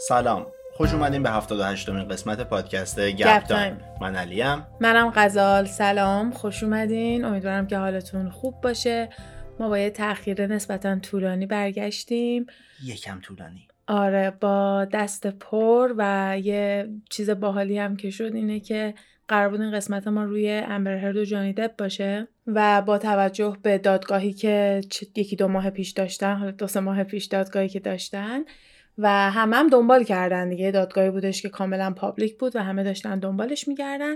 سلام. خوش اومدین به 78 امین قسمت پادکست گپ تایم. من علیم. منم غزال. سلام. خوش اومدین. امیدوارم که حالتون خوب باشه. ما با یه تاخیر نسبتا طولانی برگشتیم. یکم طولانی. آره با دست پر و یه چیز باحالی هم که شد اینه که قرار بود این قسمت ما روی امبر و جانی دب باشه و با توجه به دادگاهی که یکی دو ماه پیش داشتن حالا دو سه ماه پیش دادگاهی که داشتن و همه هم دنبال کردن دیگه. دادگاهی بودش که کاملا پابلیک بود و همه داشتن دنبالش می‌کردن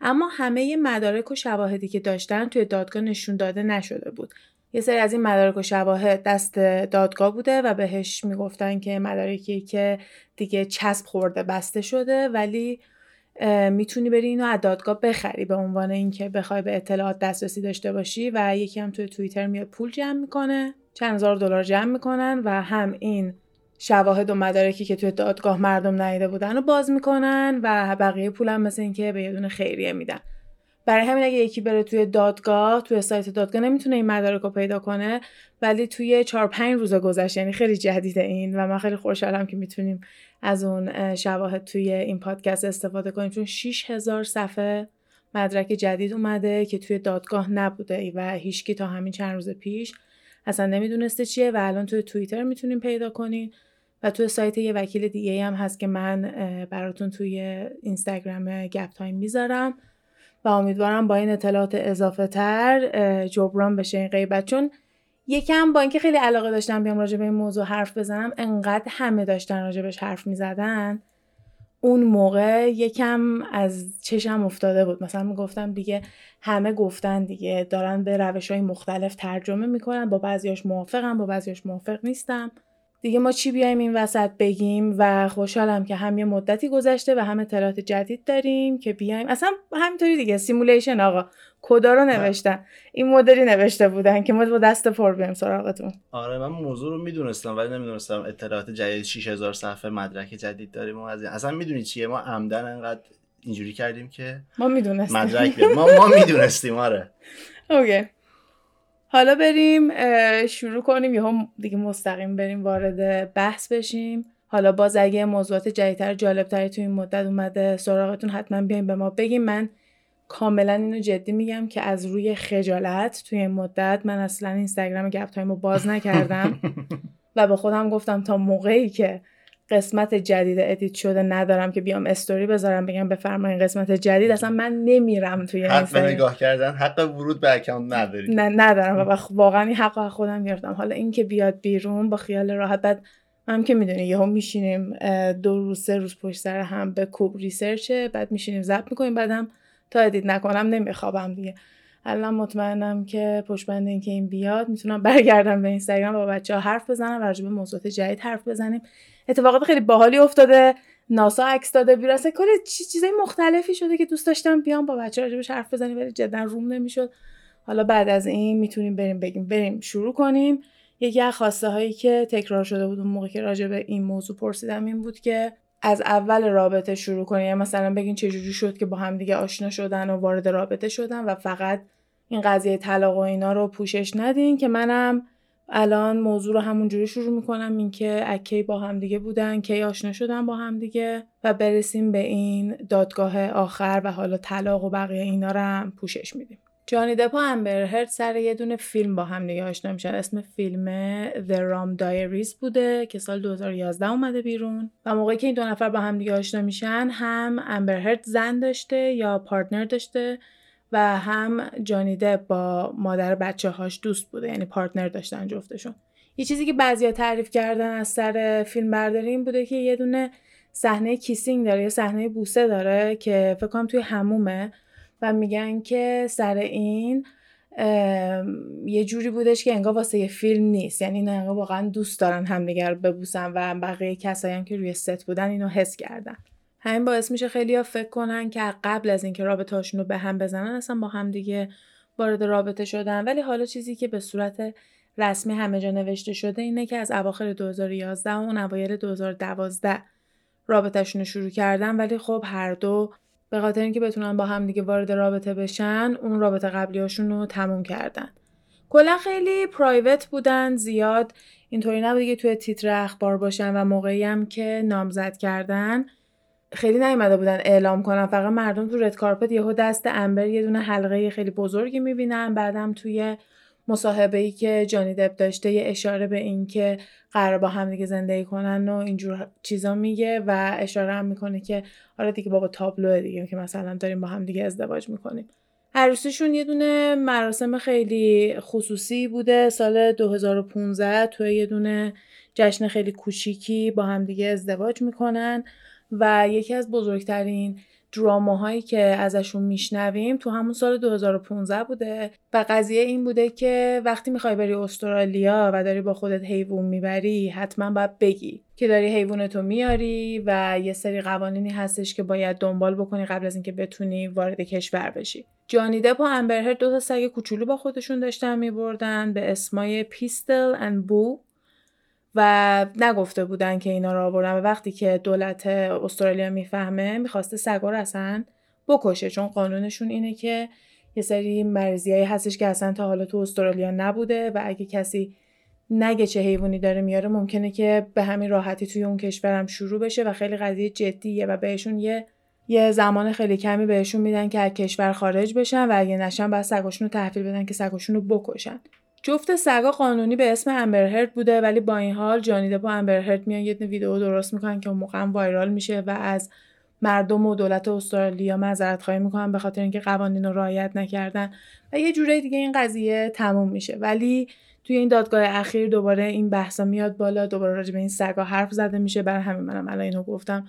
اما همه مدارک و شواهدی که داشتن توی دادگاه نشون داده نشده بود. یه سری از این مدارک و شواهد دست دادگاه بوده و بهش می‌گفتن که مدارکی که دیگه چسب خورده بسته شده ولی می‌تونی بری اینو از دادگاه بخری به عنوان اینکه بخوای به اطلاعات دسترسی داشته باشی و یکی هم توی توییتر میاد پول جمع می‌کنه. چند هزار دلار جمع می‌کنن و هم این شواهد و مدارکی که توی دادگاه مردم ندیده بودن رو باز می‌کنن و بقیه پولم مثل اینکه به یه دونه خیریه میدن. برای همین اگه یکی بره توی دادگاه توی سایت دادگاه نمی‌تونه این مدارک رو پیدا کنه ولی توی 4 5 روز گذشته یعنی خیلی جدیده این و من خیلی خوشحالم که می‌تونیم از اون شواهد توی این پادکست استفاده کنیم. چون 6000 صفحه مدرک جدید اومده که توی دادگاه نبوده و هیچکی تا همین چند روز پیش اصلا نمی‌دونسته چیه و الان توی توییتر می‌تونیم پیدا کنین. و توی سایت یه وکیل دیگه هم هست که من براتون توی اینستاگرام گپ تایم می‌ذارم. و امیدوارم با این اطلاعات اضافه تر جبران بشه این غیبت. چون یکم با اینکه خیلی علاقه داشتم بیام راجع به این موضوع حرف بزنم انقدر همه داشتن راجبش حرف می‌زدن. اون موقع یکم از چشم افتاده بود. مثلا می‌گفتم دیگه همه گفتن دیگه دارن به روش های مختلف ترجمه می‌کنن. با بعضیاش موافقم با بعضیاش موافق نیستم. دیگه ما چی بیایم این وسط بگیم؟ و خوشحالم که هم یه مدتی گذشته و هم اطلاعات جدید داریم که بیایم. اصلا همینطوری دیگه سیمولیشن آقا. کدا رو نوشتن؟ این مدلی نوشته بودن که ما با دست پر بیایم سراغتون. آره من موضوع رو می‌دونستم ولی نمی‌دونستم اطلاعات جدید 6000 صفحه مدرک جدید داریم و از اصلا می‌دونی چیه؟ ما عمدن انقدر اینجوری کردیم که ما می‌دونستیم. مدرک ما ما می‌دونستیم آره. اوکی. حالا بریم شروع کنیم. یهو دیگه مستقیم بریم وارد بحث بشیم. حالا باز اگه موضوعات جدیدتر جالبتری تو این مدت اومده سراغتون حتما بیاین به ما بگیم من کاملا اینو جدی میگم که از روی خجالت توی این مدت من اصلا اینستاگرام گپ تایم رو باز نکردم. و به خودم گفتم تا موقعی که قسمت جدید edit شده ندارم که بیام استوری بذارم بگم بفرمایین قسمت جدید اصلا من نمیرم توی حق نگاه کردن حق ورود به account نداری. نه ندارم و واقعا این حق خودم گرفتم. حالا اینکه بیاد بیرون با خیال راحت بعد هم که می‌دونی یهو میشینیم دو روز سه روز پشت سر هم به کوب research ه بعد میشینیم ضبط می‌کنیم بعدم تا edit نکنم نمیخوابم دیگه. الان مطمئنم که پشت بند این که این بیاد می‌تونم برگردم به اینستاگرام با بچه ها حرف بزنم و به موضوعات جدید حرف بزنیم. اتفاقات خیلی باحالی افتاده ناسا عکس داده اصلا کلی چیزای مختلفی شده که دوست داشتم بیام با بچه راجبش حرف بزنیم ولی جدا روم نمی‌شد. حالا بعد از این می‌تونیم بریم بگیم بریم شروع کنیم. یکی از خواسته هایی که تکرار شده بود اون موقع که راجع به این موضوع پرسیدم این بود که از اول رابطه شروع کنیم یعنی مثلا بگین جوری شد که با هم دیگه آشنا شدن و وارد رابطه شدن و فقط این قضیه طلاق و اینا رو پوشش ندین که منم الان موضوع رو همونجوری شروع می‌کنم اینکه اکی با همدیگه بودن کی آشنا شدن با همدیگه و برسیم به این دادگاه آخر و حالا طلاق و بقیه اینا رو هم پوشش میدیم. جانی دپا امبر هرد سر یه دونه فیلم با هم دیگه آشنا میشن. اسم فیلم The Ram Diaries بوده که سال 2011 اومده بیرون. و موقعی که این دو نفر با هم دیگه آشنا میشن هم امبر هرد زن داشته یا پارتنر داشته و هم جانی دپ با مادر بچه هاش دوست بوده یعنی partner داشتن جفتشون. یه چیزی که بعضیا تعریف کردن از سر فیلم برداری این بوده که یه دونه صحنه kissing داره یه صحنه بوسه داره که فکر کنم توی حمومه. و میگن که سر این یه جوری بودش که انگار واسه یه فیلم نیست. یعنی اینا انگار واقعا دوست دارن همدیگر رو ببوسن و بقیه کسایی هم که روی ست بودن اینو حس کردن. همین باعث میشه خیلی ها فکر کنن که قبل از اینکه رابطه هاشون رو به هم بزنن اصلا با هم دیگه وارد رابطه شدن. ولی حالا چیزی که به صورت رسمی همه جا نوشته شده اینه که از اواخر 2011 و اون اوایل 2012 رابطهشون رو شروع کردن. ولی خب هر دو به خاطر اینکه بتونن با هم دیگه وارد رابطه بشن اون رابطه قبلیاشون رو تموم کردن. کلا خیلی پرایوت بودن زیاد اینطوری نبود که توی تیتر اخبار باشن و موقعی هم که نامزد کردن. خیلی نیومده بودن اعلام کنن. فقط مردم تو رد کارپت یهو دست امبر یه دونه حلقه خیلی بزرگی می‌بینن بعدم توی مصاحبه ای که جانی دب داشته یه اشاره به این که قرار با هم دیگه زندگی کنن و اینجور چیزا میگه و اشاره هم می‌کنه که آره دیگه بابا تابلو دیگه که مثلا داریم با هم دیگه ازدواج می‌کنیم. عروسیشون یه دونه مراسم خیلی خصوصی بوده. سال 2015 تو یه دونه جشن خیلی کوچیکی با هم دیگه ازدواج می‌کنن و یکی از بزرگترین دراماهایی که ازشون میشنویم تو همون سال 2015 بوده و قضیه این بوده که وقتی می‌خوای بری استرالیا و داری با خودت حیوان می‌بری حتما باید بگی که داری حیوانتو میاری و یه سری قوانینی هستش که باید دنبال بکنی قبل از اینکه بتونی وارد کشور بشی. جانی دپ و امبرهر دو تا سگ کوچولو با خودشون داشتن میبردن به اسمای پیستل اند بو. و نگفته بودن که اینا رو آوردن. و وقتی که دولت استرالیا می‌فهمه می‌خواسته سگا رو اصلا بکشه. چون قانونشون اینه که یه سری مرزیایی هستش که اصلا تا حالا تو استرالیا نبوده و اگه کسی نگه چه حیوانی داره میاره ممکنه که به همین راحتی توی اون کشورم شروع بشه و خیلی قضیه جدیه و بهشون یه یه زمان خیلی کمی بهشون میدن که از کشور خارج بشن و اگه نشن بعد سگاشون رو تحویل بدن که سگاشون رو بکشن. جفت سگا قانونی به اسم امبرهرد بوده ولی با این حال جانی با امبرهرد میان یه ویدیو درست می‌کنن که اون موقع وایرال میشه و از مردم و دولت استرالیا معذرت خواهی می‌کنن به خاطر اینکه قوانین رو رعایت نکردن و یه جوره دیگه این قضیه تموم میشه. ولی توی این دادگاه اخیر دوباره این بحثا میاد بالا دوباره راجع به این سگا حرف زده میشه. برای همین منم الان اینو گفتم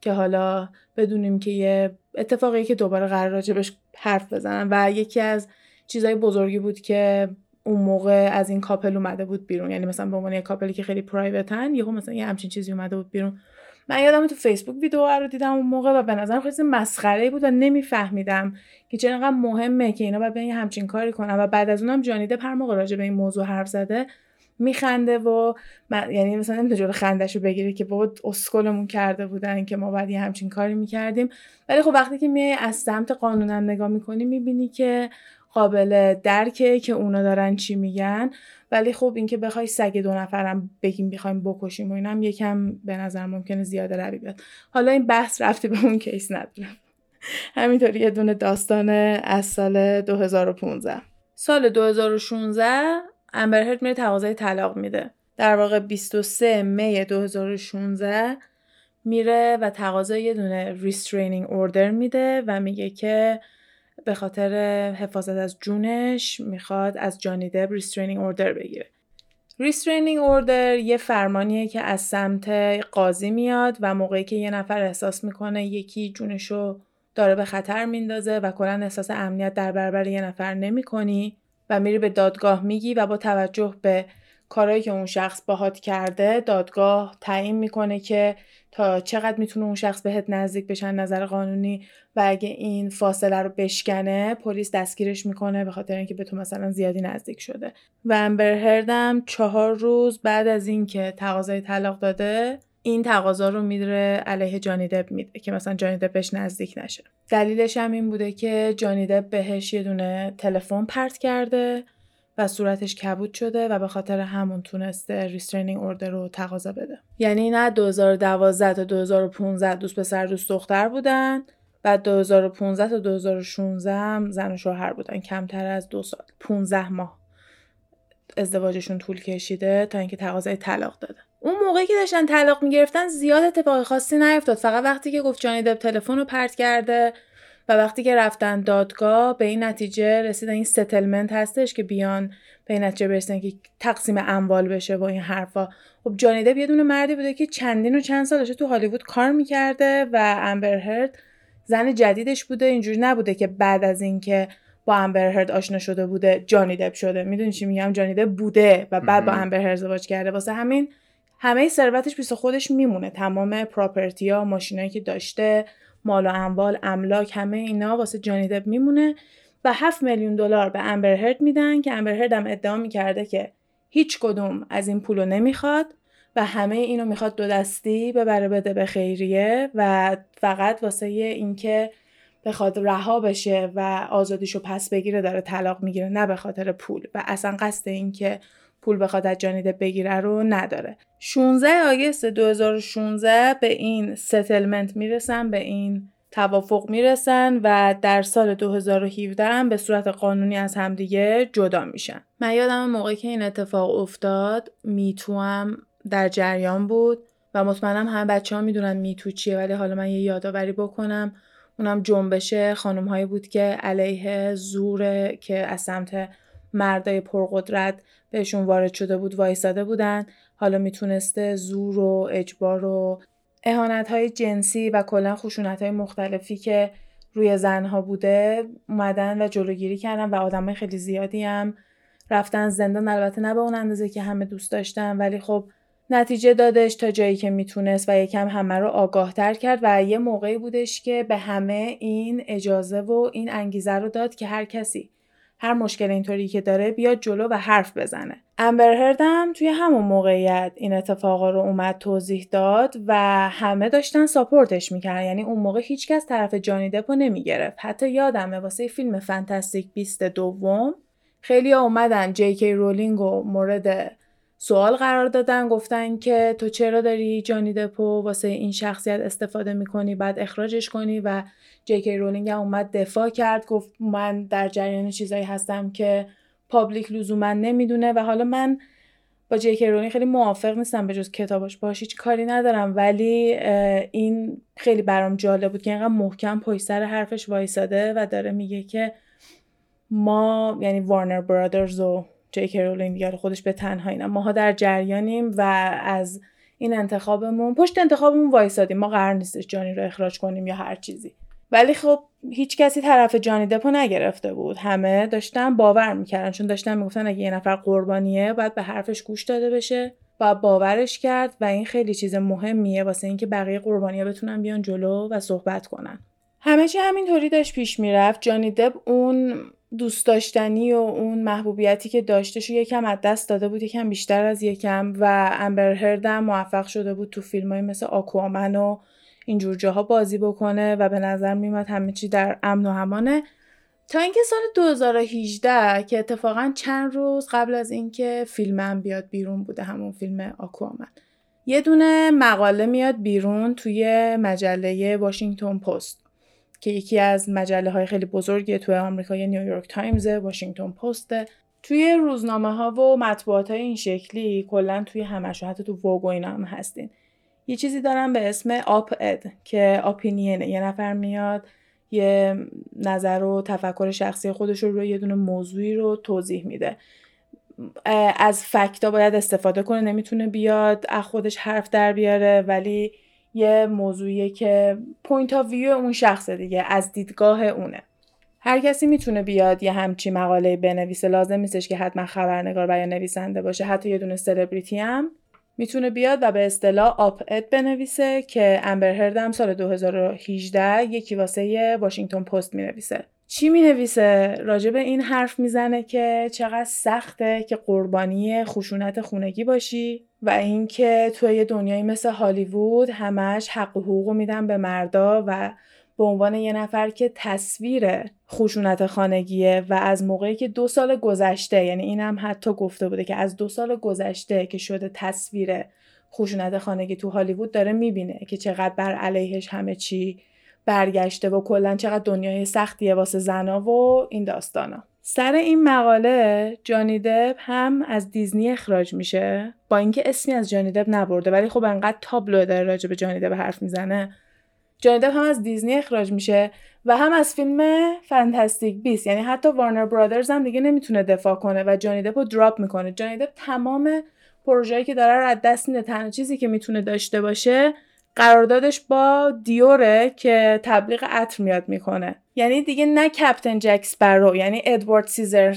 که حالا بدونیم که یه اتفاقی که دوباره قرار راجبش حرف بزنن. و یکی از چیزای بزرگی بود که اون موقع از این کاپل اومده بود بیرون. یعنی مثلا به عنوان یه کاپلی که خیلی پرایوتن یهو مثلا یه همچین چیزی اومده بود بیرون. من یادم تو فیسبوک ویدیو رو دیدم اون موقع و به نظرم خیلی مسخره بود و نمیفهمیدم که چقدر مهمه که اینا باید همچین کاری کنن. و بعد از اونم جانیده پر موقع راجع به این موضوع حرف زده میخنده و من یعنی مثلا نمی‌تونه جلو خندش رو بگیره که بابا اسکلمون کرده بودن که ما باید یه همچین کاری می‌کردیم. ولی خب وقتی که میای از سمت قانونم نگاه می‌کنی می‌بینی که قابل درکه که اونا دارن چی میگن. ولی خب اینکه بخوای سگ دو نفرم بگیم بخوایم بکشیم و اینم یکم به نظر ممکنه زیاده روی بیاد. حالا این بحث رفته به اون کیس نداره همینطوری یه دونه داستان از سال 2015 سال 2016 امبرهرد میره تقاضای طلاق میده. در واقع 23 می 2016 میره و تقاضای یه دونه restraining order میده و میگه که به خاطر حفاظت از جونش می‌خواد از جانی دپ restraining order بگیره. restraining order یه فرمانیه که از سمت قاضی میاد و موقعی که یه نفر احساس می‌کنه یکی جونشو داره به خطر میندازه و کلا احساس امنیت در برابر یه نفر نمی‌کنی و میری به دادگاه میگی و با توجه به کارهایی که اون شخص باهات کرده دادگاه تعیین می‌کنه که تا چقدر می‌تونه اون شخص بهت نزدیک بشن نظر قانونی و اگه این فاصله رو بشکنه پلیس دستگیرش می‌کنه به خاطر اینکه به تو مثلا زیادی نزدیک شده. و امبرهردم چهار روز بعد از اینکه تقاضای طلاق داده این تقاضا رو میدره علیه جانی دب میده که مثلا جانی دب بهش نزدیک نشه. دلیلش هم این بوده که جانی دب بهش یه دونه تلفن پرت کرده و صورتش کبود شده و به خاطر همون تونسته ریسترینینگ اوردر رو تقاضا بده. یعنی نه 2012 تا 2015 دوست پسر دوست دختر بودن و 2015 تا 2016 هم زن و شوهر بودن. کمتر از دو سال. 15 ماه ازدواجشون طول کشیده تا اینکه تقاضای طلاق داده. اون موقعی که داشتن طلاق می‌گرفتن زیاد اتفاق خاصی نیفتاد. فقط وقتی که گفت جانی دب تلفن رو پرت کرده و وقتی که رفتن دادگاه به این نتیجه رسیدن این ستلمنت هستش که بیان به این نتیجه برسن که تقسیم اموال بشه با این حرفا. خب جانی دب یه دونه مردی بوده که چندین و چند سال داشته تو هالیوود کار می‌کرده و امبر هرد زن جدیدش بوده. اینجوری نبوده که بعد از اینکه با امبر هرد آشنا شده بوده جانی دب شده. می‌دونی چی میگم؟ جانی دب بوده و بعد با امبر هرد ازدواج کرده. واسه همین همه ثروتش پیش خودش میمونه. تمام پراپرتی ها ماشینایی که داشته مال و اموال املاک همه اینا واسه جانی دب میمونه و 7 میلیون دلار به امبر هرد میدن که امبر هرد هم ادعا می‌کرده که هیچ کدوم از این پولو نمی‌خواد و همه اینو می‌خواد دو دستی ببره بده به خیریه و فقط واسه اینکه بخواد رها بشه و آزادیشو پس بگیره داره طلاق می‌گیره نه به خاطر پول. و اصلا قصد این که پول بخواد از جانیده بگیره رو نداره. 16 آگست 2016 به این ستلمنت می‌رسن به این توافق می‌رسن و در سال 2017 هم به صورت قانونی از همدیگه جدا میشن. من یادم موقعی که این اتفاق افتاد میتو هم در جریان بود و مطمئنم همه بچه ها می‌دونن میتو چیه ولی حالا من یه یادآوری بکنم. اونم جنبش خانم هایی بود که علیه زور که از سمت مردای پرقدرت بهشون وارد شده بود وایساده بودن. حالا می‌تونسته زور و اجبار و اهانت های جنسی و کلا خشونت های مختلفی که روی زنها بوده اومدن و جلوگیری کردن و آدمای خیلی زیادی هم رفتن زندان. البته نه به اون اندازه که همه دوست داشتن ولی خب نتیجه دادش تا جایی که می‌تونست و یکم همه رو آگاه تر کرد و یه موقعی بودش که به همه این اجازه و این انگیزه رو داد که هر کسی هر مشکل اینطوری که داره بیاد جلو و حرف بزنه. امبر توی همون موقعیت این اتفاقا رو اومد توضیح داد و همه داشتن ساپورتش می‌کردن. یعنی اون موقع هیچکس طرف جانی دپو نمی‌گرفت. حتی یادمه واسه فیلم فانتاستیک بیست دوم خیلی ها اومدن جی کی رولینگ و مورد سوال قرار دادن گفتن که تو چرا داری جانی دپو واسه این شخصیت استفاده می‌کنی بعد اخراجش کنی و جی رولینگ هم اومد دفاع کرد گفت من در جریان چیزایی هستم که public لزوما نمی‌دونه و حالا من با جی رولینگ خیلی موافق نیستم به جز کتاباش باش هیچ کاری ندارم ولی این خیلی برام جالب بود که اینقدر محکم پشت سر حرفش وایساده و داره میگه که ما یعنی وارنر برادرز و جی رولینگ دیگه خودش به تنهایی نه ماها در جریانیم و از این انتخابمون پشت انتخابمون وایسادیم ما قرار نیستش جانی رو اخراج کنیم یا هر چیزی. ولی خب هیچ کسی طرف جانی دپو نگرفته بود. همه داشتن باور می‌کردن. چون داشتن می‌گفتن اگه یه نفر قربانیه باید به حرفش گوش داده بشه و باورش کرد و این خیلی چیز مهمیه واسه اینکه بقیه قربانی‌ها بتونن بیان جلو و صحبت کنن. همه چی همینطوری داشت پیش می‌رفت. جانی دب اون دوست داشتنی و اون محبوبیتی که داشتش یکم از دست داده بود یکم بیشتر از یکم و امبر هردم موفق شده بود تو فیلم های مثل آکوامن و اینجور جاها بازی بکنه و به نظر میمد همه چی در امن و همانه. تا اینکه سال 2018 که اتفاقا چند روز قبل از اینکه فیلمم بیاد بیرون بوده همون فیلم آکوامن یه دونه مقاله میاد بیرون توی مجله واشنگتن پست که یکی از مجله های خیلی بزرگی توی آمریکائه یه نیویورک تایمز واشنگتن پست. توی روزنامه ها و مطبوعات های این شکلی کلا توی همش حتی تو ووگ و اینا هم هستین. یه چیزی دارن به اسم op-ed که opinion ه یه نفر میاد یه نظر و تفکر شخصی خودش رو روی یه دونه موضوعی رو توضیح میده. از fact ا باید استفاده کنه نمی‌تونه بیاد از خودش حرف در بیاره ولی یه موضوعیه که point of view اون شخص دیگه از دیدگاه اونه. هر کسی می‌تونه بیاد یه همچی مقاله بنویسه. لازم نیستش که حتما خبرنگار و یا نویسنده باشه. حتی یه دونه سلبریتی هم. می‌تونه بیاد و به اصطلاح op-ed بنویسه که امبر هردم سال 2018 یکی واسه واشنگتن پست می‌نویسه چی می نویسه؟ راجب این حرف می‌زنه که چقدر سخته که قربانی خشونت خونگی باشی و اینکه توی یه دنیایی مثل هالیوود همش حق و حقوق میدن به مردا و به عنوان یه نفر که تصویر خشونت خانگیه و از موقعی که دو سال گذشته یعنی اینم حتی گفته بوده که از دو سال گذشته که شده تصویر خشونت خانگی تو هالیوود داره می‌بینه که چقدر بر علیهش همه چی برگشته و کلا چقدر دنیای سختیه واسه زنا و این داستانا. سر این مقاله جانی دب هم از دیزنی اخراج میشه با اینکه اسمی از جانی دب نبرده ولی خب انقدر تابلو داره راجع به جانی دب حرف می‌زنه. جانی دپ هم از دیزنی اخراج میشه و هم از فیلم Fantastic Beasts یعنی حتی وارنر برادرز هم دیگه نمی‌تونه دفاع کنه و جانی دپ رو drop می‌کنه. جانی دپ تمام پروژه‌ای که داره رو از دست میده. تنها چیزی که می‌تونه داشته باشه قراردادش با Dior ه که تبلیغ عطر میاد می‌کنه. یعنی دیگه نه Captain Jack Sparrow یعنی ادوارد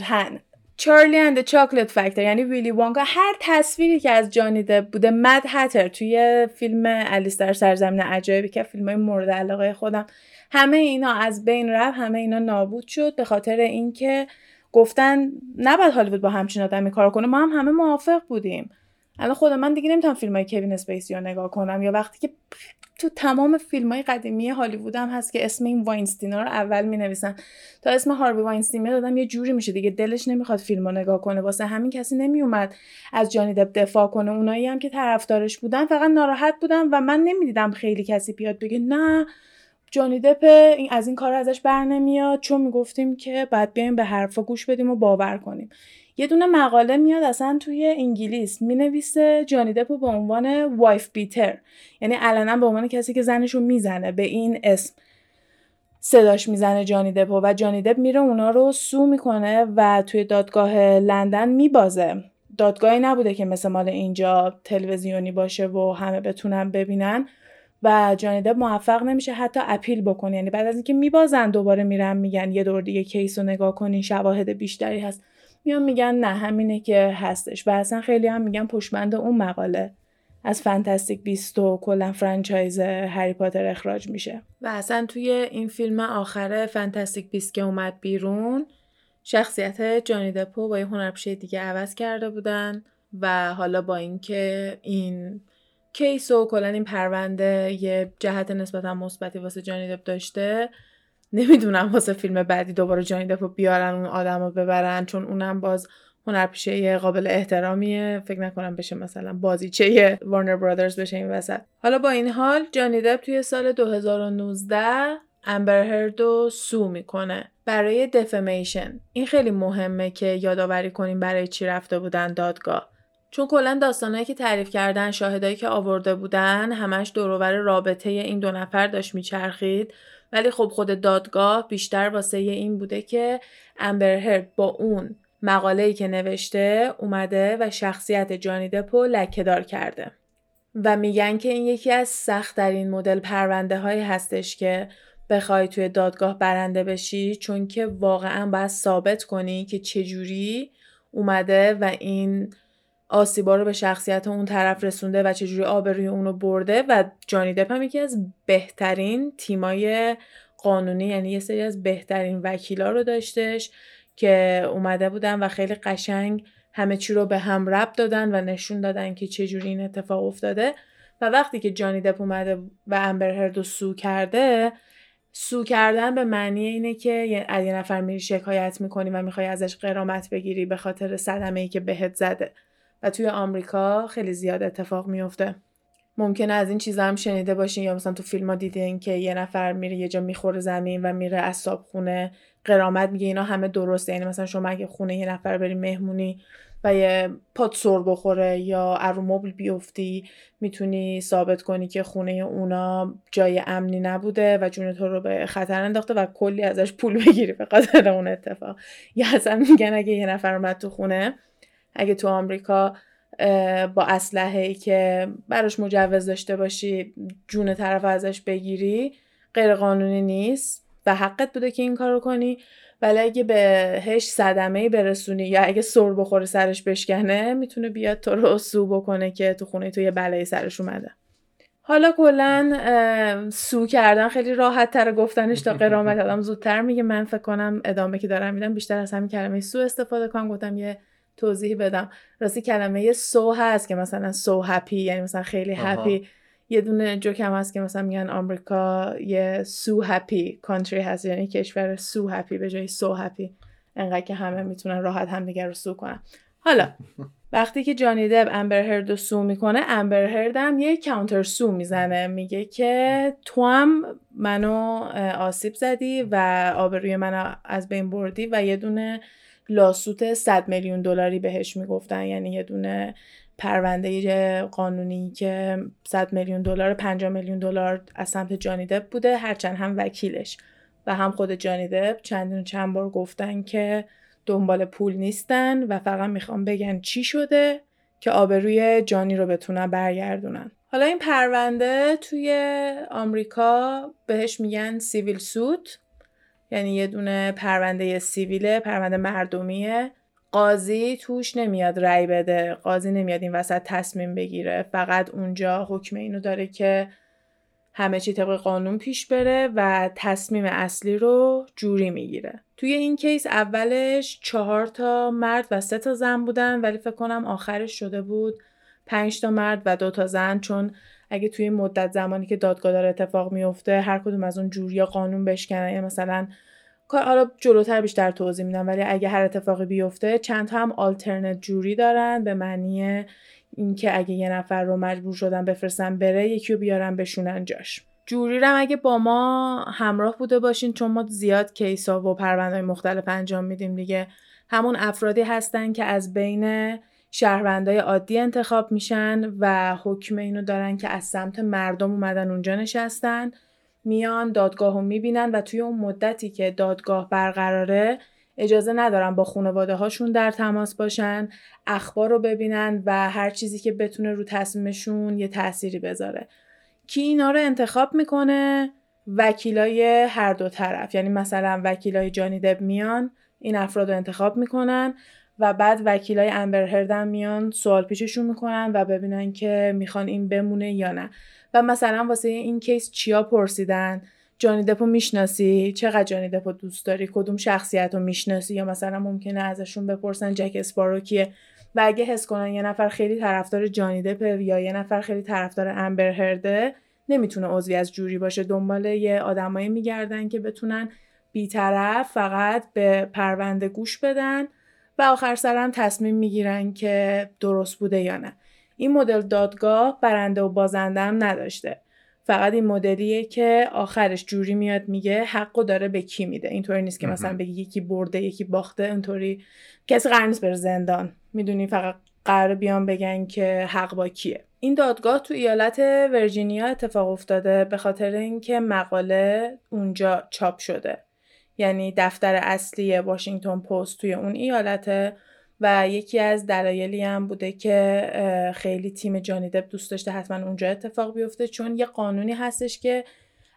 هن Charlie and Chocolate Factory یعنی ویلی وانگا. هر تصویری که از جانی بوده Mad Hatter توی فیلم آلیس در سرزمین عجایبی که فیلم های مورد علاقه خودم. همه اینا از بین رفت همه اینا نابود شد به خاطر اینکه گفتن نباید هالیوود با همچین آدمی کار کنه. ما هم همه موافق بودیم. الان خود من دیگه نمی‌تونم فیلم های کوین اسپیسی رو نگاه کنم یا وقتی که تو تمام فیلم های قدیمی هالیوود هم هست که اسم این واینستینا رو اول می نویسن تا اسم هاروی واینستین دادم یه جوری میشه دیگه. دلش نمی‌خواد فیلم رو نگاه کنه. واسه همین کسی نمیومد از جانی دپ دفاع کنه. اونایی هم که طرفدارش بودن فقط ناراحت بودن و من نمی‌دیدم خیلی کسی بیاد بگه نه جانی دپ از این کار ازش بر نمیاد. چون می‌گفتیم که بعد بیایم به حرفا گوش بدیم و باور کنیم. یه دونه مقاله میاد اصلا توی انگلیس می‌نویسه جانی دپو به عنوان وایف بیتر یعنی علنا به عنوان کسی که زنشو می‌زنه به این اسم. صداش می‌زنه جانی دپو و جانی دپ میره اونا رو سو می‌کنه و توی دادگاه لندن میبازه. دادگاهی نبوده که مثل مال اینجا تلویزیونی باشه و همه بتونن ببینن و جانی دپ موفق نمیشه حتی appeal بکنه. یعنی بعد از اینکه میبازن دوباره میرن میگن یه دور دیگه case رو نگاه کنین شواهد بیشتری هست. میان میگن نه همینه که هستش. و اصلا خیلی هم میگن پشمند اون مقاله. از Fantastic Beasts و کلا franchise هری پاتر اخراج میشه. و اصلا توی این فیلم آخره Fantastic Beasts که اومد بیرون شخصیت جانی دپو با یه هنرپیشه دیگه عوض کرده بودن و حالا با اینکه این کیس و کلا این پرونده یه جهت نسبتا مثبتی واسه جانی دپ داشته نمی‌دونم واسه فیلم بعدی دوباره جانی دپو بیارن اون آدم رو ببرن چون اونم باز هنرپیشه قابل احترامیه. فکر نکنم بشه مثلا بازیچه وارنر برادرز بشه این وسط. حالا با این حال جانی دپ توی سال 2019 امبر هردو سو می‌کنه برای دفمیشن این خیلی مهمه که یادآوری کنیم برای چی رفته بودن دادگاه. چون کلا داستانهایی که تعریف کردن شاهدایی که آورده بودن همش دورور رابطه این دو نفر داشت میچرخید. ولی خب خود دادگاه بیشتر واسه این بوده که امبر با اون مقاله‌ای که نوشته اومده و شخصیت جانی دپو لکهدار کرده. و میگن که این یکی از سختترین مدل پرونده هایی هستش که بخوای توی دادگاه برنده بشی چون که واقعا باید ثابت کنی که چجوری اومده و این آسیبا رو به شخصیت اون طرف رسونده و چجوری آبروی اونو برده و جانی دپ هم یکی از بهترین تیمای قانونی یعنی یه سری از بهترین وکیلا رو داشتش که اومده بودن و خیلی قشنگ همه چی رو به هم رب دادن و نشون دادن که چجوری این اتفاق افتاده. و وقتی که جانی دپ اومده و امبر هردو سو کرده سو کردن به معنی اینه که یه نفر میری شکایت می‌کنی و می‌خوای ازش قرامت بگیری به خاطر صدمه ای که بهت زده. و توی آمریکا خیلی زیاد اتفاق میفته ممکنه از این چیزا هم شنیده باشین یا مثلا تو فیلم ها دیدین که یه نفر میره یه جا می‌خوره زمین و میره از خونه قرامت میگه اینا همه درسته. یعنی مثلا شما اگه خونه یه نفر بری مهمونی و یه پات سر بخوره یا ارو مبل بیفتی می‌تونی ثابت کنی که خونه اونا جای امنی نبوده و جون تو رو به خطر انداخته و کلی ازش پول بگیری به خاطر اون اتفاق. یا اصلا میگن اگه یه نفر اومد تو خونه اگه تو آمریکا با اسلحه ای که براش مجوز داشته باشی جون طرف ازش بگیری غیر قانونی نیست و حقت بوده که این کارو کنی. ولی اگه بهش صدمه برسونی یا اگه سر بخوره سرش بشکنه می‌تونه بیاد تو رو سو بکنه که تو خونه تو یه بلایی سرش اومده. حالا کلا سو کردن خیلی راحت تر گفتنش تا قرامت آدم زودتر میگه. من فکر کنم ادامه که دارم میدم بیشتر از همین کلمه سو استفاده کنم. گفتم یه توضیح بدم. راستی کلمه سو هست که مثلا سو هپی یعنی مثلا خیلی هپی یه دونه جوک هم هست که مثلا میگن آمریکا یه سو هپی کانتری هست یعنی کشور سو هپی به جای سو هپی انقدر که همه می‌تونن راحت همدیگه رو سو کنن. حالا وقتی که جانی دب امبر هرد رو سو می‌کنه امبر هرد هم یه کانتر سو می‌زنه. میگه که تو هم منو آسیب زدی و آبروی منو از بین بردی و یه دونه لاسوت 100 میلیون دلاری بهش می‌گفتن. یعنی یه دونه پرونده قانونی که 100 میلیون دلار 50 میلیون دلار از سمت جانی دپ بوده هرچند هم وکیلش. و هم خود جانی دپ چندین چند بار گفتن که دنبال پول نیستن و فقط می‌خوام بگن چی شده که آبروی جانی رو بتونن برگردونن. حالا این پرونده توی آمریکا بهش میگن سیویل سوت. یعنی یه دونه پرونده سیویله پرونده مردمیه. قاضی توش نمیاد رأی بده. قاضی نمیاد این وسط تصمیم بگیره. فقط اونجا حکم اینو داره که همه چی طبق قانون پیش بره و تصمیم اصلی رو جوری می‌گیره. توی این کیس اولش چهار تا مرد و سه تا زن بودن ولی فکر کنم آخرش شده بود پنج تا مرد و دو تا زن چون اگه توی مدت زمانی که دادگاه داره اتفاق میفته هر کدوم از اون جوری یا قانون بشکنن یا مثلا حالا جلوتر بیشتر توضیح میدم ولی اگه هر اتفاقی بیفته چند تا هم آلترنت جوری دارن به معنی اینکه اگه یه نفر رو مجبور شدن بفرستن بره یکی رو بیارن بشونن جاش. جوری رو اگه با ما همراه بوده باشین چون ما زیاد کیسا و پرونده مختلف انجام میدیم دیگه. همون افرادی هستن که از بین شهروندای عادی انتخاب میشن و حکم اینو دارن که از سمت مردم اومدن اونجا نشستن. میان دادگاه رو می‌بینن و توی اون مدتی که دادگاه برقراره اجازه ندارن با خانواده هاشون در تماس باشن اخبار رو ببینن و هر چیزی که بتونه رو تصمیمشون یه تأثیری بذاره. کی اینا رو انتخاب می‌کنه؟ وکیلای هر دو طرف. یعنی مثلا وکیلای جانی دب میان این افراد رو انتخاب می‌کنن. و بعد وکیلای امبر هردن میان سوال پیششون می‌کنن و ببینن که می‌خوان این بمونه یا نه. و مثلا واسه این کیس چیا پرسیدن؟ جانی دپو می‌شناسی؟ چقدر جانی دپو دوست داری؟ کدوم شخصیت رو می‌شناسی؟ یا مثلا ممکنه ازشون بپرسن جک اسپارو کیه؟ و اگه حس کنن یه نفر خیلی طرفدار جانی دپه یا یه نفر خیلی طرفدار امبر هرده نمی‌تونه عضوی از جوری باشه. دنبال یه آدمایی میگردن که بتونن بیطرف فقط به پرونده گوش بدن و آخر سرم تصمیم می‌گیرن که درست بوده یا نه. این مدل دادگاه برنده و بازنده هم نداشته. فقط این مدلیه که آخرش جوری میاد میگه حقو داره به کی میده. اینطوری نیست که مثلا بگی یکی برده یکی باخته اینطوری کسی قرار نیست بره زندان. می‌دونی فقط قرار بیان بگن که حق با کیه. این دادگاه تو ایالت ورجینیا اتفاق افتاده به خاطر اینکه مقاله اونجا چاپ شده. یعنی دفتر اصلی واشنگتن پست توی اون ایالته و یکی از دلایلی هم بوده که خیلی تیم جانی دب دوست داشته حتما اونجا اتفاق بیفته. چون یه قانونی هستش که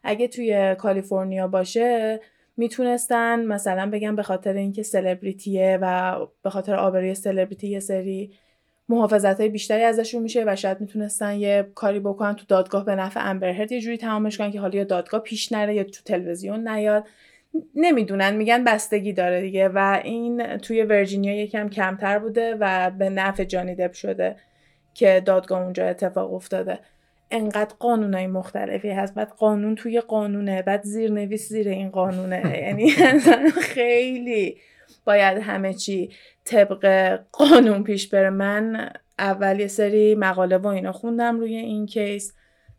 اگه توی کالیفرنیا باشه می‌تونستن مثلا بگم به خاطر اینکه سلبریتیه و به خاطر آبروی سلبریتی یه سری محافظت های بیشتری ازشون میشه و شاید می‌تونستن یه کاری بکنن تو دادگاه به نفع امبرهرد یه جوری تمامش کنن که حالا یا دادگاه پیش نره یا تو تلویزیون نیاد. نمی‌دونن میگن بستگی داره دیگه و این توی ورجینیا یکم کمتر بوده و به نفع جانی دب شده که دادگاه اونجا اتفاق افتاده. انقدر قانونای مختلفی هست. بعد قانون توی قانونه بعد زیرنویس زیر این قانونه. یعنی خیلی باید همه چی طبق قانون پیش بره. من اول یه سری مقاله و اینا خوندم روی این کیس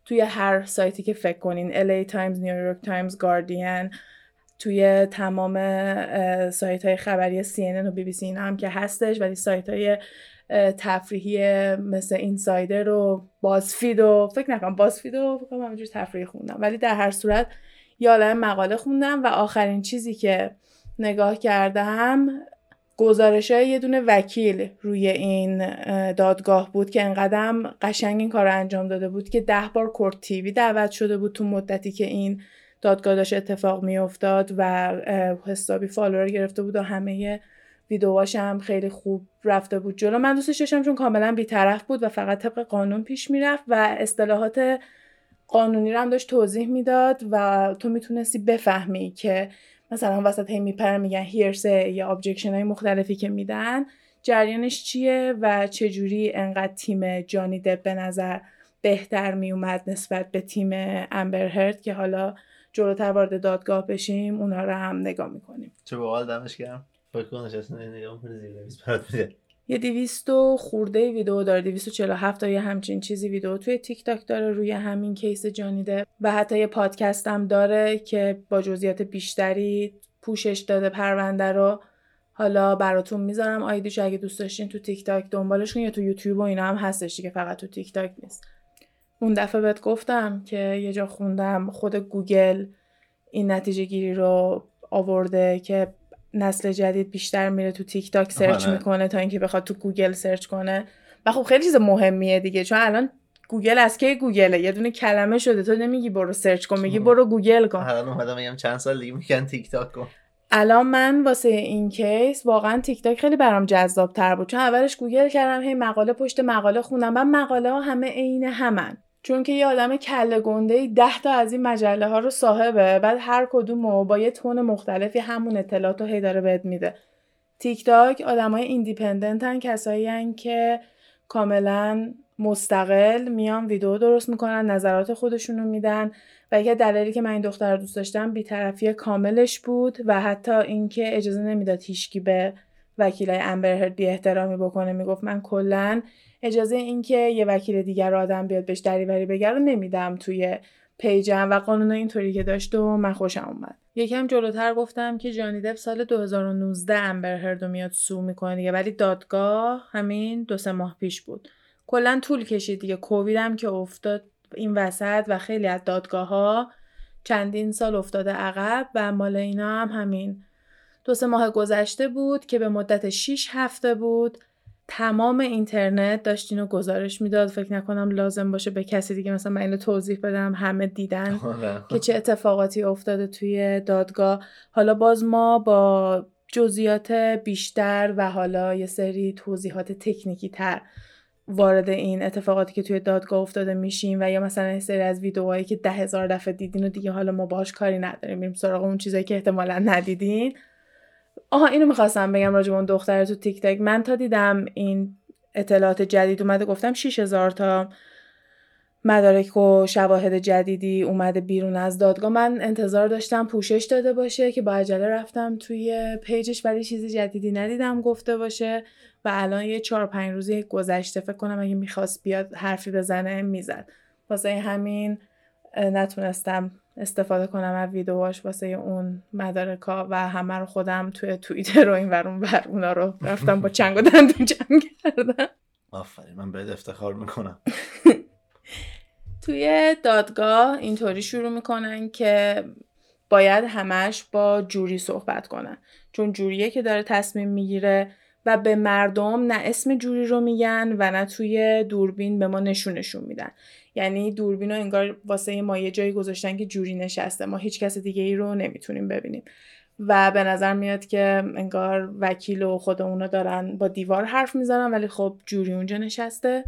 توی هر سایتی که فکر کنین LA Times, New York Times, Guardian توی تمام سایت های خبری CNN و بی بی سی اینا هم که هستش ولی سایت های تفریحی مثل اینسایدر و بازفید و فکر نکنم بازفید و فکر همینجور تفریحی خوندم. ولی در هر صورت یه مقاله خوندم و آخرین چیزی که نگاه کردم گزارش های یه دونه وکیل روی این دادگاه بود که انقدرم قشنگ این کار رو انجام داده بود که ده بار Court TV دعوت شده بود تو مدتی که این دادگاه داشت اتفاق میافتاد و حسابی follower گرفته بود و همه ویدیوهاش هم خیلی خوب رفته بود جلو. من دوستش داشتم چون کاملا بیطرف بود و فقط طبق قانون پیش می‌رفت و اصطلاحات قانونی رو هم داشت توضیح می‌داد و تو می‌تونستی بفهمی که مثلا وسط هی میپرن میگن hearsay ئه یا objection های مختلفی که میدن جریانش چیه و چجوری انقدر تیم جانی دب به نظر بهتر میومد نسبت به تیم امبر هرد که حالا جلوتر وارد دادگاه بشیم اونا رو هم نگاه می‌کنیم. چه باحال دمش گرم. نگاه یه دیویست و خورده ویدیو داره دیویست و چلو هفت تا یه همچین چیزی ویدیو توی تیک تاک داره روی همین کیس جانیده. و حتی یه پادکست هم داره که با جزئیات بیشتری پوشش داده پرونده رو. حالا براتون می‌ذارم. آیدیش اگه دوست داشتین تو تیک تاک دنبالش کنین یا تو یوتیوب و اینا هم هستش که فقط تو تیک تاک نیست. اون دفعه بهت گفتم که یه جا خوندم خود گوگل این نتیجه گیری رو آورده که نسل جدید بیشتر میره تو تیک تاک search می‌کنه تا اینکه بخواد تو گوگل search کنه. و خب خیلی چیز مهمیه دیگه چون الان گوگل از کی گوگله؟ یه دونه کلمه شده تو نمیگی برو search کن میگی برو گوگل کن. الان اومدم میگم چند سال دیگه میگن تیک تاک کن. الان من واسه این case واقعا تیک تاک خیلی برام جذاب تر بود چون اولش گوگل کردم هی مقاله پشت مقاله خوندم من مقاله ها همه عین همن. چون که یه آدم کله گنده ای ده تا از این مجله ها رو صاحبه بعد هر کدوم با یه tone مختلفی همون اطلاعات رو هی داره بهت میده. تیک تاک آدمای independent هن کسایی هن که کاملا مستقل میان ویدیو درست می‌کنن نظرات خودشونو میدن و یکی دلیلی که من این دختر رو دوست داشتم بیطرفی کاملش بود و حتی اینکه اجازه نمی‌داد هیچکی به وکیلای امبرهرد بی احترامی بکنه می‌گفت من کلا اجازه اینکه یه وکیل دیگر آدم بیاد بهش دریوری بگه رو نمیدم توی پیجم و قانون اینطوری که داشت و من خوشم اومد. یکم جلوتر گفتم که جانی دپ سال 2019 امبر هردو میاد سو می‌کنه دیگه ولی دادگاه همین دو سه ماه پیش بود. کلا طول کشید دیگه کووید هم که افتاد این وسط و خیلی از دادگاه ها چندین سال افتاده عقب و مال اینا هم همین. دو سه ماه گذشته بود که به مدت 6 هفته بود. تمام اینترنت داشت اینو گزارش می‌داد. فکر نکنم لازم باشه به کسی دیگه مثلا من اینو توضیح بدم همه دیدن آره. که چه اتفاقاتی افتاده توی دادگاه. حالا باز ما با جزئیات بیشتر و حالا یه سری توضیحات تکنیکی تر وارد این اتفاقاتی که توی دادگاه افتاده میشیم و یا مثلا یه سری از ویدیوهایی که ده هزار دفعه دیدین و دیگه حالا ما باهاش کاری نداریم میریم سراغ اون چیزایی که احتمالا ندیدین. آها اینو می‌خواستم بگم راجب اون دختر تو تیک تاک. من تا دیدم این اطلاعات جدید اومده گفتم 6000 تا مدارک و شواهد جدیدی اومده بیرون از دادگاه. من انتظار داشتم پوشش داده باشه که با عجله رفتم توی پیجش ولی چیزی جدیدی ندیدم گفته باشه. و الان یه چهار پنج روزی گذشته فکر کنم اگه می‌خواست بیاد حرفی بزنه می‌زد. واسه همین نتونستم استفاده کنم از ویدیوهاش واسه اون مدارکا و همه رو خودم توی توییتر و این ورون بر اونا رو رفتم با چنگ و دندون جمع کردم. آفرین من بهت افتخار می‌کنم. توی دادگاه اینطوری شروع می‌کنن که باید همش با جوری صحبت کنن. چون jury ئه که داره تصمیم می‌گیره و به مردم نه اسم jury رو میگن و نه توی دوربین به ما نشونشون میدن. یعنی دوربین رو انگار واسه ما یه جایی گذاشتن که jury نشسته. ما هیچ کس دیگه ای رو نمی‌تونیم ببینیم. و به نظر میاد که انگار وکیل و خود اونا دارن با دیوار حرف می‌زنن ولی خب jury اونجا نشسته.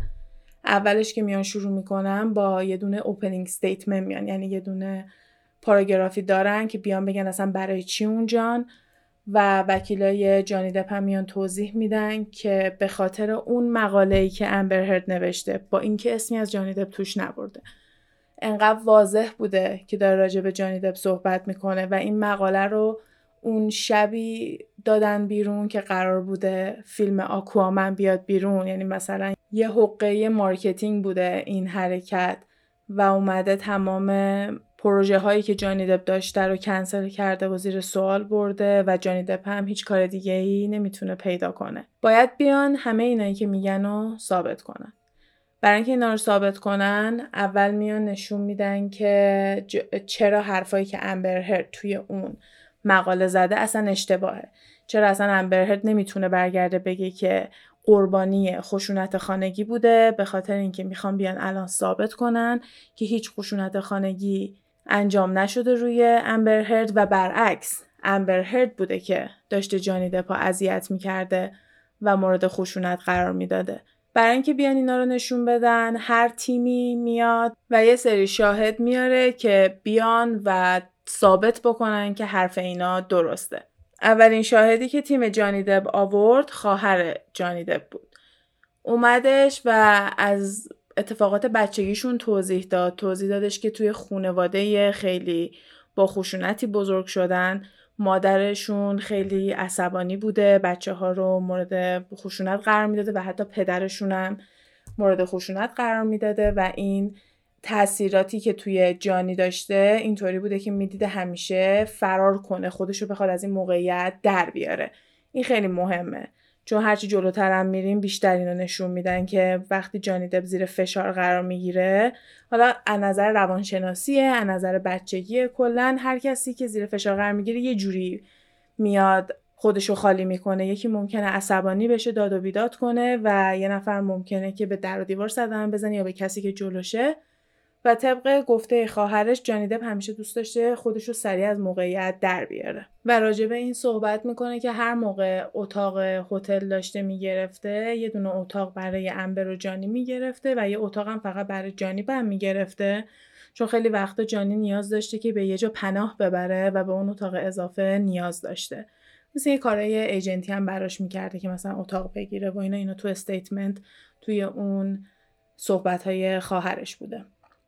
اولش که میان شروع می‌کنن با یه دونه opening statement میان. یعنی یه دونه پاراگرافی دارن که بیان بگن اصلا برای چی اونجان. و وکیلای جانی دپ میان توضیح میدن که به خاطر اون مقاله ای که امبر هرد نوشته با اینکه اسمی از جانی دپ توش نبرده. انقدر واضح بوده که داره راجع به جانی دپ صحبت می‌کنه و این مقاله رو اون شبی دادن بیرون که قرار بوده فیلم آکوامن بیاد بیرون. یعنی مثلا یه حقه marketing بوده این حرکت و اومده تمام پروژه هایی که جانی دپ داشته رو کنسل کرده و زیر سوال برده و جانی دپ هم هیچ کار دیگه ای نمی‌تونه پیدا کنه. باید بیان همه اینایی که میگن رو ثابت کنن. برای اینکه اینا رو ثابت کنن اول میان نشون میدن که چرا حرفایی که امبر هرد توی اون مقاله زده اصلا اشتباهه. چرا اصلا امبر هرد نمی‌تونه برگرده بگه که قربانی خشونت خانگی بوده به خاطر اینکه می‌خوان بیان الان ثابت کنن که هیچ خشونت خانگی انجام نشده روی امبر هرد و برعکس امبر هرد بوده که داشته جانی دپا اذیت می‌کرده و مورد خشونت قرار می‌داده. برای اینکه بیان اینا رو نشون بدن هر تیمی میاد و یه سری شاهد میاره که بیان و ثابت بکنن که حرف اینا درسته. اولین شاهدی که تیم جانی دب آورد خواهر جانی دب بود. اومدش و از اتفاقات بچگیشون توضیح داد. توضیح دادش که توی خونواده خیلی با خشونتی بزرگ شدن. مادرشون خیلی عصبانی بوده. بچه ها رو مورد خشونت قرار می‌داده و حتی پدرشون هم مورد خشونت قرار می‌داده و این تاثیراتی که توی جانی داشته اینطوری بوده که می‌دیده همیشه فرار کنه خودش رو بخواد از این موقعیت در بیاره. این خیلی مهمه. چون هرچی جلوتر هم میریم بیشتر اینو نشون میدن که وقتی جانی دب زیر فشار قرار می‌گیره حالا از نظر روانشناسیه از نظر بچگی کلا هر کسی که زیر فشار قرار می‌گیره یه جوری میاد خودشو خالی می‌کنه. یکی ممکنه عصبانی بشه داد و بیداد کنه و یه نفر ممکنه که به در و دیوار صدمه بزنه یا به کسی که جلوشه و طبق گفته خواهرش جانی دپ همیشه دوست داشته خودش رو سریع از موقعیت در بیاره. و راجع به این صحبت می‌کنه که هر موقع اتاق هتل داشته می‌گرفته یه دونه اتاق برای امبر و جانی می‌گرفته و یه اتاق هم فقط برای جانی هم می‌گرفته. چون خیلی وقتا جانی نیاز داشته که به یه جا پناه ببره و به اون اتاق اضافه نیاز داشته. مثل یه کارهای agent ی هم براش می‌کرده که مثلا اتاق بگیره و اینا اینو تو statement توی اون صحبت های خواهرش بوده.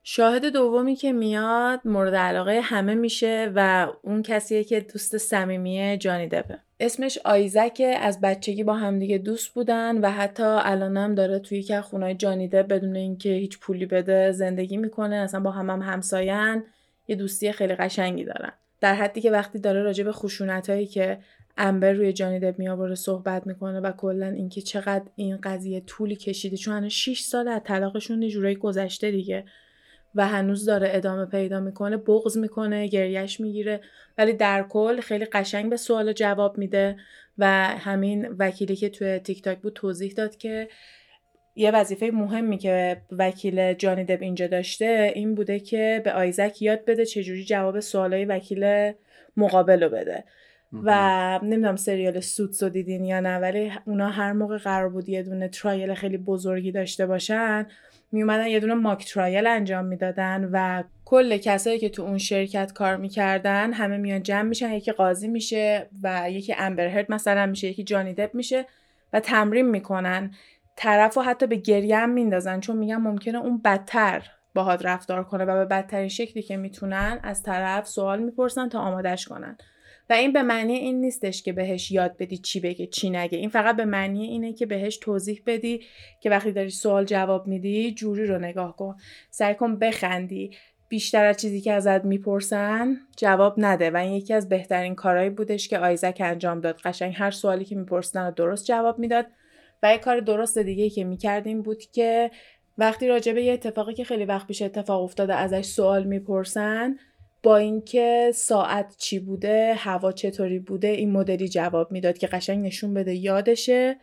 شاهد دومی که میاد مورد علاقه همه میشه و اون کسیه که دوست صمیمی جانی دپه. اسمش آیزکه از بچگی با همدیگه دوست بودن و حتی الانم داره توی یکی خونه‌های جانی دپ بدون اینکه هیچ پولی بده زندگی می‌کنه اصلا با هم هم همسایه‌ن یه دوستی خیلی قشنگی دارن. در حدی که وقتی داره راجع به خشونت هایی که امبر روی جانی دپ میآوره صحبت می‌کنه و کلا اینکه چقدر این قضیه طولی کشیده چون هنوز 6 سال از طلاقشون یه جورایی گذشته دیگه. و هنوز داره ادامه پیدا می‌کنه بغض می‌کنه گریش می‌گیره. ولی در کل خیلی قشنگ به سوال جواب میده و همین وکیلی که توی تیک تاک بود توضیح داد که یه وظیفه مهمی که وکیل جانی دب اینجا داشته این بوده که به آیزک یاد بده چجوری جواب سوالای وکیل مقابل رو بده و نمی‌دونم سریال سوتس رو دیدین یا نه ولی اونا هر موقع قرار بود یه دونه ترایل خیلی بزرگی داشته باشن می اومدن یه دونه ماک ترایل انجام می‌دادن و کل کسایی که تو اون شرکت کار می‌کردن همه میان جمع میشن یکی قاضی میشه و یکی امبر مثلا میشه یکی جانی دپ میشه و تمرین می‌کنن. طرف رو حتی به گریه هم میندازن چون میگن ممکنه اون بدتر باهات رفتار کنه و به بدترین شکلی که می‌تونن از طرف سوال می‌پرسن تا آمادش کنن. و این به معنی این نیستش که بهش یاد بدی چی بگه چی نگه. این فقط به معنی اینه که بهش توضیح بدی که وقتی داری سوال جواب میدی جوری رو نگاه کن. سعی کن بخندی. بیشتر از چیزی که ازت می‌پرسن جواب نده. و این یکی از بهترین کارهایی بودش که آیزک انجام داد. قشنگ هر سوالی که می‌پرسن رو درست جواب می‌داد. و یک کار درست دیگه که می‌کردیم بود که وقتی راجع به یه اتفاقی که خیلی وقت پیش اتفاق افتاده ازش سوال می‌پرسن با اینکه ساعت چی بوده هوا چطوری بوده این مدلی جواب می‌داد که قشنگ نشون بده یادشه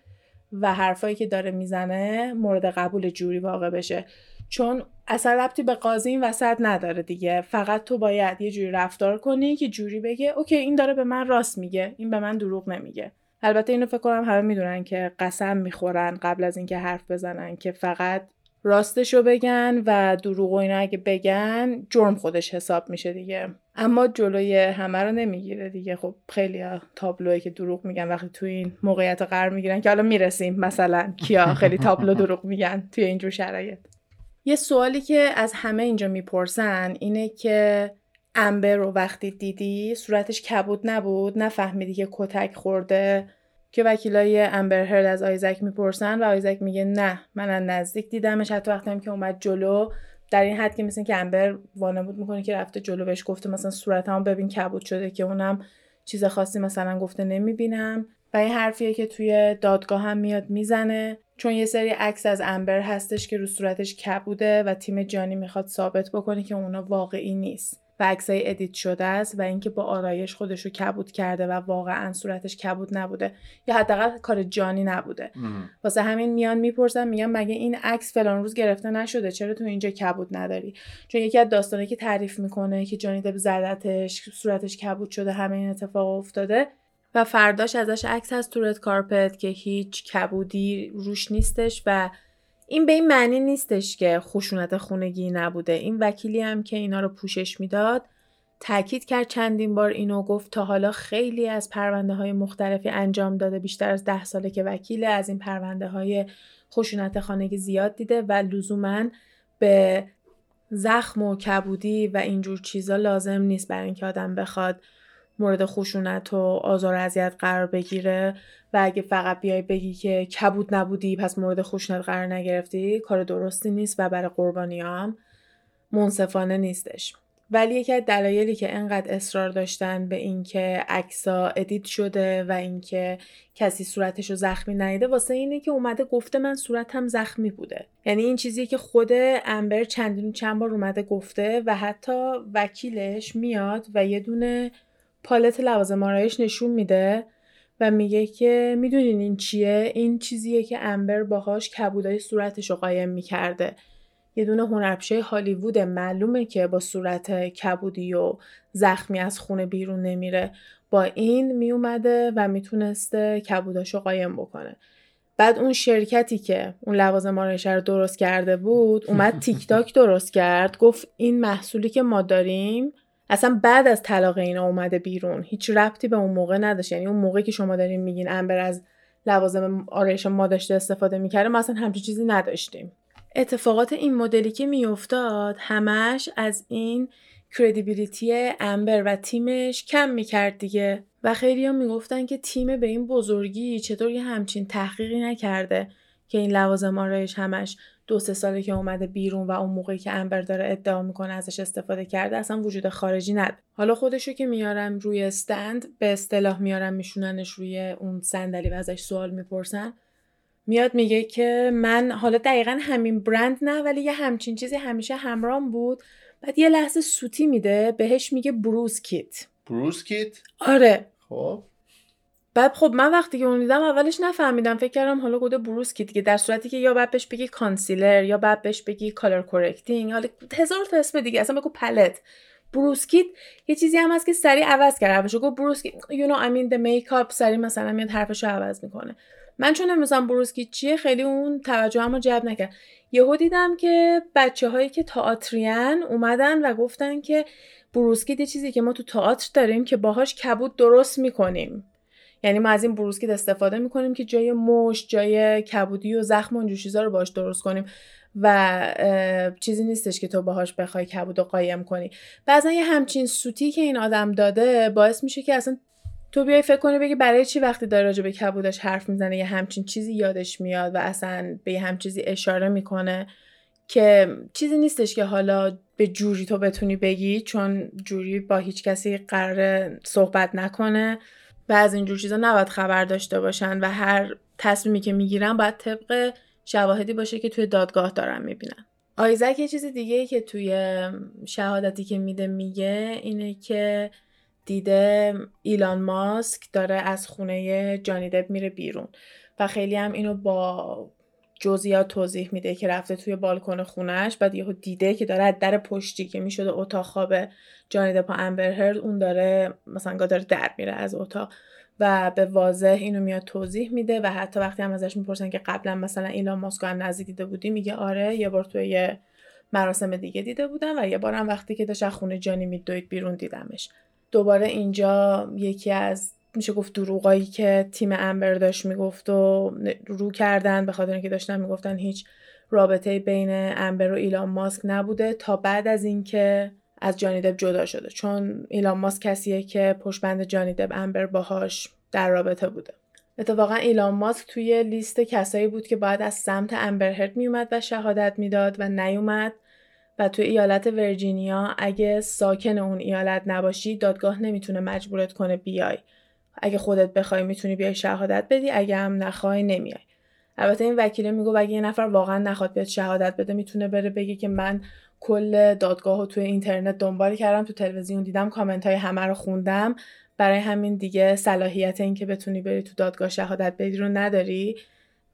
و حرفایی که داره می‌زنه مورد قبول جوری واقع بشه. چون اصلا ربطی به قاضی این وسط نداره دیگه. فقط تو باید یه جوری رفتار کنی که جوری بگه اوکی این داره به من راست میگه این به من دروغ نمیگه. البته اینو فکر کنم همه می‌دونن که قسم می‌خورن قبل از اینکه حرف بزنن که فقط راستشو بگن و دروغ و اینا اگه بگن جرم خودش حساب میشه دیگه. اما جلوی همه رو نمی‌گیره دیگه. خب خیلی تابلوی که دروغ میگن وقتی توی این موقعیت قرار می‌گیرن که حالا می‌رسیم مثلا کیا خیلی تابلو دروغ میگن توی اینجور شرایط. یه سوالی که از همه اینجا می‌پرسن اینه که امبر رو وقتی دیدی صورتش کبود نبود؟ نفهمیدی که کتک خورده؟ که وکیلای امبر هرد از آیزک می‌پرسن و آیزک میگه نه من از نزدیک دیدمش. حتی وقتی هم که اومد جلو در این حد که مثل که امبر وانمود می‌کنه که رفته جلو بهش گفته مثلا صورتمو ببین کبود شده که اونم چیز خاصی مثلا گفته نمی‌بینم. و این حرفیه که توی دادگاه هم میاد می‌زنه. چون یه سری عکس از امبر هستش که رو صورتش کبوده و تیم جانی می‌خواد ثابت بکنه که اونا واقعی نیست. و عکسای edit شده است و اینکه با آرایش خودش رو کبود کرده و واقعا صورتش کبود نبوده یا حداقل کار جانی نبوده. واسه همین میان می‌پرسن میگن مگه این عکس فلان روز گرفته نشده؟ چرا تو اینجا کبود نداری؟ چون یکی از داستانی که تعریف می‌کنه که جانی دب زدتش صورتش کبود شده همه این اتفاق افتاده و فرداش ازش عکس از تورت کارپت که هیچ کبودی روش نیستش و این به این معنی نیستش که خشونت خونگی نبوده. این وکیلی هم که اینا رو پوشش می‌داد تاکید کرد چندین بار اینو گفت تا حالا خیلی از پرونده های مختلفی انجام داده. بیشتر از ده ساله که وکیل از این پرونده های خشونت خانگی زیاد دیده و لزوما به زخم و کبودی و اینجور چیزا لازم نیست برای اینکه آدم بخواد مورد خشونت و آزار و اذیت قرار بگیره و اگه فقط بیای بگی که کبود نبودی پس مورد خشونت قرار نگرفتی کار درستی نیست و برای قربانی هم منصفانه نیستش. ولی یکی از دلایلی که انقدر اصرار داشتن به اینکه عکسا ادیت شده و اینکه کسی صورتش رو زخمی ندیده واسه اینه که اومده گفته من صورتم زخمی بوده. یعنی این چیزی که خود امبر چندین چند بار اومده گفته و حتی وکیلش میاد و یه دونه پالت لوازم آرایش نشون میده و میگه که می‌دونین این چیه؟ این چیزیه که امبر باهاش کبودای صورتش رو قایم می‌کرده. یه دونه هنرپیشه هالیوود معلومه که با صورت کبودی و زخمی از خونه بیرون نمیره. با این میومده و می‌تونسته کبوداشو قایم بکنه. بعد اون شرکتی که اون لوازم آرایش رو درست کرده بود اومد تیک تاک درست کرد. گفت این محصولی که ما داریم اصلا بعد از طلاق اینا اومده بیرون. هیچ ربطی به اون موقع نداشت. یعنی اون موقعی که شما دارین میگین امبر از لوازم آرایش ما داشته استفاده می‌کرده ما اصلا همچین چیزی نداشتیم. اتفاقات این مدلی که میافتاد همش از این کردیبیلیتی امبر و تیمش کم می‌کرد دیگه. و خیلی هم می‌گفتن که تیم به این بزرگی چطور یه همچین تحقیقی نکرده که این لوازم آرایش همش دو سه ساله که اومده بیرون و اون موقعی که امبر داره ادعا می‌کنه ازش استفاده کرده اصلا وجود خارجی ند حالا خودشو که میارم روی استند به اصطلاح میارم میشوننش روی اون صندلی و ازش سوال می‌پرسن میاد میگه که من حالا دقیقا همین برند نه ولی یه همچین چیزی همیشه همرام بود. بعد یه لحظه سوتی میده بهش میگه bruise kit bruise kit آره. خب. بعد خب من وقتی که اون دیدم اولش نفهمیدم. فکر کردم حالا گفته bruise kit دیگه. در صورتی که یا بعد بهش بگی concealer یا بعد بهش بگی color correcting. حالا هزار تا اسم دیگه. اصلا بگو palette. bruise kit یه چیزی هم هست که سریع عوض کرده حرفشو گفت bruise kit no I mean the makeup. سریع مثلا میاد حرفشو عوض می‌کنه. من چون نمی‌دونستم bruise kit چیه خیلی اون توجهم رو جلب نکرد. یهو دیدم که بچه هایی که تئاتریان اومدن و گفتن که بروسکیت یه چیزی که ما تو تئاتر داریم که باهاش کبود درست می‌کنیم. یعنی ما از این بروسکیت استفاده می‌کنیم که جای مش جای کبودی و زخم و چیزا رو باش درست کنیم و چیزی نیستش که تو باهاش بخوای کبود و قایم کنی. بعضا یه همچین سوتی که این آدم داده باعث میشه که اصلا تو بیای فکر کنی بگی برای چی وقتی داره راجع به کبودش حرف می‌زنه یه همچین چیزی یادش میاد و اصلا به یه هم چیزی اشاره می‌کنه که چیزی نیستش که حالا به جوری تو بتونی بگی چون جوری با هیچ کسی قرار صحبت نکنه. و از اینجور چیزا نباید خبر داشته باشن و هر تصمیمی که می‌گیرن باید طبق شواهدی باشه که توی دادگاه دارن می‌بینن. آیزک یه چیز دیگه که توی شهادتی که میده میگه اینه که دیده ایلان ماسک داره از خونه جانی دب میره بیرون و خیلی هم اینو با جزئیات توضیح میده که رفته توی بالکن خونهش بعد یهو دیده که داره از در پشتی که می‌شده اتاق خواب جانی دپ و امبر اون داره مثلا داره در میره از اتاق و به واضح اینو میاد توضیح میده و حتی وقتی هم ازش می‌پرسن که قبلا مثلا ایلان ماسک هم نزدیک دیده بودی میگه آره یه بار توی یه مراسم دیگه دیده بودم و یه بارم وقتی که داشت خونه جانی میدوید بیرون دیدمش. دوباره اینجا یکی از میشه گفت دروغایی که تیم امبر داشت می‌گفت و رو کردن به خاطر اینکه داشتن می‌گفتن هیچ رابطه بین امبر و ایلان ماسک نبوده تا بعد از اینکه از جانی دب جدا شده. چون ایلان ماسک کسیه که پشت بند جانی دب امبر باهاش در رابطه بوده. اتفاقا ایلان ماسک توی لیست کسایی بود که باید از سمت امبر هرد میومد و شهادت می‌داد و نیومد. و توی ایالت ورجینیا اگه ساکن اون ایالت نباشی دادگاه نمی‌تونه مجبورت کنه بیای. اگه خودت بخوای می‌تونی بیای شهادت بدی اگه هم نخوای نمیای. البته این وکیله میگو اگه یه نفر واقعا نخواد بیاد شهادت بده می‌تونه بره بگه که من کل دادگاه رو توی اینترنت دنبال کردم تو تلویزیون دیدم کامنت های همه رو خوندم. برای همین دیگه صلاحیت این که بتونی بری تو دادگاه شهادت بدی رو نداری.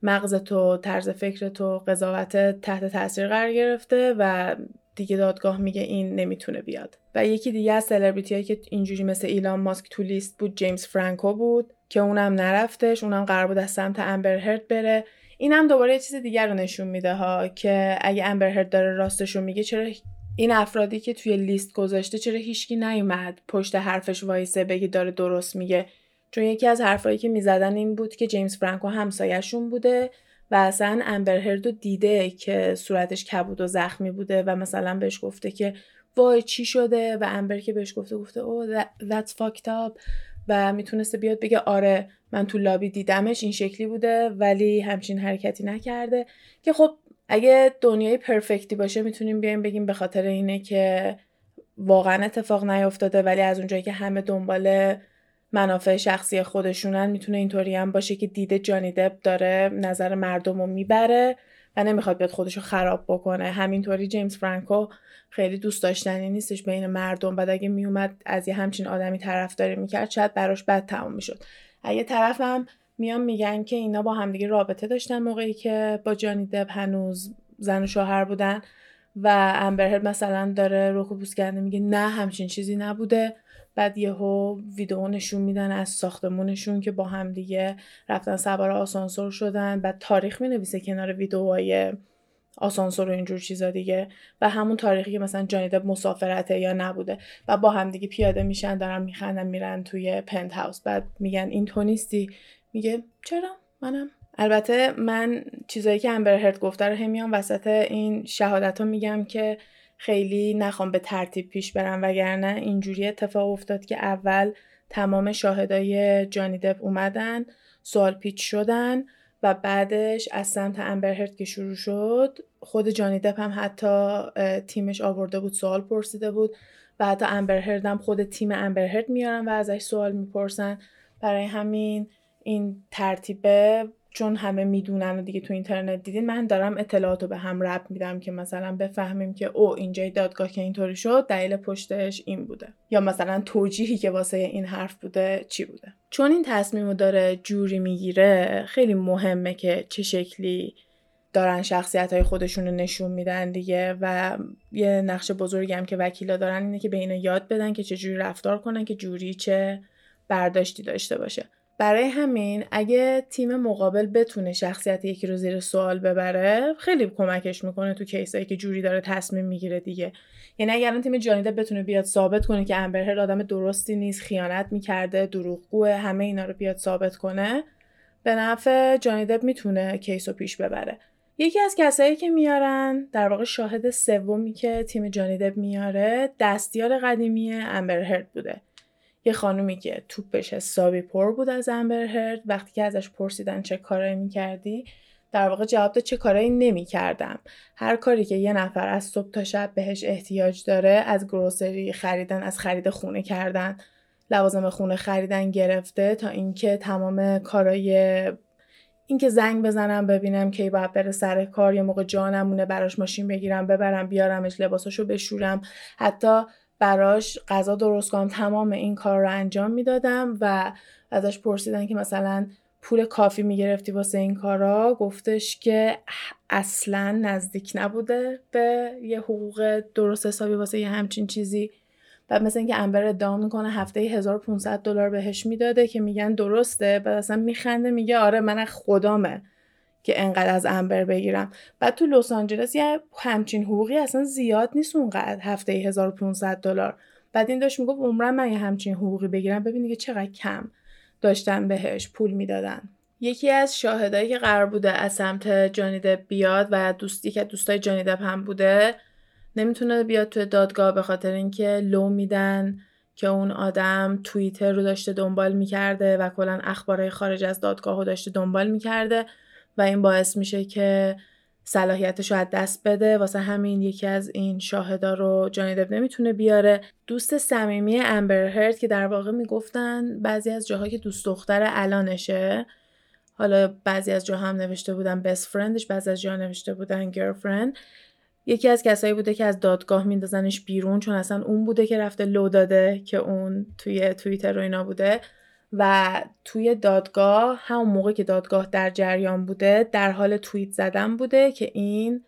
مغز تو طرز فکر تو قضاوت تحت تاثیر قرار گرفته و دیگه دادگاه میگه این نمی‌تونه بیاد. و یکی دیگه از سلبریتی که اینجوری مثل ایلان ماسک تو لیست بود جیمز فرانکو بود که اونم نرفتش اونم قرار بود از سمت امبر هرد بره. اینم دوباره چیز دیگر رو نشون میده ها که اگه امبر هرد داره راستش رو میگه چرا این افرادی که توی لیست گذاشته چرا هیچکی نیومد پشت حرفش وایسه بگی داره درست میگه؟ چون یکی از حرفایی که می‌زدن این بود که جیمز فرانکو همسایهشون بوده و اصلا امبر هردو دیده که صورتش کبود و زخمی بوده و مثلا بهش گفته که وای چی شده و امبر که بهش گفته گفته او that's fucked up و می‌تونسته بیاد بگه آره من تو لابی دیدمش این شکلی بوده ولی همچین حرکتی نکرده که خب اگه دنیای پرفکتی باشه می‌تونیم بیایم بگیم به خاطر اینه که واقعا اتفاق نیافتاده ولی از اونجایی که همه دنبال منافع شخصی خودشونن می‌تونه اینطوری هم باشه که دیده جانی دب داره نظر مردم رو می‌بره و نمی‌خواد بیاد خودش رو خراب بکنه. همینطوری جیمز فرانکو خیلی دوست داشتنی نیستش بین مردم. بعد اگه میومد از یه همچین آدمی طرفداری می‌کرد شاید براش بد تموم می‌شد. اگه طرف هم میان میگن که اینا با همدیگه رابطه داشتن موقعی که با جانی دب هنوز زن و شوهر بودن و امبرهرد مثلا داره روکو بوس میگه نه همچین چیزی نبوده. بعد یهو ویدیو نشون میدن از ساختمونشون که با هم دیگه رفتن سوار آسانسور شدن. بعد تاریخ می نویسه کنار ویدیوهای آسانسور و اینجور چیزا دیگه. و همون تاریخی که مثلا جانی مسافرته یا نبوده. و با هم دیگه پیاده میشن دارن میخندن میرن توی پنت هاوس بعد میگن این تو نیستی. میگه چرا؟ منم. البته من چیزایی که امبر هرد گفته رو همیان وسط این شهادت ها میگم که خیلی نخوام به ترتیب پیش برم وگرنه اینجوری اتفاق افتاد که اول تمام شاهدای جانی دپ اومدن سوال پیچ شدن و بعدش از سمت امبرهرد که شروع شد خود جانی دپ هم حتی تیمش آورده بود سوال پرسیده بود و حتی امبرهرد هم خود تیم امبرهرد میارن و ازش سوال می‌پرسن. برای همین این ترتیبه چون همه می‌دونن و دیگه تو اینترنت دیدین من دارم اطلاعاتو به هم رب میدم که مثلا بفهمیم که او اینجای دادگاه که اینطوری شد دلیل پشتش این بوده. یا مثلا توجیهی که واسه این حرف بوده چی بوده؟ چون این تصمیمو داره جوری می‌گیره خیلی مهمه که چه شکلی دارن شخصیت های خودشون رو نشون میدن دیگه. و یه نقش بزرگی هم که وکیلا دارن اینه که به اینا یاد بدن که چجوری رفتار کنن که جوری چه برداشتی داشته باشه. برای همین اگه تیم مقابل بتونه شخصیت یکی رو زیر سوال ببره خیلی کمکش می‌کنه تو کیسایی که جوری داره تصمیم می‌گیره دیگه. یعنی اگر الان تیم جانیده بتونه بیاد ثابت کنه که امبرهر آدم درستی نیست خیانت می‌کرده دروغگوه همه اینا رو بیاد ثابت کنه به نفع جانیدب می‌تونه کیس رو پیش ببره. یکی از کسایی که میارن در واقع شاهد سومی که تیم جانیدب میاره دستیار قدیمی امبرهرد بوده. یه خانومی که توپش حسابی پر بود از امبر هرد وقتی که ازش پرسیدن چه کارایی می‌کردی در واقع جواب داد چه کارایی نمی‌کردم. هر کاری که یه نفر از صبح تا شب بهش احتیاج داره از گروسری خریدن از خرید خونه کردن. لوازم خونه خریدن گرفته تا اینکه تمام کارای اینکه زنگ بزنم ببینم کی باید بره سر کار یه موقع جانمونه براش ماشین بگیرم ببرم بیارمش لباساشو بشورم. حتی براش غذا درست کنم تمام این کار رو انجام می‌دادم و ازش پرسیدن که مثلا پول کافی می‌گرفتی واسه این کارا گفتش که اصلا نزدیک نبوده به یه حقوق درست حسابی واسه یه همچین چیزی. و مثل اینکه امبر ادعا می‌کنه هفته 1500 دلار بهش می‌داده که میگن درسته بعد اصلا میخنده میگه آره من خدامه. که انقدر از امبر بگیرم. بعد تو لس آنجلس یه همچین حقوقی اصلا زیاد نیست اونقدر هفته 1500 دلار. بعد این داشت می‌گفت عمرم من یه همچین حقوقی بگیرم. ببینید که چقدر کم داشتن بهش پول می‌دادن. یکی از شاهدایی که قرار بوده از سمت جانیدب بیاد و دوستی که دوستای جانیدب هم بوده نمی‌تونه بیاد توی دادگاه به خاطر اینکه لو میدن که اون آدم توییتر رو داشته دنبال می‌کرده و کلا اخبارهای خارج از دادگاه رو داشته دنبال می‌کرده. و این باعث میشه که صلاحیتش رو از دست بده. واسه همین یکی از این شاهدا رو جانی دب نمی‌تونه بیاره. دوست صمیمی امبر هرد که در واقع می‌گفتن بعضی از جاها که دوست دختر الانشه حالا بعضی از جاها هم نوشته بودن بست فرندش بعضی از جاها نوشته بودن گرفرند یکی از کسایی بوده که از دادگاه میندازنش بیرون چون اصلا اون بوده که رفته لو داده که اون توی توییتر و اینا بوده. و توی دادگاه همون موقع که دادگاه در جریان بوده در حال توییت زدن بوده که این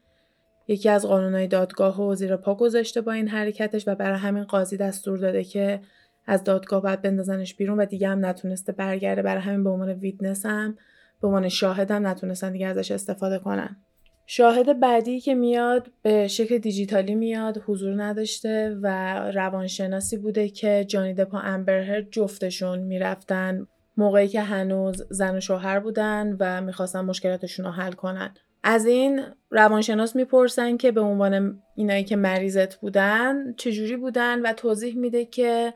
یکی از قانونهای دادگاه و زیر پا گذاشته با این حرکتش و برای همین قاضی دستور داده که از دادگاه باید بندازنش بیرون و دیگه هم نتونسته برگرده. برای همین به عنوان ویدنس هم به عنوان شاهد هم نتونستن دیگه ازش استفاده کنن. شاهد بعدی که میاد به شکل دیجیتالی میاد حضور نداشته و روانشناسی بوده که جانی دپا امبرهر جفتشون می‌رفتن. موقعی که هنوز زن و شوهر بودن و می‌خواستن مشکلاتشون رو حل کنن. از این روانشناس می‌پرسن که به عنوان اینایی که مریضت بودن چجوری بودن و توضیح میده که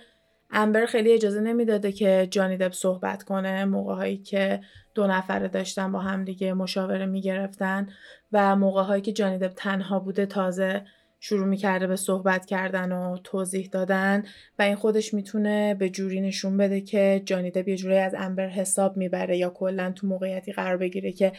امبر خیلی اجازه نمی‌داده که جانی دپ صحبت کنه موقعهایی که دو نفره داشتن با هم دیگه مشاوره می‌گرفتن و موقعهایی که جانی دپ تنها بوده تازه شروع می‌کرده به صحبت کردن و توضیح دادن و این خودش می‌تونه به جوری نشون بده که جانی دپ یه جوری از امبر حساب می‌بره یا کلا تو موقعیتی قرار بگیره که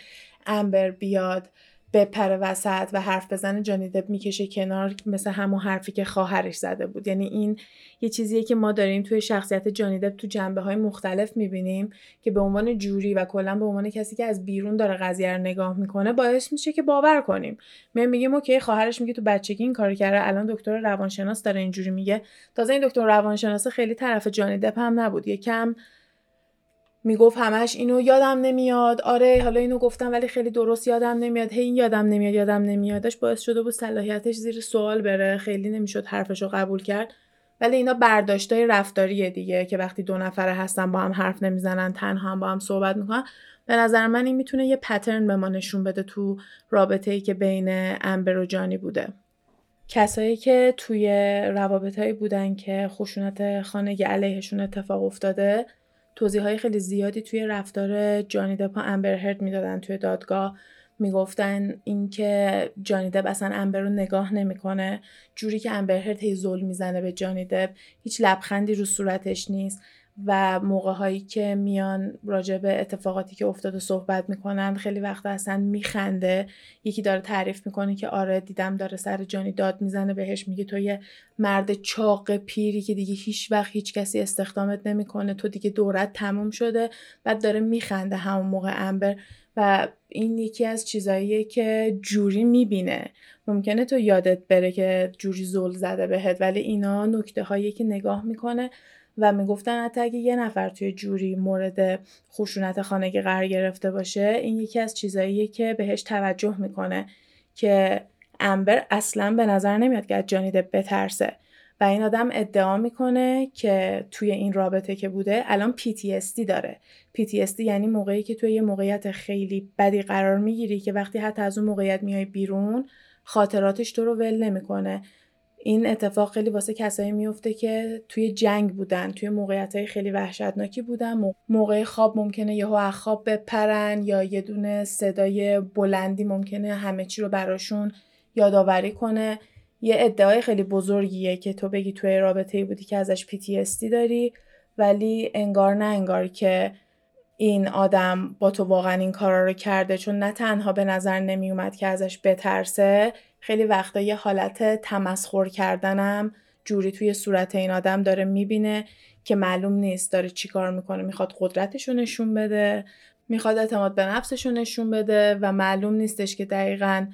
امبر بیاد بپره وسط و حرف بزنه جانی دب می‌کشه کنار مثل همون حرفی که خواهرش زده بود. یعنی این یه چیزیه که ما داریم توی شخصیت جانی دب تو جنبه های مختلف می‌بینیم که به عنوان جوری و کلا به عنوان کسی که از بیرون داره قضیه رو نگاه می‌کنه باعث میشه که باور کنیم. می میگیم اوکی خواهرش میگه تو بچگی این کار کرده الان دکتر روانشناس داره اینجوری میگه. تازه این دکتر روانشناس خیلی طرف جانی دپ هم نبود. یکم می‌گفت همش اینو یادم نمیاد. آره حالا اینو گفتم ولی خیلی درست یادم نمیاد. هی این یادم نمیاد یادم نمیادش باعث شده بود صلاحیتش زیر سوال بره. خیلی نمی‌شد حرفش رو قبول کرد. ولی اینا برداشتای رفتاریه دیگه که وقتی دو نفره هستن با هم حرف نمی‌زنن تنها هم با هم صحبت می‌کنن. به نظر من این می‌تونه یه پترن به ما نشون بده تو رابطه ای که بین امبر و جانی بوده. کسایی که توی روابط بودن که خشونت خانگی علیهشون اتفاق افتاده توضیح های خیلی زیادی توی رفتار جانی دپا امبر هرد می‌دادن توی دادگاه. می‌گفتن اینکه جانی دب اصلا امبر رو نگاه نمی‌کنه. جوری که امبر هرد هی زل می‌زنه به جانی دب هیچ لبخندی رو صورتش نیست. و موقع هایی که میان راجع به اتفاقاتی که افتاده صحبت می‌کنن خیلی وقت اصلا میخنده. یکی داره تعریف می‌کنه که آره دیدم داره سر جانی داد می‌زنه بهش میگه تو یه مرد چاق پیری که دیگه هیچ وقت هیچ کسی استخدامت نمی‌کنه. تو دیگه دورت تموم شده. بعد داره میخنده همون موقع امبر و این یکی از چیزاییه که جوری می‌بینه. ممکنه تو یادت بره که جوری زل زده بهت ولی اینا نکته هایی که نگاه می‌کنه و می‌گفتن حتی اگه یه نفر توی جوری مورد خشونت خانگی قرار گرفته باشه این یکی از چیزاییه که بهش توجه می‌کنه که امبر اصلا به نظر نمیاد که از جانی بترسه و این آدم ادعا می‌کنه که توی این رابطه که بوده الان PTSD داره. PTSD یعنی موقعی که توی یه موقعیت خیلی بدی قرار می‌گیری که وقتی حتی از اون موقعیت میای بیرون خاطراتش تو رو ول نمی‌کنه. این اتفاق خیلی واسه کسایی میفته که توی جنگ بودن توی موقعیت های خیلی وحشتناکی بودن. موقع خواب ممکنه یهو از خواب بپرن یا یه دونه صدای بلندی ممکنه همه چی رو براشون یادآوری کنه. یه ادعای خیلی بزرگیه که تو بگی توی رابطه بودی که ازش PTSD داری ولی انگار نه انگار که این آدم با تو واقعا این کارا رو کرده چون نه تنها به نظر نمی اومد که ازش بترسه خیلی وقتا یه حالت تمسخر کردنم جوری توی صورت این آدم داره می‌بینه که معلوم نیست داره چی کار می‌کنه. می‌خواد قدرتش نشون بده می‌خواد اعتماد به نفسش نشون بده و معلوم نیستش که دقیقا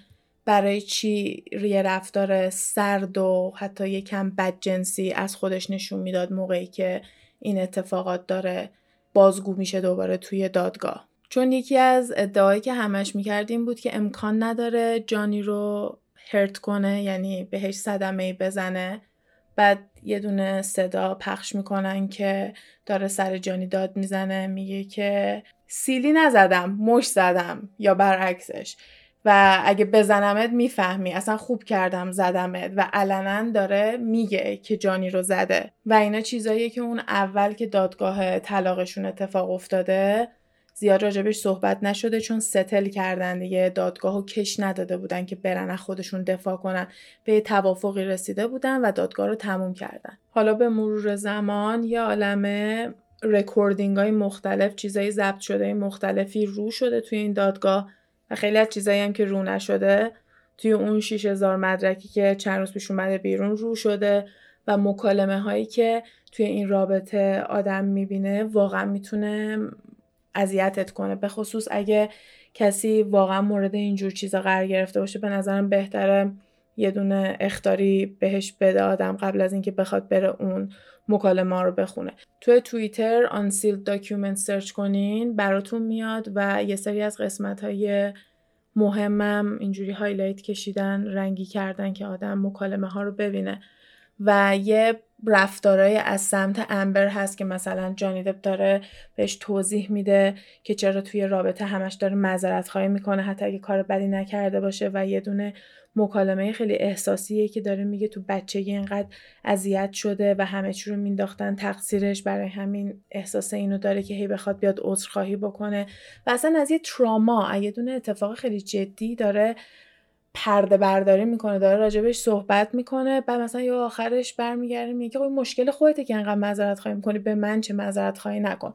برای چی یه رفتار سرد و حتی یکم بدجنسی از خودش نشون می‌داد موقعی که این اتفاقات داره بازگو میشه دوباره توی دادگاه. چون یکی از ادعایی که همش می‌کردیم بود که امکان نداره جانی رو هرت کنه یعنی بهش صدمه بزنه. بعد یه دونه صدا پخش می‌کنن که داره سر جانی داد می‌زنه میگه که سیلی نزدم مش زدم یا برعکسش. و اگه بزنمت می‌فهمی اصلا خوب کردم زدمت. و علنا داره میگه که جانی رو زده. و اینا چیزاییه که اون اول که دادگاه طلاقشون اتفاق افتاده زیاد راجبش صحبت نشده چون ستل کردن دیگه. دادگاه و کش نداده بودن که برن از خودشون دفاع کنن. به توافقی رسیده بودن و دادگاه رو تموم کردن. حالا به مرور زمان یه عالمه recording های مختلف چیزای ضبط شده مختلفی رو شده توی این دادگاه و خیلی از چیزایی هم که رو نشده توی اون 6000 مدرکی که چند روز پیش اومده بیرون رو شده و مکالمه هایی که توی این رابطه آدم می‌بینه واقعا می‌تونه اذیتت کنه. به خصوص اگه کسی واقعا مورد اینجور چیزا قرار گرفته باشه به نظرم بهتره یه دونه اخطاری بهش بده آدم قبل از اینکه بخواد بره اون مکالمه رو بخونه. توی توییتر unsealed document search کنین براتون میاد و یه سری از قسمت های مهمم اینجوری highlight کشیدن رنگی کردن که آدم مکالمه ها رو ببینه. و یه رفتارای از سمت امبر هست که مثلا جانی دپ داره بهش توضیح میده که چرا توی رابطه همش داره معذرت خواهی می‌کنه حتی اگه کار بدی نکرده باشه و یه دونه مکالمه خیلی احساسیه که داره میگه تو بچگی اینقدر اذیت شده و همه چی رو مینداختن تقصیرش برای همین احساس اینو داره که هی بخواد بیاد عذرخواهی بکنه. و اصلا از یه تراما یه دونه اتفاق خیلی جدی داره پرده برداری می‌کنه داره راجبش صحبت می‌کنه بعد مثلا یا آخرش برمیگرده میگه خب مشکل خودته که انقدر معذرت خواهی می‌کنی به من چه معذرت خواهی نکن.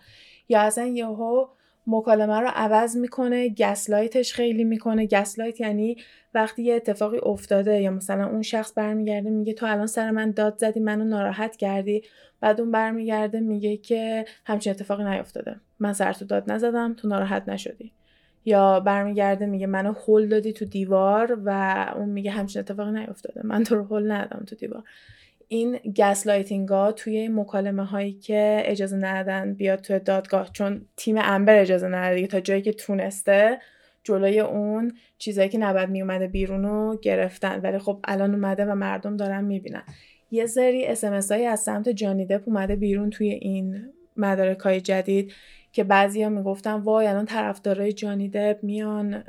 یا اصلا یهو مکالمه رو عوض می‌کنه گسلایتش خیلی می‌کنه. گسلایت یعنی وقتی یه اتفاقی افتاده یا مثلا اون شخص برمیگرده میگه تو الان سر من داد زدی منو ناراحت کردی. بعد اون برمیگرده میگه که همچین اتفاقی نیفتاده. من سر تو داد نزدم تو ناراحت نشدی. یا برمیگرده میگه منو هول دادی تو دیوار و اون میگه همچین اتفاقی نیفتاده. من تو رو هول ندادم تو دیوار. این گس ها توی مکالمه هایی که اجازه ندادن بیاد توی دادگاه چون تیم امبر اجازه نداده تا جایی که تونسته جلوی اون چیزایی که نباید میومده بیرون رو گرفتن. ولی خب الان اومده و مردم دارن می‌بینن. یه سری اسمس هایی از سمت جانی دپ اومده بیرون توی این مدارک های جدید. که بعضیا می‌گفتن وای الان طرفدارای جانی دپ میان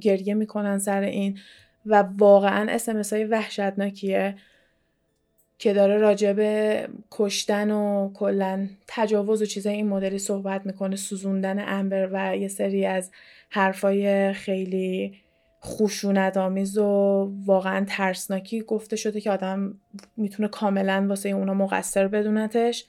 گریه می‌کنن سر این و واقعا اسمس های وحشتناکیه که داره راجع به کشتن و کلا تجاوز و چیزای این مدلی صحبت می‌کنه سوزوندن امبر و یه سری از حرفای خیلی خشونت آمیز و واقعا ترسناکی گفته شده که آدم می‌تونه کاملا واسه اونا مقصر بدونتش.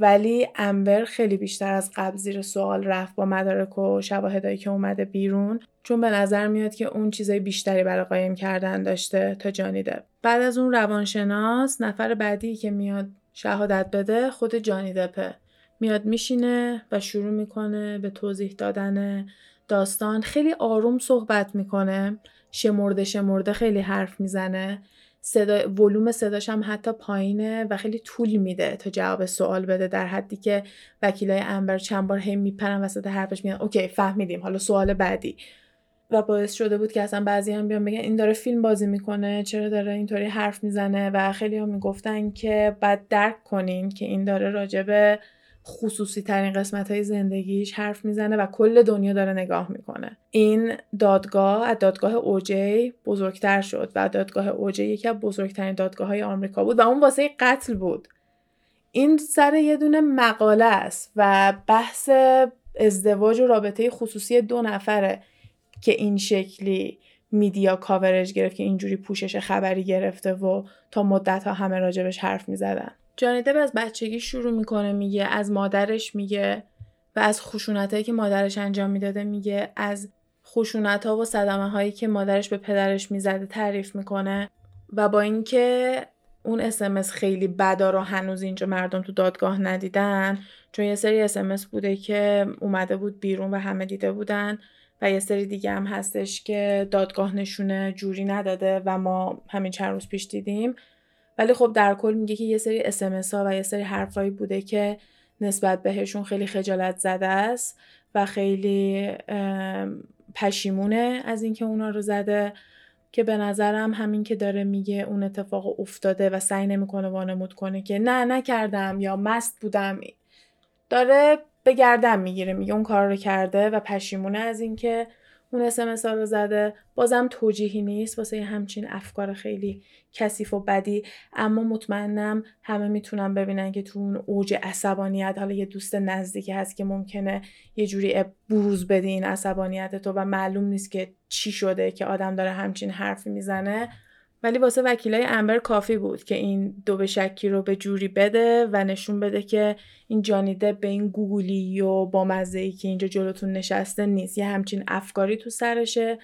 ولی امبر خیلی بیشتر از قبل زیر سوال رفت با مدارک و شواهدایی که اومده بیرون چون به نظر میاد که اون چیزای بیشتری برای قایم کردن داشته تا جانی دپ بعد از اون روانشناس نفر بعدی که میاد شهادت بده خود جانی دپه. میاد میشینه و شروع می‌کنه به توضیح دادن داستان. خیلی آروم صحبت می‌کنه. شمرده شمرده خیلی حرف می‌زنه. صدا ولوم صداش هم حتی پایینه و خیلی طول میده تا جواب سوال بده در حدی که وکیلای انبر چند بار هم میپرن وسط حرفش میگن اوکی فهمیدیم حالا سوال بعدی. و باعث شده بود که اصلا بعضی هم بیان بگن این داره فیلم بازی می‌کنه چرا داره اینطوری حرف می‌زنه؟ و خیلی هم می‌گفتن که بعد درک کنین که این داره راجبه خصوصی ترین قسمت های زندگیش حرف می‌زنه و کل دنیا داره نگاه می‌کنه. این دادگاه از دادگاه اوجی بزرگتر شد و دادگاه اوجی یکی از بزرگترین دادگاه های آمریکا بود و اون واسه قتل بود. این سر یه دونه مقاله است و بحث ازدواج و رابطه خصوصی دو نفره که این شکلی میدیا کاورج گرفت که اینجوری پوشش خبری گرفته و تا مدت ها همه راجبش حرف می‌زدن. جانی از بچگی شروع می‌کنه میگه از مادرش میگه و از خشونت که مادرش انجام می‌داده میگه از خشونت و صدمه هایی که مادرش به پدرش می‌زده تعریف می‌کنه و با اینکه اون اسمس خیلی بدا رو هنوز اینجا مردم تو دادگاه ندیدن چون یه سری اسمس بوده که اومده بود بیرون و همه دیده بودن و یه سری دیگه هم هستش که دادگاه نشونه جوری نداده و ما همین چند روز پیش دیدیم. ولی خب در کل میگه که یه سری اسمس ها و یه سری حرفایی بوده که نسبت بهشون خیلی خجالت زده است و خیلی پشیمونه از اینکه اونا رو زده که به نظرم همین که داره میگه اون اتفاق افتاده و سعی نمی‌کنه وانمود کنه که نه نکردم یا مست بودم. داره به گردن می‌گیره میگه اون کار رو کرده و پشیمونه از اینکه اون اسمس رو زده. بازم توجیهی نیست. واسه همچین افکار خیلی کثیف و بدی. اما مطمئنم همه می‌تونن ببینن که تو اون اوج عصبانیت حالا یه دوست نزدیکی هست که ممکنه یه جوری بروز بده این عصبانیت تو و معلوم نیست که چی شده که آدم داره همچین حرفی می‌زنه. ولی واسه وکیلای امبر کافی بود که این دو به شکی رو به جوری بده و نشون بده که این جانیده به این گوگلی و با مزه ای که اینجا جلوتون نشسته نیست. یه همچین افکاری تو سرشه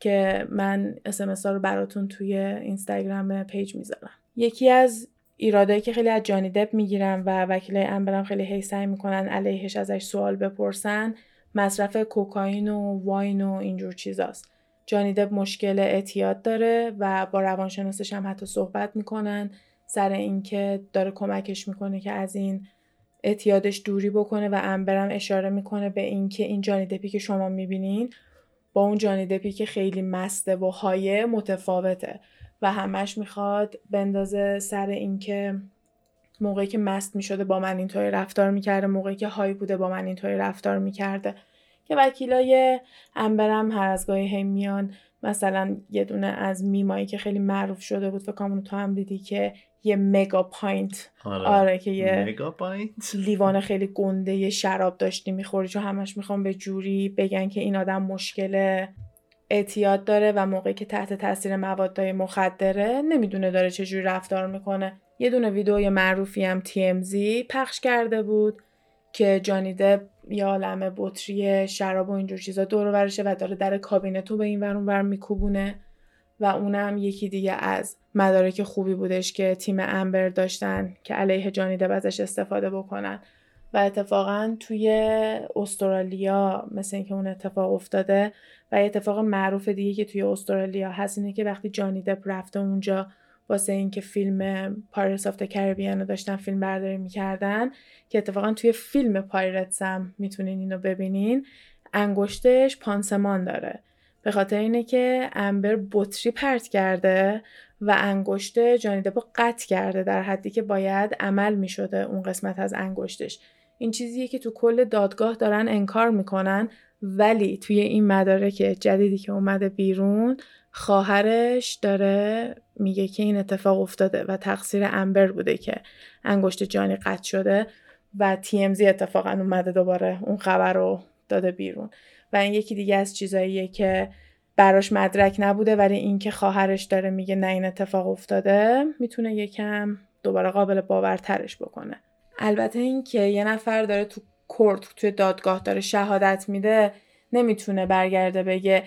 که من اسمش رو براتون توی اینستاگرام page می‌ذارم. یکی از ایرادایی که خیلی از جانی دپ می‌گیرن و وکیلای امبرم خیلی هی سعی می‌کنن علیهش ازش سوال بپرسن مصرف کوکائین و wine و اینجور چیزاست. جانی دپ مشکل اعتیاد داره و با روانشناسش هم حتی صحبت می‌کنن. سر اینکه داره کمکش می‌کنه که از این اعتیادش دوری بکنه و امبرم اشاره می‌کنه به اینکه این جانی دپی که شما می‌بینین با اون جانی دپی که خیلی مسته و high ه متفاوته و همش می‌خواد بندازه سر اینکه موقعی که مست می‌شده با من اینطوری رفتار می‌کرده موقعی که high بوده با من اینطوری رفتار می‌کرده. که وکیلای امبرم هر از گاهی هم میان. مثلا یه دونه از میمایی که خیلی معروف شده بود فکر تو هم دیدی که یه mega pint. آره, آره که یه mega pint؟ لیوان خیلی گنده یه شراب داشتی می‌خوری چون همش می‌خوام به جوری بگن که این آدم مشکل اعتیاد داره و موقعی که تحت تاثیر موادهای مخدره نمی‌دونه داره چجوری رفتار می‌کنه. یه دونه ویدیو معروفی هم TMZ پخش کرده بود. که جانی دب یه عالم بطری شراب و اینجور چیزا دور ورشه و داره در کابینتو به این ور ور میکوبونه و اونم یکی دیگه از مدارک خوبی بودش که تیم امبر داشتن که علیه جانی دب ازش استفاده بکنن. و اتفاقا توی استرالیا مثل اینکه اون اتفاق افتاده و اتفاق معروف دیگه که توی استرالیا هست اینه که وقتی جانی دپ رفته اونجا واسه اینکه فیلم Pirates of Caribbean رو داشتن فیلم برداری می‌کردن که اتفاقا توی فیلم Pirates هم می‌تونین اینو ببینین انگشتش پانسمان داره. به خاطر اینه که امبر بطری پرت کرده و انگشت جانی دپو قطع کرده در حدی که باید عمل می شده اون قسمت از انگشتش. این چیزیه که تو کل دادگاه دارن انکار می‌کنن ولی توی این مدارک جدیدی که اومده بیرون خواهرش داره میگه که این اتفاق افتاده و تقصیر امبر بوده که انگشت جانی قطع شده و TMZ اتفاقا اومده دوباره اون خبر رو داده بیرون. و این یکی دیگه از چیزاییه که براش مدرک نبوده ولی اینکه خواهرش داره میگه نه این اتفاق افتاده می‌تونه یکم دوباره قابل باورترش بکنه. البته اینکه یه نفر داره تو کورت توی دادگاه داره شهادت میده نمی‌تونه برگرده بگه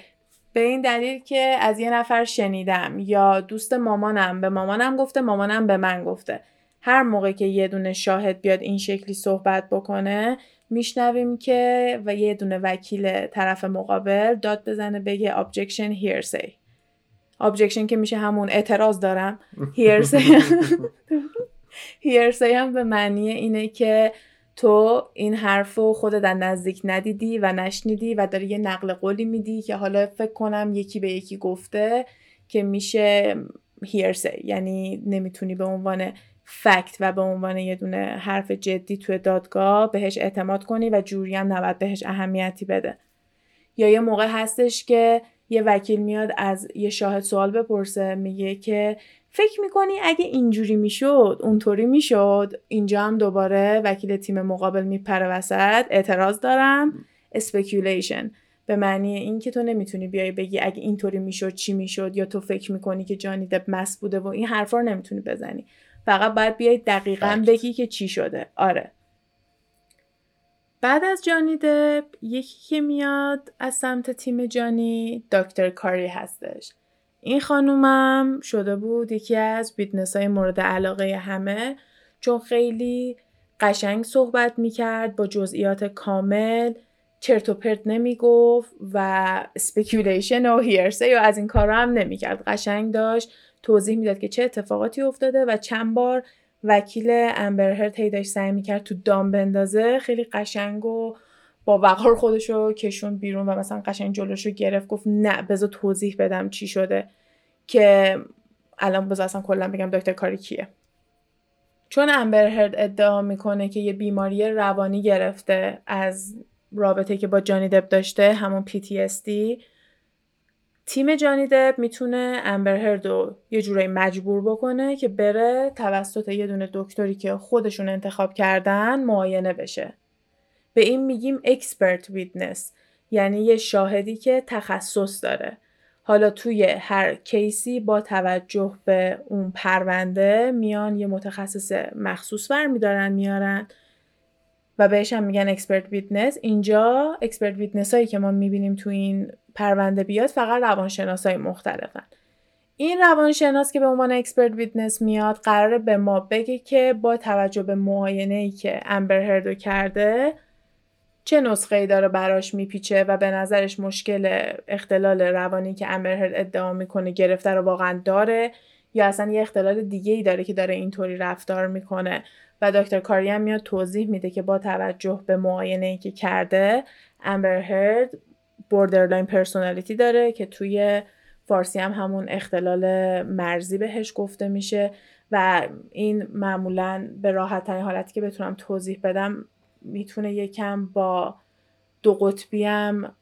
به این دلیل که از یه نفر شنیدم یا دوست مامانم به مامانم گفته مامانم به من گفته. هر موقع که یه دونه شاهد بیاد این شکلی صحبت بکنه میشنویم که و یه دونه وکیل طرف مقابل داد بزنه بگه objection hearsay. Objection که میشه همون اعتراض دارم. Hearsay. Hearsay هم به معنی اینه که تو این حرف رو خودت در نزدیک ندیدی و نشنیدی و داری یه نقل قولی میدی که حالا فکر کنم یکی به یکی گفته که میشه hearsay یعنی نمی‌تونی به عنوان فکت و به عنوان یه دونه حرف جدی توی دادگاه بهش اعتماد کنی و جوری هم نباید بهش اهمیتی بده. یا یه موقع هستش که یه وکیل میاد از یه شاهد سوال بپرسه میگه که فکر می‌کنی اگه اینجوری می‌شد اونطوری می‌شد؟ اینجا هم دوباره وکیل تیم مقابل میپره وسط. اعتراض دارم. speculation به معنی اینکه تو نمی‌تونی بیای بگی اگه اینطوری می‌شد چی می‌شد یا تو فکر می‌کنی که جانی دپ مست بوده و این حرفا رو نمی‌تونی بزنی. فقط باید بیای دقیقا بگی که چی شده. آره. بعد از جانی دپ یکی که میاد از سمت تیم جانی دکتر کاری هستش. این خانومم شده بود یکی از witness های مورد علاقه همه چون خیلی قشنگ صحبت می‌کرد با جزئیات کامل. چرت و پرت نمی‌گفت و speculation و hearsay و از این کارا هم نمی‌کرد. قشنگ داشت توضیح می‌داد که چه اتفاقاتی افتاده و چند بار وکیل امبرهرد هی داشت سعی می‌کرد تو دام بندازه. خیلی قشنگ و با وقار خودشو کشوند بیرون و مثلا قشنگ جلوشو گرفت گفت نه بذار توضیح بدم چی شده. که الان بذار اصلا کلا بگم دکتر کاری کیه. چون امبرهرد ادعا می‌کنه که یه بیماری روانی گرفته از رابطه که با جانی دب داشته همون PTSD تیم جانی دب می‌تونه امبرهرد رو یه جورایی مجبور بکنه که بره توسط یه دونه دکتری که خودشون انتخاب کردن معاینه بشه. به این میگیم اکسپرت ویدنس یعنی یه شاهدی که تخصص داره. حالا توی هر case ی با توجه به اون پرونده میان یه متخصص مخصوص برمیدارن میارن و بهش هم میگن expert witness اینجا expert witness هایی که ما می‌بینیم تو این پرونده بیاد فقط روانشناس های مختلفن. این روانشناس که به عنوان expert witness میاد قراره به ما بگه که با توجه به معاینه ای که امبر هردو کرده چه نسخه ای داره براش میپیچه و به نظرش مشکل اختلال روانی که امبر ادعا می‌کنه گرفته رو واقعا داره یا اصلا یه اختلال دیگه ای داره که داره اینطوری رفتار می‌کنه؟ و دکتر کاری هم میاد توضیح میده که با توجه به معاینه ای که کرده امبر هرد borderline personality داره که توی فارسی هم همون اختلال مرزی بهش گفته میشه و این معمولا به راحت ترین حالتی که بتونم توضیح بدم می‌تونه یکم با دو قطبی هم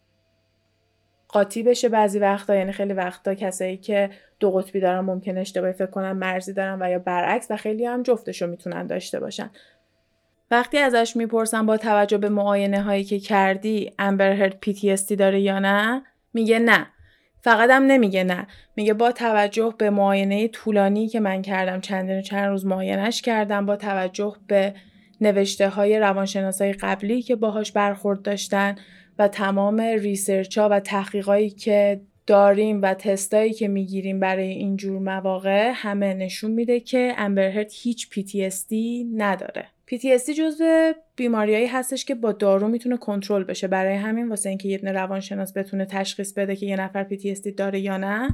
قاطی بشه بعضی وقتا یعنی خیلی وقتا کسایی که دو قطبی دارن ممکنه اشتباهی فکر کنن مرزی دارن و یا برعکس و خیلی هم جفتشو می‌تونن داشته باشن. وقتی ازش می‌پرسن با توجه به معاینه هایی که کردی امبرهرد PTSD داره یا نه؟ میگه نه. فقط هم نمیگه نه. میگه با توجه به معاینه طولانی که من کردم چندین چند روز معاینش کردم با توجه به نوشته های روانشناس های قبلی که باهاش برخورد داشتن و تمام research ها و تحقیقایی که داریم و تستایی که می‌گیریم برای اینجور مواقع همه نشون میده که امبرهرد هیچ PTSD نداره. PTSD جزو بیماریایی هستش که با دارو می‌تونه کنترل بشه برای همین واسه اینکه یه روانشناس بتونه تشخیص بده که یه نفر PTSD داره یا نه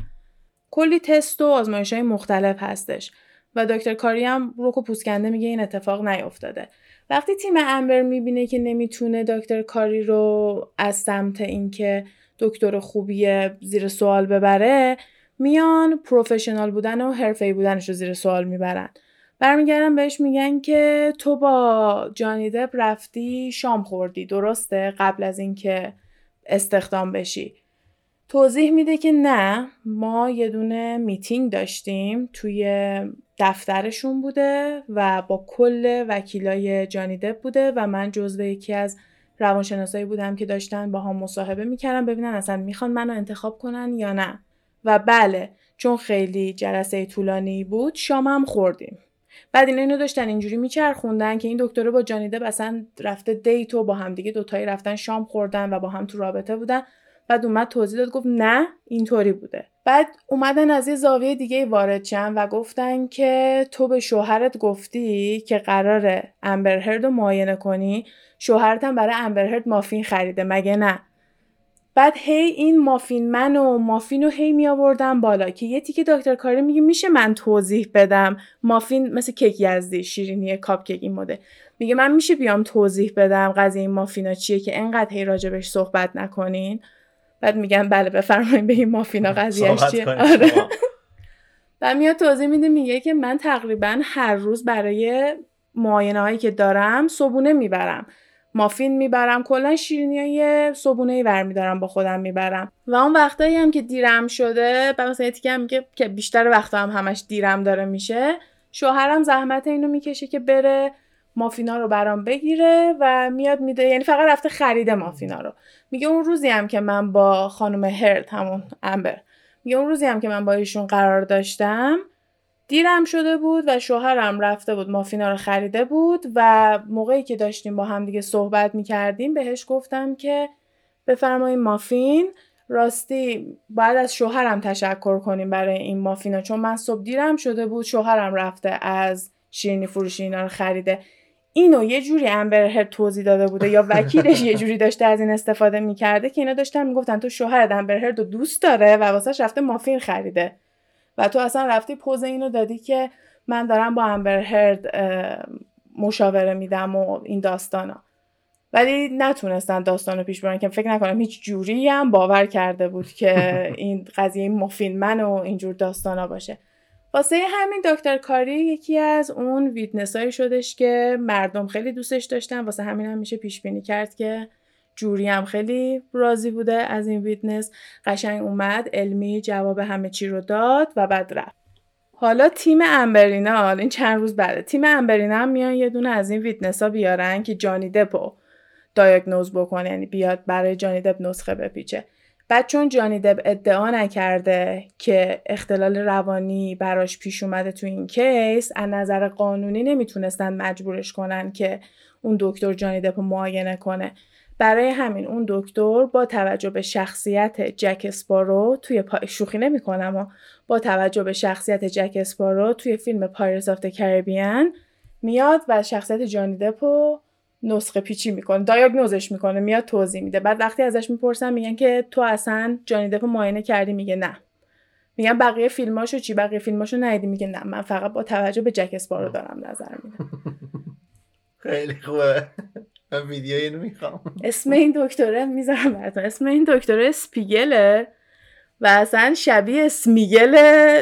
کلی تست و آزمایش های مختلف هستش و دکتر کاری هم روکو پوسکنده میگه این اتفاق نیفتاده. وقتی تیم امبر می‌بینه که نمی‌تونه دکتر کاری رو از سمت اینکه دکتر خوبی زیر سوال ببره میان پروفشنال بودن و حرفه‌ای بودنش رو زیر سوال می‌برن. برمیگردن بهش میگن که تو با جانی دپ رفتی شام خوردی درسته؟ قبل از اینکه استخدام بشی. توضیح میده که نه ما یه دونه میتینگ داشتیم توی دفترشون بوده و با کل وکیلای جانی دپ بوده و من جزو یکی از روانشناسایی بودم که داشتن با هم مصاحبه می‌کردن ببینن اصلا می‌خوان منو انتخاب کنن یا نه. و بله چون خیلی جلسه طولانی بود شامم خوردیم. بعد اینا اینو داشتن اینجوری میچرخوندن که این دکتر با جانی دپ اصلا رفته دیت و با هم دیگه دوتایی رفتن شام خوردن و با هم تو رابطه بودن. بعد اومد توضیح داد گفت نه اینطوری بوده. بعد اومدن از یه زاویه دیگه وارد شن و گفتن که تو به شوهرت گفتی که قرار امبرهرد رو معاینه کنی شوهرت هم برای امبرهرد مافین خریده مگه نه؟ بعد هی این مافین من و مافین رو هی می آوردم بالا که یه تیکه دکتر کاری میگه میشه من توضیح بدم. مافین مثل کیک یزدی شیرینی کاپ کیک این مده میگه من میشه بیام توضیح بدم قضیه این مافینا چیه که انقدر هی راجبش صحبت نکنین؟ بعد میگن بله بفرمایید به این مافینا قضیهش چیه؟ آره. و میاد توضیح میده میگه که من تقریبا هر روز برای معاینه هایی که دارم صبونه می‌برم. مافین می‌برم کلا شیرینی های صبونه ای برمیدارم با خودم می‌برم. و اون وقتایی هم که دیرم شده بعد مثلا یه هم میگه که بیشتر وقتا هم همش دیرم داره میشه شوهرم زحمت اینو می‌کشه که بره. مافینا رو برام بگیره و میاد میده یعنی فقط رفته خریده مافینا رو. میگه اون روزی هم که من با خانم هرت همون امبر میگه اون روزی هم که من با ایشون قرار داشتم دیرم شده بود و شوهرم رفته بود مافینا رو خریده بود و موقعی که داشتیم با هم دیگه صحبت می‌کردیم بهش گفتم که بفرمایید مافین. راستی بعد از شوهرم تشکر کنیم برای این مافینا چون من صبح دیرم شده بود شوهرم رفته از شیرینی فروشی اینا رو خریده. اینو یه جوری امبر توضیح داده بوده یا وکیلش یه جوری داشته از این استفاده می‌کرده که اینا داشتن می‌گفتن تو شوهر امبر رو دوست داره و واسه رفته مافین خریده. و تو اصلا رفتی پز اینو دادی که من دارم با امبر هرد مشاوره میدم و این داستانا. ولی نتونستن داستان رو پیش برن که فکر نکنم هیچ jury هم باور کرده بود که این قضیه muffin man و اینجور داستانا باشه. واسه همین دکتر کاری یکی از اون witness هایی شدش که مردم خیلی دوستش داشتن. واسه همین هم میشه پیش بینی کرد که jury هم خیلی راضی بوده از این witness. قشنگ اومد علمی جواب همه چی رو داد و بعد رفت. حالا تیم امبرینا این چند روز بعده تیم امبرینا هم میان یه دونه از این witness ها بیارن که جانی دپو diagnose بکنه یعنی بیاد برای جانی دپ نسخه بپیچه. بعد چون جانی دپ ادعا نکرده که اختلال روانی براش پیش اومده تو این case از نظر قانونی نمی‌تونستن مجبورش کنن که اون دکتر جانی دپ معاینه کنه. برای همین اون دکتر با توجه به شخصیت جک اسپارو توی پا... شوخی نمی‌کنم و با توجه به شخصیت جک اسپارو توی فیلم Pirates of Caribbean میاد و شخصیت جانی دپو نسخه پیچی می‌کنه diagnose ش می‌کنه میاد توضیح میده. بعد وقتی ازش می‌پرسن میگن که تو اصلا جانی دپ معاینه کردی؟ میگه نه. میگن بقیه فیلماشو چی؟ بقیه فیلماشو ندیدی؟ میگه نه. من فقط با توجه به جک اسپارو دارم نظر میدم. خیلی خوبه. من ویدیو اینو می‌خوام. اسم این دکتره می‌ذارم براتون. اسم این دکتره اسپیگله و اصلا شبیه اسمیگل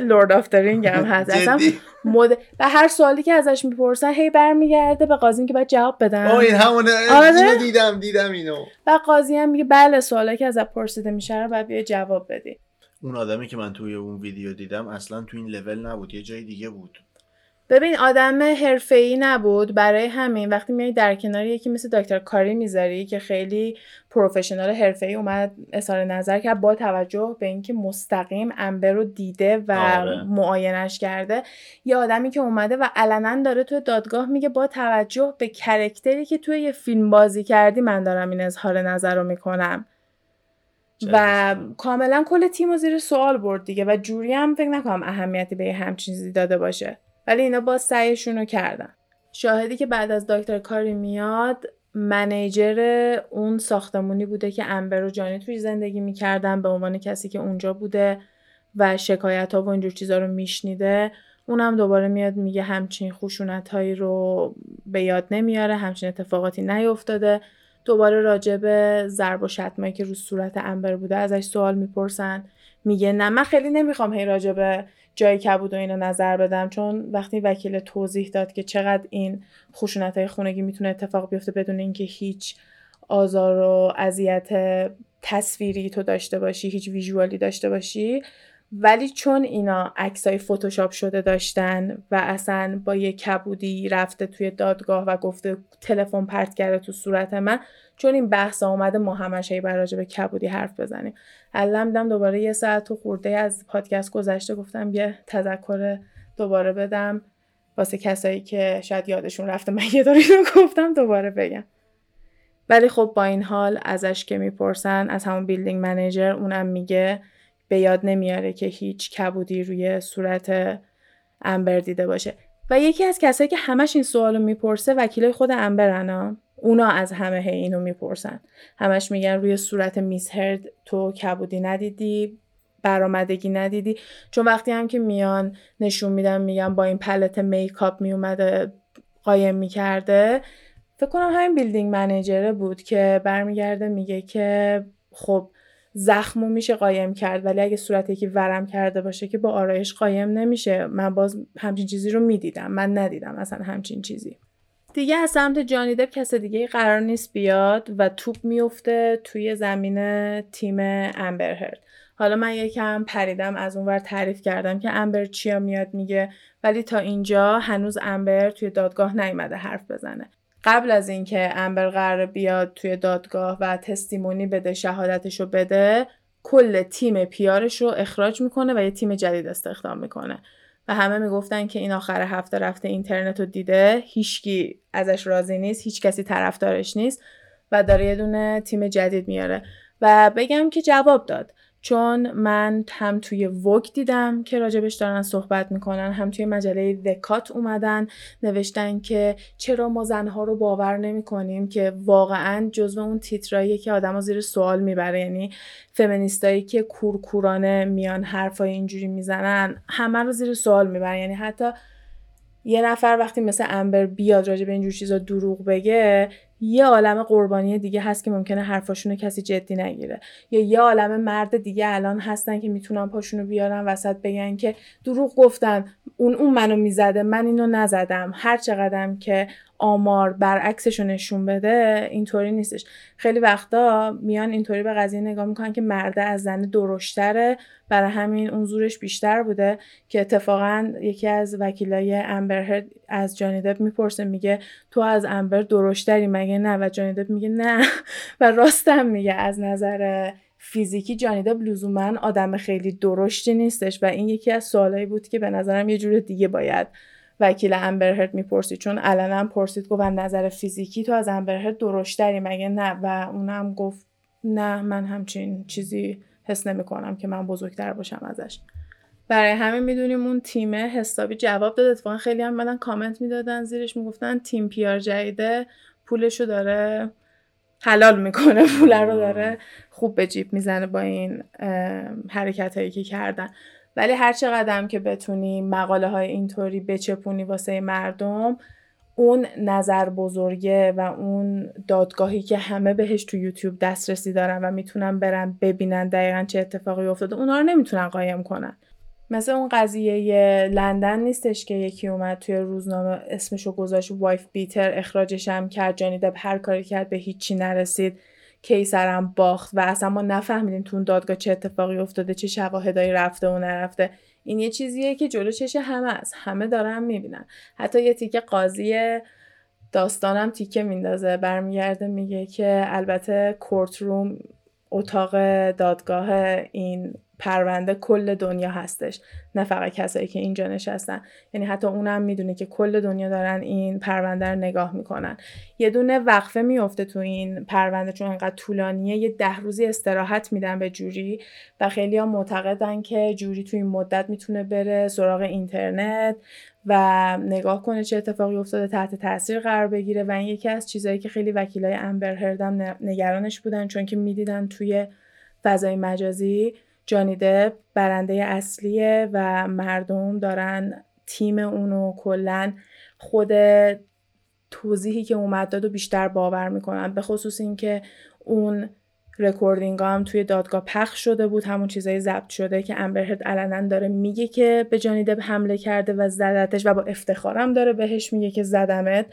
Lord of Ring هم هست. اصلا مد... و هر سوالی که ازش می‌پرسن هی برمیگرده به قاضی که باید جواب بدن. آه این همونه. آره؟ دیدم دیدم اینو. و قاضی هم میگه بله سوالی که ازت پرسیده میشه رو باید بیا جواب بدی. اون آدمی که من توی اون ویدیو دیدم اصلا تو این لول نبود یه جای دیگه بود. ببین آدم حرفه‌ای نبود. برای همین وقتی میای در کنار یکی مثل دکتر کاری می‌ذاری که خیلی پروفشنال حرفه‌ای اومد اظهار نظر کرد با توجه به اینکه مستقیم امبر رو دیده و آره. معاینش کرده یه آدمی که اومده و علنا داره توی دادگاه میگه با توجه به کرکتری که توی یه فیلم بازی کردی من دارم این اظهار نظر رو می‌کنم. و کاملا کل تیم رو زیر سوال برد دیگه و جوری هم فکر نکنم اهمیتی به همچین چیزی داده باشه. ولی اینا با سعیشون رو کردن. شاهدی که بعد از دکتر کاری میاد منیجر اون ساختمونی بوده که امبر و جانی توی زندگی می‌کردن به عنوان کسی که اونجا بوده و شکایت ها و اینجور چیزا رو میشنیده. اونم دوباره میاد میگه همچین خشونت هایی رو به یاد نمیاره همچین اتفاقاتی نیفتاده. دوباره راجع به ضرب و شتمایی که رو صورت امبر بوده ازش سوال می‌پرسن. میگه نه من خیلی نمی‌خوام هی راجع به جای کبود و اینو نظر بدم. چون وقتی وکیل توضیح داد که چقدر این خشونت های خونگی می‌تونه اتفاق بیفته بدون اینکه هیچ آزار و اذیت تصویری تو داشته باشی هیچ ویژوالی داشته باشی ولی چون اینا عکسای فتوشاپ شده داشتن و اصلا با یه کبودی رفته توی دادگاه و گفته تلفن پرت کرده تو صورت من چون این بحث اومده ما همش هی به کبودی حرف بزنیم. علم دیدم دوباره یه ساعت تو خورده از پادکست گذشته گفتم یه تذکر دوباره بدم. واسه کسایی که شاید یادشون رفته من یه داری گفتم دوباره بگم. ولی خب با این حال ازش که می‌پرسن از همون بیلدینگ منیجر اونم میگه به یاد نمیاره که هیچ کبودی روی صورت امبر دیده باشه. و یکی از کسایی که همش این سوالو می‌پرسه وکیلای خود امبرنا اونا از همه اینو می‌پرسن. همش میگن روی صورت میس هرد تو کبودی ندیدی برآمدگی ندیدی. چون وقتی هم که میان نشون میدن میگن با این پلت میکاپ میومده قایم می‌کرده. فکر کنم همین بیلدینگ منیجره بود که برمیگرده میگه که خب زخمو میشه قایم کرد ولی اگه صورتی که ورم کرده باشه که با آرایش قایم نمیشه. من باز همچین چیزی رو می‌دیدم. من ندیدم اصلا همچین چیزی. دیگه از سمت جانی دب کس دیگه قرار نیست بیاد و توپ میفته توی زمین تیم امبر حالا من یکم پریدم از اونور تعریف کردم که امبر چیا میاد میگه. ولی تا اینجا هنوز امبر توی دادگاه نیومده حرف بزنه. قبل از اینکه امبر قرار بیاد توی دادگاه و تستیمونی بده شهادتش رو بده کل تیم پیارش رو اخراج می‌کنه و یه تیم جدید استخدام می‌کنه. و همه می‌گفتن که این آخر هفته رفته اینترنت رو دیده. هیچکی ازش راضی نیست هیچ کسی طرفدارش نیست و داره یه دونه تیم جدید میاره. و بگم که جواب داد. چون من هم توی وک دیدم که راجبش دارن صحبت می‌کنن هم توی مجله دکات اومدن نوشتن که چرا ما زنها رو باور نمی‌کنیم که واقعا جزو اون تیترایی که آدم زیر سوال می‌بره. یعنی فمینیستایی که کورکورانه میان حرفای اینجوری می‌زنن همه رو زیر سوال می‌برن. یعنی حتی یه نفر وقتی مثل امبر بیاد راجع به اینجور چیزا دروغ بگه یه عالم قربانی دیگه هست که ممکنه حرفاشونو کسی جدی نگیره. یا یه عالم مرد دیگه الان هستن که می‌تونن پاشونو بیارن وسط بگن که دروغ گفتن. اون اون منو می‌زده من اینو نزدم. هر چقدرم که آمار برعکسش نشون بده اینطوری نیستش. خیلی وقتا میان اینطوری به قضیه نگاه می‌کنن که مرده از زن درشتره. برای همین اون زورش بیشتر بوده که اتفاقا یکی از وکیلای امبر از جانیدب می‌پرسه میگه تو از امبر درشتری؟ مگه نه؟ و جانیدب میگه نه. و راستم میگه از نظر فیزیکی جانیدب لزوما آدم خیلی درشتی نیستش و این یکی از سوالایی بود که به نظرم یه جور دیگه باید وکیل امبرهرد می‌پرسید چون علنا پرسید گفت نظر فیزیکی تو از امبرهرد درشتری مگه نه؟ و اونم گفت نه من همچین چیزی حس نمی کنم که من بزرگتر باشم ازش. برای همه می‌دونیم اون تیمه حسابی جواب داد اتفاقا خیلی هم بدن کامنت می‌دادن زیرش می‌گفتن تیم پیار جدیده. پولشو داره حلال می‌کنه پول رو داره خوب به جیب می‌زنه با این حرکت هایی که کردن. ولی هر چقدر که بتونی مقاله های اینطوری بچپونی واسه مردم اون نظر بزرگه و اون دادگاهی که همه بهش تو یوتیوب دسترسی دارن و می‌تونن برن ببینن دقیقا چه اتفاقی افتاده اونا رو نمی‌تونن قایم کنن. مثل اون قضیه لندن نیستش که یکی اومد توی روزنامه اسمشو گذاشت وایف بیتر اخراجش هم کرد جانی دب هر کاری کرد به هیچی نرسید کیسرم باخت و اصلا ما نفهمیدیم تو اون دادگاه چه اتفاقی افتاده چه شواهدایی رفته و نرفته. این یه چیزیه که جلو چش همه است. همه دارن می‌بینن. حتی یه تیکه قاضی داستانم تیکه میندازه برمیگرده میگه که البته کورت روم اتاق دادگاه این پرونده کل دنیا هستش. نه فقط کسایی که اینجا نشستن. یعنی حتی اونم می‌دونه که کل دنیا دارن این پرونده رو نگاه می‌کنن. یه دونه وقفه میفته تو این پرونده چون انقدر طولانیه یه ده روزی استراحت میدن به جوری و خیلی ها معتقدن که جوری تو این مدت می‌تونه بره سراغ اینترنت. و نگاه کنه چه اتفاقی افتاده تحت تاثیر قرار بگیره. و این یکی از چیزهایی که خیلی وکیلای امبر هردم نگرانش بودن چون که می‌دیدن توی فضای مجازی جانی دپ برنده اصلیه و مردم دارن تیم اونو کلا خود توضیحی که اومد داد و بیشتر باور می‌کنم به خصوص اینکه اون recording هم توی دادگاه پخش شده بود همون چیزای ضبط شده که امبرهرد علنا داره میگه که به جانی دپ حمله کرده و زدتش و با افتخارم داره بهش میگه که زدمت.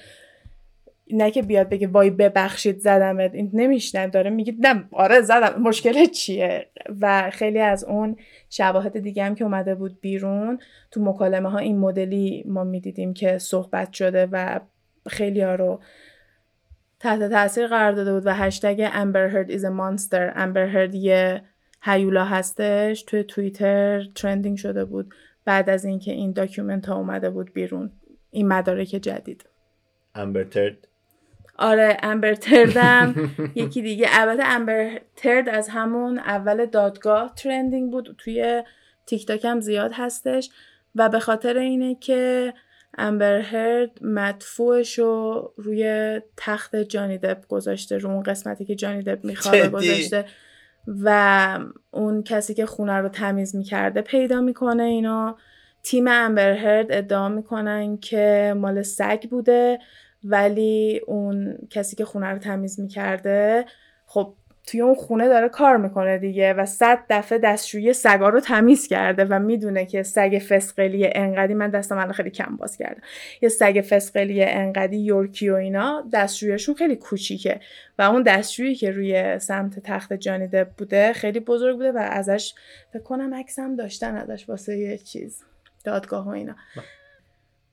نه که بیاد بگه وای ببخشید زدمت. این نمیشنه داره میگه نه آره زدم مشکل چیه؟ و خیلی از اون شواهد دیگه هم که اومده بود بیرون تو مکالمه ها این مدلی ما می‌دیدیم که صحبت شده و خیلی ها رو تحت تاثیر قرار داده بود و هشتگ Amber Heard is a monster. Amber Heard یه هیولا هستش توی توییتر trending شده بود. بعد از اینکه این document ها اومده بود بیرون این مدارک جدید. امبر ترد آره امبر تردم یکی دیگه. البته Amber Turd از همون اول دادگاه trending بود. توی تیک تاک هم زیاد هستش. و به خاطر اینه که امبر هرد مدفوعش رو روی تخت جانی دپ گذاشته رو اون قسمتی که جانی دپ میخوابه گذاشته. و اون کسی که خونه رو تمیز می‌کرده پیدا می‌کنه اینا. تیم امبر هرد ادعا می‌کنن که مال سگ بوده ولی اون کسی که خونه رو تمیز می‌کرده خب توی اون خونه داره کار می‌کنه دیگه و صد دفعه دستشویی سگا رو تمیز کرده و می‌دونه که سگ فسقلی انقدی من دستم الان خیلی کم باز کردم یه سگ فسقلی انقدی یورکی و اینا دستشویشون خیلی کوچیکه و اون دستشویی که روی سمت تخت جانیده بوده خیلی بزرگ بوده و ازش فکر کنم عکسم داشتن ازش واسه یه چیز دادگاه و اینا.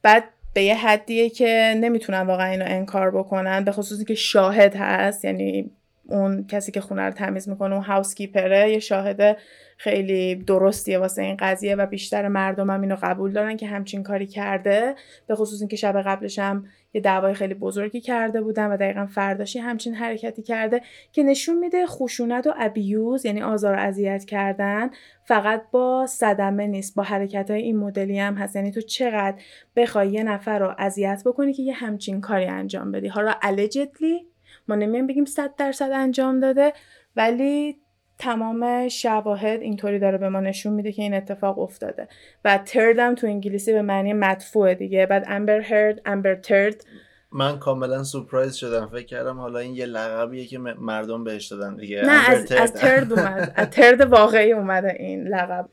بعد به یه حدیه که نمی‌تونن واقعا اینو انکار بکنن به خصوصی که شاهد هست یعنی اون کسی که خونه رو تمیز می‌کنه اون هاوس کیپره یه شاهد خیلی درستیه واسه این قضیه و بیشتر مردم هم اینو قبول دارن که همچین کاری کرده. به خصوص اینکه شب قبلش هم یه دعوای خیلی بزرگی کرده بودن و دقیقا فرداشی همچین حرکتی کرده که نشون میده خشونت و ابیوز یعنی آزار و اذیت کردن فقط با صدمه نیست با حرکت های این مدلی هم هست. یعنی تو چقدر بخوای یه نفر رو اذیت بکنی که یه همچین کاری انجام بدی. حالا allegedly ما نمیم بگیم صد درصد انجام داده ولی تمام شواهد اینطوری داره به ما نشون میده که این اتفاق افتاده. و تردم تو انگلیسی به معنی مدفوعه دیگه. بعد امبر هرد امبر ترد من کاملا سورپرایز شدم. فکر کردم حالا این یه لقبیه که مردم بهش دادن دیگه. نه از, از ترد اومد. از ترد واقعی اومده این لقب.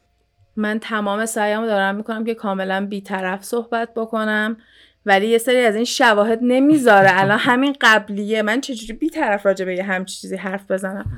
من تمام سعیمو دارم می‌کنم که کاملا بیطرف صحبت بکنم. ولی یه سری از این شواهد نمی‌ذاره. الان همین قبلیه. من چجوری بیطرف راجع به یه همچی چیزی حرف بزنم؟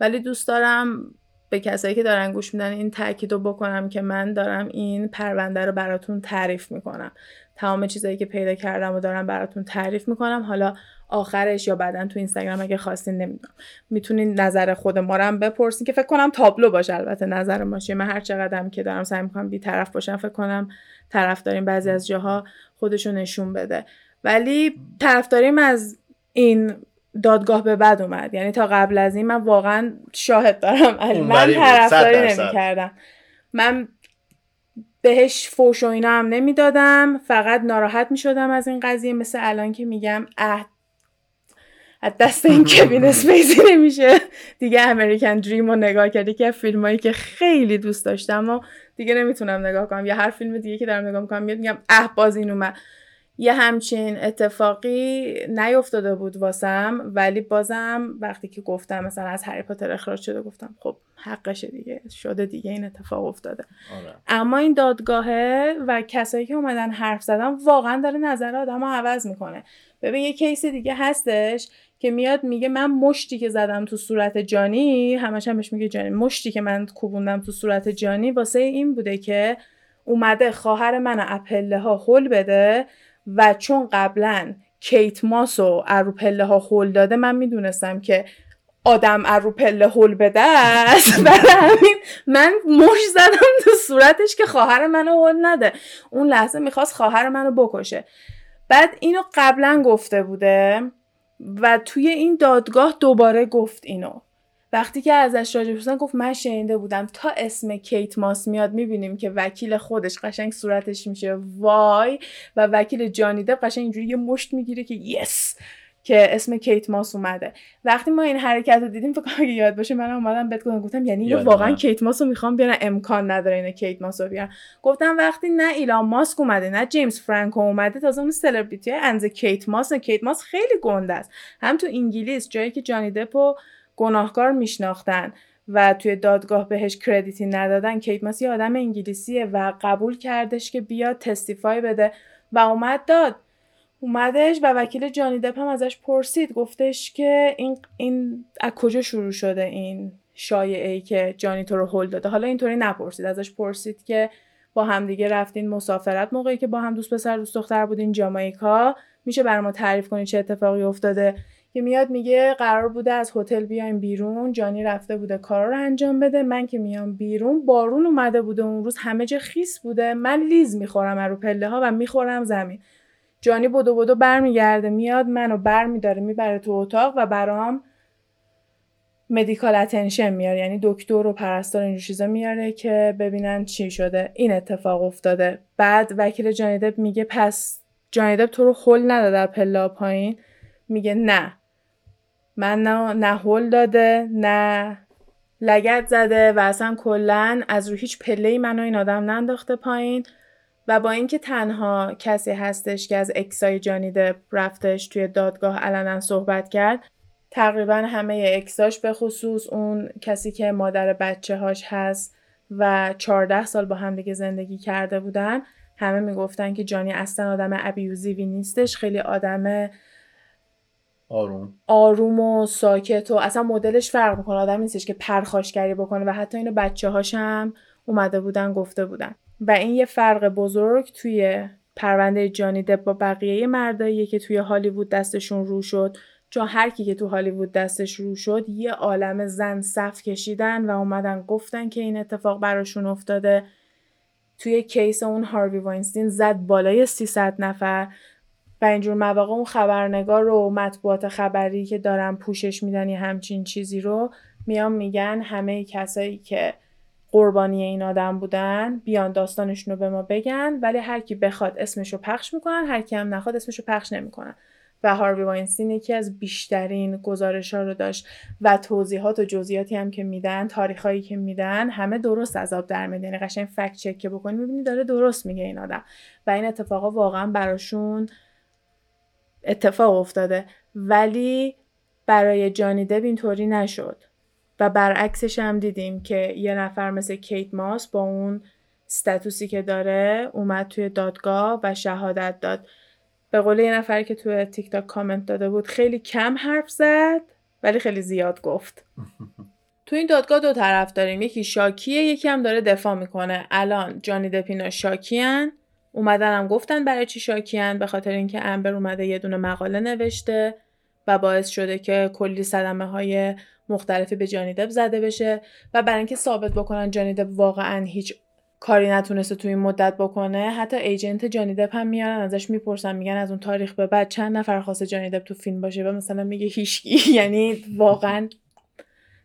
ولی دوست دارم به کسایی که دارن گوش میدن این تاکید رو بکنم که من دارم این پرونده رو براتون تعریف می‌کنم. تمام چیزایی که پیدا کردم و دارم براتون تعریف می‌کنم. حالا آخرش یا بعدا تو اینستاگرام اگه خواستین نمی‌دونم. می‌تونین نظر خود ما رو هم بپرسین که فکر کنم تابلو باشه. البته نظر ما من هر چقدرم که دارم سعی می‌کنم بیطرف باشم فکر کنم طرف داریم بعضی از جاها خودشو نشون بده. ولی طرفداریم از این دادگاه به بد اومد. یعنی تا قبل از این من واقعا شاهد دارم. من طرفداری نمی‌کردم. من بهش فوش و اینا هم نمی‌دادم. فقط ناراحت می‌شدم از این قضیه. مثل الان که میگم اه از دست این کوین اسپیسی نمیشه. دیگه امریکن دریم رو نگاه کردی که فیلمایی که خیلی دوست داشتم و دیگه نمی‌تونم نگاه کنم. یا هر فیلم دیگه که دارم نگاه می‌کنم میاد میگم اه باز این اومد. یه همچین اتفاقی نیفتاده بود واسم ولی بازم وقتی که گفتم مثلا از هری پاتر اخراج شده گفتم خب حقشه دیگه شده دیگه این اتفاق افتاده. آره. اما این دادگاهه و کسایی که اومدن حرف زدن واقعا داره نظر آدم عوض می‌کنه. ببین یه کیس دیگه هستش که میاد میگه من مشتی که زدم تو صورت جانی همش همش میگه جانی. مشتی که من کوبوندم تو صورت جانی واسه این بوده که اومده خواهر من اپله ها حل بده و چون قبلا کیت ماس و اروپله ها هول داده من می‌دونستم که آدم اروپله هول بده است. برای همین من مش زدم تو صورتش که خواهر منو هول نده. اون لحظه می‌خواست خواهر منو بکشه. بعد اینو قبلا گفته بوده و توی این دادگاه دوباره گفت اینو. وقتی که ازش راجع پرسیدن گفت من شنیده بودم تا اسم کیت ماس میاد می‌بینیم که وکیل خودش قشنگ صورتش میشه. وای! و وکیل جانی دپ قشنگ اینجوری یه مشت می‌گیره که yes! که اسم کیت ماس اومده. وقتی ما این حرکت رو دیدیم فکر کنم یاد باشه من اومدم بهت گفتم گفتم یعنی واقعا کیت ماس رو می‌خوام بیارن امکان نداره اینه کیت ماس رو بیارن. گفتم وقتی نه ایلان ماسک اومده نه جیمز فرانکو اومده تازه اون سلبریتی انز کیت ماس کیت ماس خیلی گنده است. هم تو انگلیس جایی که جانی دپ رو گناهکار میشناختن و توی دادگاه بهش credit ی ندادن کیت ماس یه آدم انگلیسیه و قبول کردش که بیاد testify بده و اومد داد. اومدش و وکیل جانی دپ هم ازش پرسید. گفتش که این این از کجا شروع شده این شایعه ای که جانی تو رو هل داده؟ حالا اینطوری نپرسید. ازش پرسید که با همدیگه رفتین مسافرت؟ موقعی که با هم دوست پسر دوست دختر بودین جامائیکا میشه بر ما تعریف کنی چه اتفاقی افتاده؟ که میاد میگه قرار بوده از هتل بیایم بیرون. جانی رفته بوده کارا رو انجام بده. من که میام بیرون. بارون اومده بوده اون روز. همه جا خیس بوده. من لیز می‌خورم رو پله ها و می‌خورم زمین. جانی بدو بدو برمیگرده میاد منو برمیداره می‌بره تو اتاق و برام مدیکال اتنشن میاره. یعنی دکتر و پرستار اینجور چیزا میاره که ببینن چی شده. این اتفاق افتاده. بعد وکیل جانیدب میگه پس جانیدب تو رو خل نداده پلا پایین. میگه نه. من نه, نه هل داده نه لگت زده و اصلا کلا از رو هیچ پله منو این آدم ننداخته پایین. و با اینکه تنها کسی هستش که از اکسای جانیده رفتش توی دادگاه علنا صحبت کرد تقریبا همه اکساش به خصوص اون کسی که مادر بچه هاش هست و 14 سال با هم دیگه زندگی کرده بودن همه می‌گفتن که جانی اصلا آدم ابیوزیوی نیستش خیلی آدم آروم. آروم و ساکت و اصلا مدلش فرق می‌کنه آدم نیستش که پرخاشگری بکنه و حتی اینو بچه هاشم اومده بودن گفته بودن. و این یه فرق بزرگ توی پرونده جانی دپ با بقیه مرداییه که توی هالیوود دستشون رو شد. چون هر کی که تو هالیوود دستش رو شد یه عالم زن صف کشیدن و اومدن گفتن که این اتفاق براشون افتاده. توی کیس اون هاروی واینستین زد بالای 300 نفر. و اینجور مواقع اون خبرنگار و مطبوعات خبری که دارن پوشش میدن یه همچین چیزی رو میان میگن همه کسایی که قربانی این آدم بودن بیان داستانشون رو به ما بگن ولی هر کی بخواد اسمش رو پخش می‌کنن هر کی هم نخواد اسمش رو پخش نمی‌کنن. و هاروی واینستین یکی از بیشترین گزارش ها رو داشت و توضیحات و جزئیاتی هم که میدن تاریخایی که میدن همه درست از آب در میاد یعنی قشنگ فکت چک که بکنی می‌بینی داره درست میگه این آدم. و این اتفاقا واقعا براشون اتفاق افتاده. ولی برای جانی دب اینطوری نشد. و برعکسش هم دیدیم که یه نفر مثل کیت ماس با اون ستاتوسی که داره اومد توی دادگاه و شهادت داد. به قول یه نفری که توی تیک تاک کامنت داده بود خیلی کم حرف زد ولی خیلی زیاد گفت. تو این دادگاه دو طرف داریم یکی شاکیه یکی هم داره دفاع می‌کنه. الان جانی دپینا شاکیان اومدن هم گفتن برای چی شاکیان به خاطر اینکه امبر اومده یه دونه مقاله نوشته و باعث شده که کلی صدمه های مختلفی به جانی دب زده بشه و برای اینکه ثابت بکنن جانی دب واقعا هیچ کاری نتونسته تو این مدت بکنه حتی ایجنت جانی دپ هم میارن ازش می‌پرسن میگن از اون تاریخ به بعد چند نفر خواسته جانی دپ تو فیلم باشه و مثلا میگه هیچکی. یعنی واقعا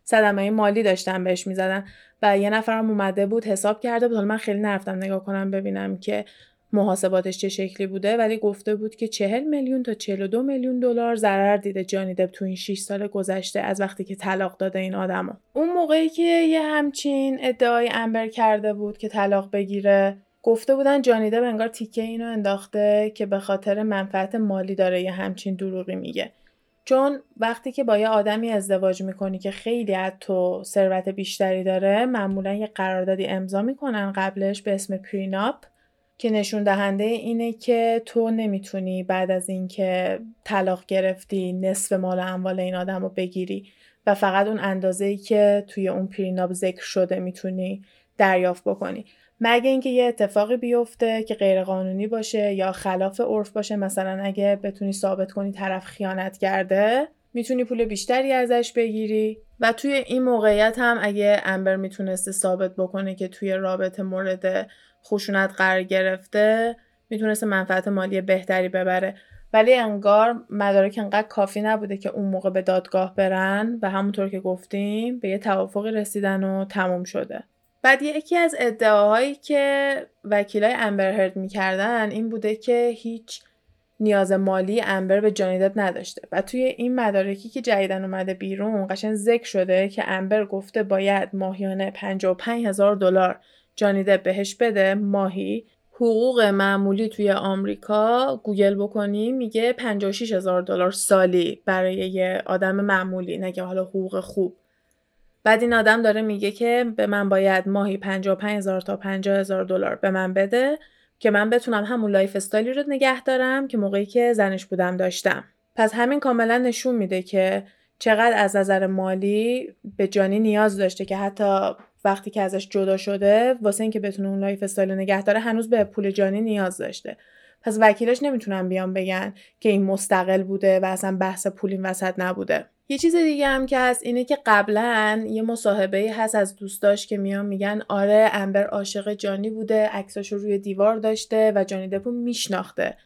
صدمه مالی داشتن بهش می‌زدن و یه نفرم اومده بود حساب کرده بود. حالا من خیلی نرفتم نگاه کنم ببینم که محاسباتش چه شکلی بوده ولی گفته بود که 40 میلیون تا 42 میلیون دلار ضرر دیده جانی دپ تو این 6 سال گذشته از وقتی که طلاق داده این آدما. اون موقعی که یه همچین ادعای امبر کرده بود که طلاق بگیره گفته بودن جانی دپ انگار تیکه اینو انداخته که به خاطر منفعت مالی داره یه همچین دروغی میگه. چون وقتی که با یه آدمی ازدواج می‌کنی که خیلی از تو ثروت بیشتری داره معمولا یه قراردادی امضا می‌کنن قبلش به اسم پریناپ. که نشون دهنده اینه که تو نمی‌تونی بعد از اینکه طلاق گرفتی نصف مال و اموال این آدم رو بگیری و فقط اون اندازه ای که توی اون پریناب ذکر شده می‌تونی دریافت بکنی. مگه اینکه یه اتفاقی بیفته که غیرقانونی باشه یا خلاف عرف باشه مثلا اگه بتونی ثابت کنی طرف خیانت کرده می‌تونی پول بیشتری ازش بگیری. و توی این موقعیت هم اگه امبر می‌تونسته ثابت بکنه که توی رابطه مورد خشونت قرار گرفته می‌تونسته منفعت مالی بهتری ببره. ولی انگار مدارک انقدر کافی نبوده که اون موقع به دادگاه برن و همونطور که گفتیم به یه توافقی رسیدن و تموم شده. بعد یکی از ادعاهایی که وکیلای امبرهرد می‌کردن این بوده که هیچ نیاز مالی امبر به جانی دپ نداشته. و توی این مدارکی که جدیدن اومده بیرون قشن ذکر شده که امبر گفته باید ماهیانه 55 هزار دلار جانی دپ بهش بده ماهی حقوق معمولی توی آمریکا گوگل بکنی میگه 56 هزار دلار سالی برای یه آدم معمولی نگه حالا حقوق خوب. بعد این آدم داره میگه که به من باید ماهی 55 هزار تا 50 هزار دلار به من بده که من بتونم همون lifestyle ی رو نگه دارم که موقعی که زنش بودم داشتم. پس همین کاملا نشون میده که چقدر از نظر مالی به جانی نیاز داشته که حتی وقتی که ازش جدا شده واسه اینکه بتونه اون lifestyle نگه داره هنوز به پول جانی نیاز داشته. پس وکیلاش نمی‌تونن بیان بگن که این مستقل بوده و اصلا بحث پول این وسط نبوده. یه چیز دیگه هم که هست اینه که قبلا یه مصاحبه هست از دوستاش که میان میگن آره امبر عاشق جانی بوده عکساشو روی دیوار داشته و جانی دپو میشناخته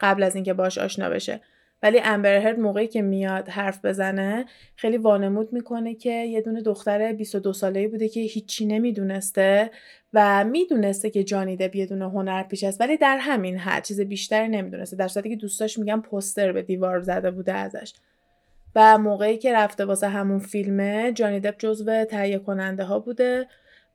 قبل از اینکه باش آشنا بشه. ولی امبر هرد موقعی که میاد حرف بزنه خیلی وانمود می‌کنه که یه دونه دختر 22 ساله بوده که هیچی نمی‌دونسته و می‌دونسته که جانی دپ یه دونه هنر پیش است. ولی در همین حد چیز بیشتری نمی‌دونسته. در صورتی که دوستاش میگن پوستر به دیوار زده بوده ازش. و موقعی که رفته واسه همون فیلمه جانی دپ جزو تهیه کننده ها بوده.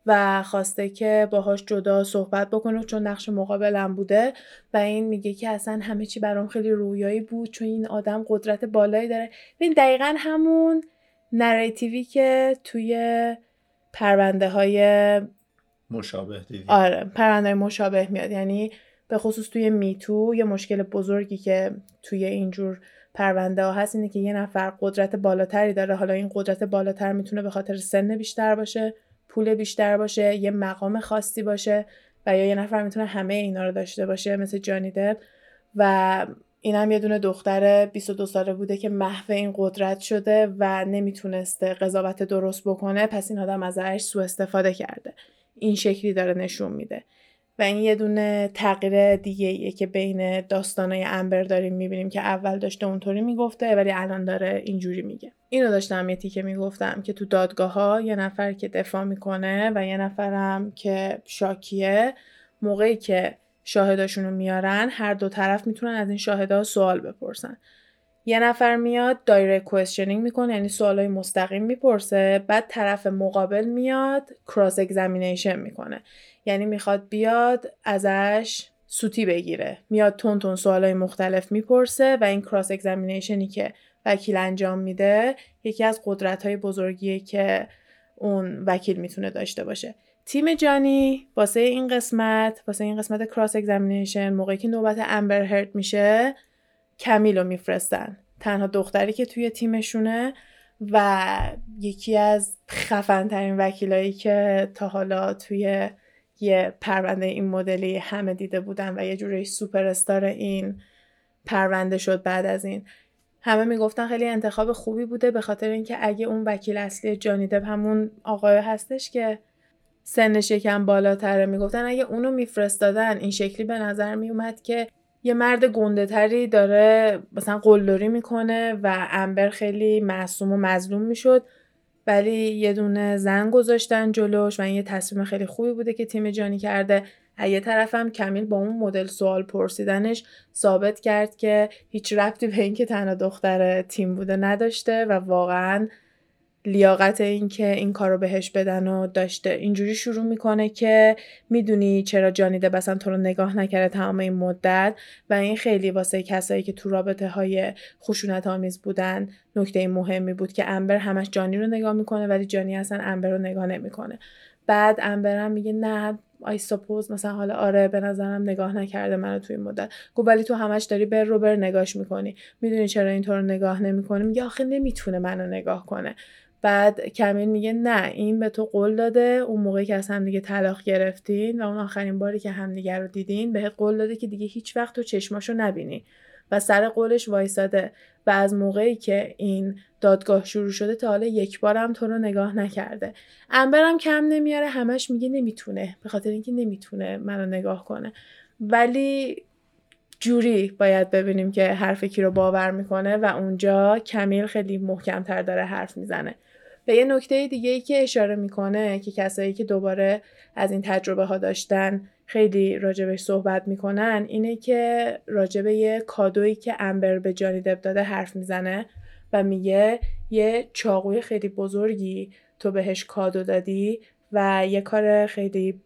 و خواسته که باهاش جدا صحبت بکنه چون نقش مقابلم بوده و این میگه که اصلا همه چی برام خیلی رویایی بود چون این آدم قدرت بالایی داره. این دقیقا همون نریتیوی که توی پرونده های مشابه دیدی آره پرونده های مشابه میاد. یعنی به خصوص توی میتو یه مشکل بزرگی که توی اینجور پرونده ها هست اینه که یه نفر قدرت بالاتری داره. حالا این قدرت بالاتر می‌تونه به خاطر سن بیشتر باشه. پول بیشتر باشه یه مقام خاصی باشه و یا یه نفر می‌تونه همه اینا رو داشته باشه مثل جانی دب و این هم یه دونه دختر 22 ساله بوده که محو این قدرت شده و نمی‌تونسته قضاوت درست بکنه پس این آدم ازش سوء استفاده کرده. این شکلی داره نشون میده. و این یه دونه تغییر دیگه ایه که بین داستانای امبر داریم می‌بینیم که اول داشته اونطوری می‌گفته ولی الان داره اینجوری میگه. اینو داشتم یه تیکه می‌گفتم که تو دادگاه ها یه نفر که دفاع می‌کنه و یه نفرم که شاکیه موقعی که شاهداشون رو میارن هر دو طرف می‌تونن از این شاهدا سوال بپرسن. یه نفر میاد direct questioning می‌کنه یعنی سوالای مستقیم می‌پرسه بعد طرف مقابل میاد cross examination می‌کنه. یعنی می‌خواد بیاد ازش سوتی بگیره. میاد تون تون سوالای مختلف می‌پرسه و این cross examination ی که وکیل انجام میده یکی از قدرت های بزرگیه که اون وکیل می‌تونه داشته باشه. تیم جانی واسه این قسمت واسه این قسمت cross examination موقعی که نوبت امبر هرد میشه کمیل رو میفرستن. تنها دختری که توی تیمشونه و یکی از خفن ترین وکیلایی که تا حالا توی یه پرونده این مدلی همه دیده بودن و یه جوری سوپر استار این پرونده شد بعد از این. همه می‌گفتن خیلی انتخاب خوبی بوده به خاطر اینکه اگه اون وکیل اصلی جانی دب همون آقای هستش که سنش یکم بالاتره می‌گفتن اگه اونو میفرستادن این شکلی به نظر میومد که یه مرد گنده تری داره مثلا قلدری می‌کنه و امبر خیلی معصوم و مظلوم می‌شد. ولی یه دونه زن گذاشتن جلوش و این یه تصمیم خیلی خوبی بوده که تیم جانی کرده. یه طرفم کمیل با اون مدل سوال پرسیدنش ثابت کرد که هیچ ربطی به اینکه تنها دختر تیم بوده نداشته و واقعا لیاقت این که این کارو بهش بدن و داشته اینجوری شروع می‌کنه که می‌دونی چرا جانیده بسن تو رو نگاه نکرده تمام این مدت و این خیلی واسه کسایی که تو رابطه های خشونت آمیز بودن نکته مهمی بود که امبر همش جانی رو نگاه می‌کنه ولی جانی اصلا امبر رو نگاه نمی‌کنه. بعد امبر هم میگه نه آی سپوز مثلا حالا آره به نظرم نگاه نکرده منو توی این مدت. گفت ولی تو همش داری بر رو بر نگاش می‌کنی. می‌دونی چرا اینطور نگاه نمی‌کنه میگه آخه نمی‌تونه منو نگاه کنه. بعد کمیل میگه نه این به تو قول داده اون موقعی که از هم دیگه طلاق گرفتین و اون آخرین باری که همدیگه رو دیدین بهت قول داده که دیگه هیچ وقت تو چشماشو نبینی. و سر قولش وایساده و از موقعی که این دادگاه شروع شده تا حالا یک بارم تو رو نگاه نکرده. انبرم کم نمیاره همش میگه نمی‌تونه به خاطر اینکه نمی‌تونه منو نگاه کنه. ولی جوری باید ببینیم که حرف کی رو باور می‌کنه و اونجا کمیل خیلی محکمتر داره حرف می‌زنه. و یه نکته دیگه ای که اشاره می‌کنه که کسایی که دوباره از این تجربه ها داشتن خیلی راجبش صحبت می‌کنن اینه که راجب یه کادویی که امبر به جانی دب داده حرف می‌زنه و میگه یه چاقوی خیلی بزرگی تو بهش کادو دادی و یه کار خیلی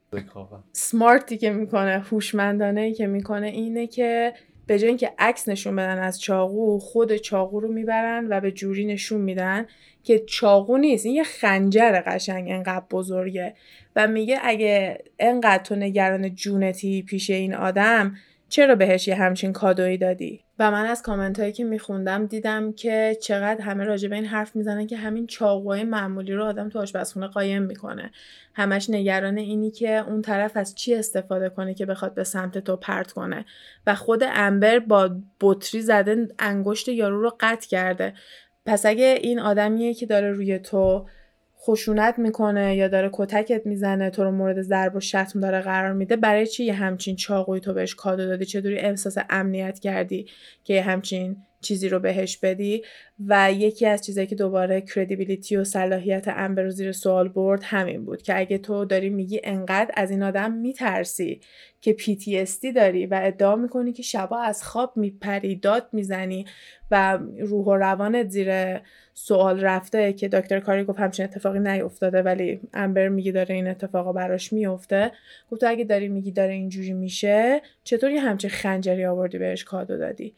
سمارتی که می‌کنه هوشمندانه ای که می‌کنه اینه که به جای اینکه عکس نشون بدن از چاقو خود چاقو رو می‌برن و به جوری نشون میدن که چاقو نیست. این یه خنجر قشنگ انقدر بزرگه. و میگه اگه انقدر تو نگران جونتی پیش این آدم چرا بهش یه همچین کادویی دادی؟ و من از کامنت هایی که میخوندم دیدم که چقدر همه راجع به این حرف می‌زنن که همین چاقوهای معمولی رو آدم تو آشپزخونه قایم می‌کنه. همش نگران اینی که اون طرف از چی استفاده کنه که بخواد به سمت تو پرت کنه. و خود امبر با بطری زده انگشت یارو رو قطع کرده. پس اگه این آدمیه که داره روی تو خشونت می‌کنه یا داره کتکت می‌زنه تو رو مورد ضرب و شتم داره قرار میده برای چی یه همچین چاقوی تو بهش کادو دادی؟ چطوری احساس امنیت کردی که یه همچین چیزی رو بهش بدی؟ و یکی از چیزایی که دوباره کردیبیلیتی و صلاحیت امبر زیر سوال برد همین بود که اگه تو داری میگی انقدر از این آدم میترسی که PTSD داری و ادعا می‌کنی که شبا از خواب میپری داد می‌زنی و روح و روانت زیر سوال رفته که دکتر کاری گفت همچین اتفاقی نیفتاده ولی امبر میگه داره این اتفاقا براش میفته. گفت اگه داری میگی داره اینجوری میشه چطوری همچین خنجری آوردی بهش کادو دادی؟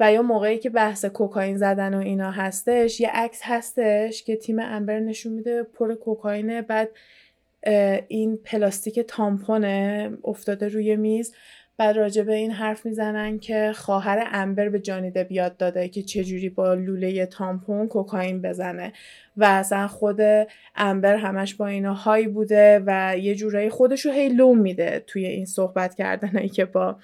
و یا موقعی که بحث کوکائین زدن و اینا هستش یه عکس هستش که تیم امبر نشون میده پر کوکائینه بعد این پلاستیک تامپونه افتاده روی میز. بعد راجع به این حرف می‌زنن که خواهر امبر به جانیده بیاد داده که چجوری با لوله تامپون کوکائین بزنه. و اصلا خود امبر همش با اینا های بوده و یه جورایی خودشو هی لوم میده توی این صحبت کردنایی که با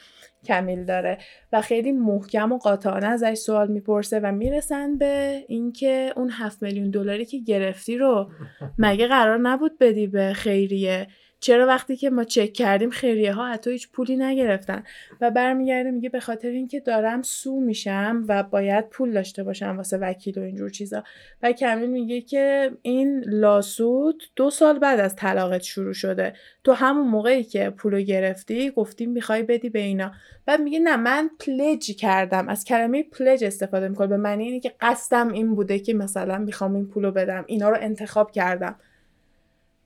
کمیل داره. و خیلی محکم و قاطعانه ازش سوال می‌پرسه و می‌رسن به اینکه اون هفت میلیون دلاری که گرفتی رو مگه قرار نبود بدی به خیریه؟ چرا وقتی که ما چک کردیم خیریه ها حتی هیچ پولی نگرفتن و برمیگرده میگه به خاطر اینکه دارم سو میشم و باید پول داشته باشم واسه وکیل و اینجور چیزا. و کمیل میگه که این لاسوت دو سال بعد از طلاقت شروع شده. تو همون موقعی که پولو گرفتی گفتی می‌خوای بدی به اینا. بعد میگه نه من پلج کردم. از کلمه پلج استفاده می‌کنه به معنی اینه که قصدم این بوده که مثلا می‌خوام این پولو بدم. اینا رو انتخاب کردم.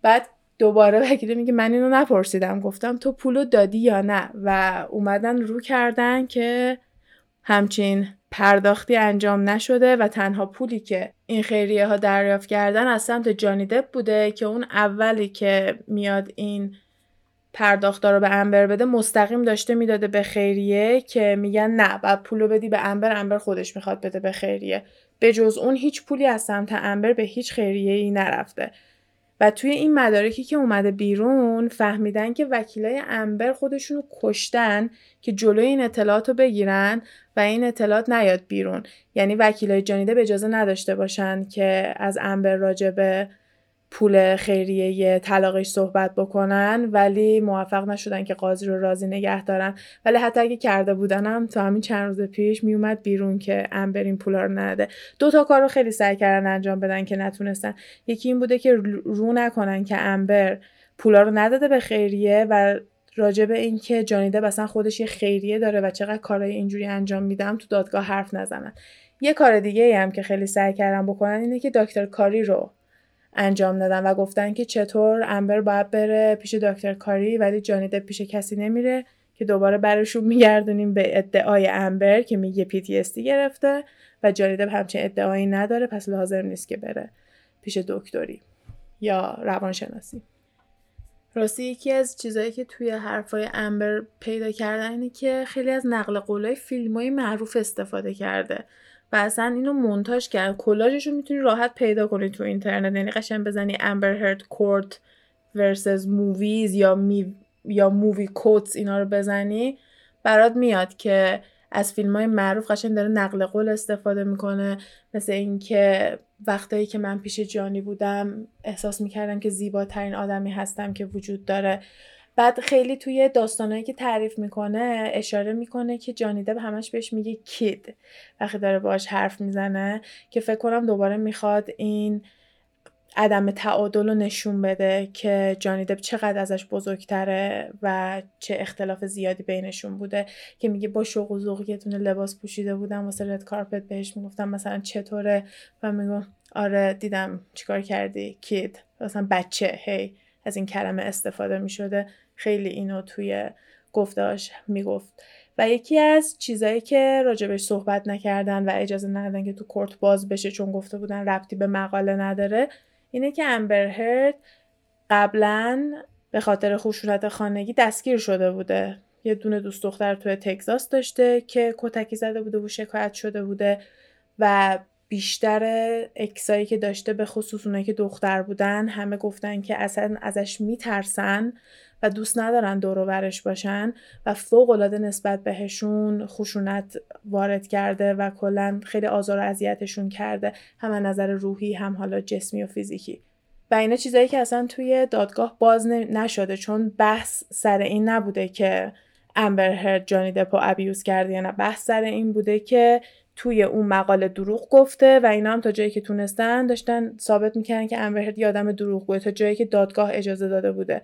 بعد دوباره وکیل میگه من اینو نپرسیدم. گفتم تو پولو دادی یا نه؟ و اومدن رو کردن که همچین پرداختی انجام نشده و تنها پولی که این خیریه ها دریافت کردن از سمت جانی دپ بوده که اون اولی که میاد این پرداخت رو به انبر بده مستقیم داشته می‌داده به خیریه که میگن نه بعد پولو بدی به انبر انبر خودش می‌خواد بده به خیریه. به جز اون هیچ پولی از سمت انبر به هیچ خیریه ای نرفته. و توی این مدارکی که اومده بیرون فهمیدن که وکیلای امبر خودشونو کشتن که جلوی این اطلاعات رو بگیرن و این اطلاعات نیاد بیرون. یعنی وکیلای جانیده به اجازه نداشته باشن که از امبر راجبه پول خیریه طلاقش صحبت بکنن ولی موفق نشدن که قاضی رو راضی نگه دارن. ولی حتی اگه کرده بودنم تا همین چند روز پیش میومد بیرون که امبر این پولا رو نده. دو تا کار رو خیلی سعی کردن انجام بدن که نتونستن. یکی این بوده که رو نکنن که امبر پولا رو نداده به خیریه و راجع به اینکه جانیده مثلا خودش یه خیریه داره و چقدر کارهای اینجوری انجام میدم تو دادگاه حرف نزنن. یه کار دیگه هم که خیلی سعی کردن بکنن اینه که دکتر کاری رو انجام دادن و گفتن که چطور امبر باید بره پیش دکتر کاری ولی جانی پیش کسی نمیره که دوباره برشون میگردونیم به ادعای امبر که میگه PTSD گرفته و جانی دپ همچین ادعایی نداره پس لازم نیست که بره پیش دکتری یا روانشناسی. راستی یکی از چیزهایی که توی حرفای امبر پیدا کردن اینه که خیلی از نقل قولای فیلم های معروف استفاده کرده. و اصلا اینو مونتاژ کرد. کلاژش رو می‌تونی راحت پیدا کنی تو اینترنت. یعنی قشنگ بزنی Amber Heard court versus movies یا می یا movie quotes اینا رو بزنی برات میاد که از فیلم های معروف قشنگ داره نقل قول استفاده می‌کنه. مثل اینکه وقتایی که من پیش جانی بودم احساس می‌کردم که زیباترین آدمی هستم که وجود داره. بعد خیلی توی داستانهایی که تعریف می‌کنه اشاره می‌کنه که جانی دب همش بهش میگه کید. وقتی داره باش حرف می‌زنه که فکر کنم دوباره می‌خواد این عدم تعادل رو نشون بده که جانی دب چقدر ازش بزرگتره و چه اختلاف زیادی بینشون بوده. که میگه با شوق و ذوق یه لباس پوشیده بودم واسه رد کارپت بهش می‌گفتم مثلا چطوره؟ و میگم آره دیدم چیکار کردی؟ کید. مثلا بچه هی. از این کلمه استفاده می‌شده. خیلی اینو توی گفتاش می‌گفت. و یکی از چیزایی که راجبش صحبت نکردن و اجازه ندادن که تو کورت باز بشه چون گفته بودن ربطی به مقاله نداره اینه که امبر هرد قبلا به خاطر خشونت خانگی دستگیر شده بوده. یه دونه دوست دختر توی تگزاس داشته که کتکی زده بوده و شکایت شده بوده و بیشتر اکسایی که داشته به خصوص اونایی که دختر بودن همه گفتن که اصلا ازش میترسن و دوست ندارن دور باشن و فوق العاده نسبت بهشون خشونت وارد کرده و کلا خیلی آزار و اذیتشون کرده. هم از نظر روحی هم حالا جسمی و فیزیکی. و اینا چیزایی که اصلا توی دادگاه باز نشده چون بحث سر این نبوده که امبر هرد جانی دپو ابیوز کرده یا نه. بحث سر این بوده که توی اون مقاله دروغ گفته و اینا هم تا جایی که تونستن داشتن ثابت می‌کنن که امبر یه آدم دروغ بوده تا جایی که دادگاه اجازه داده بوده.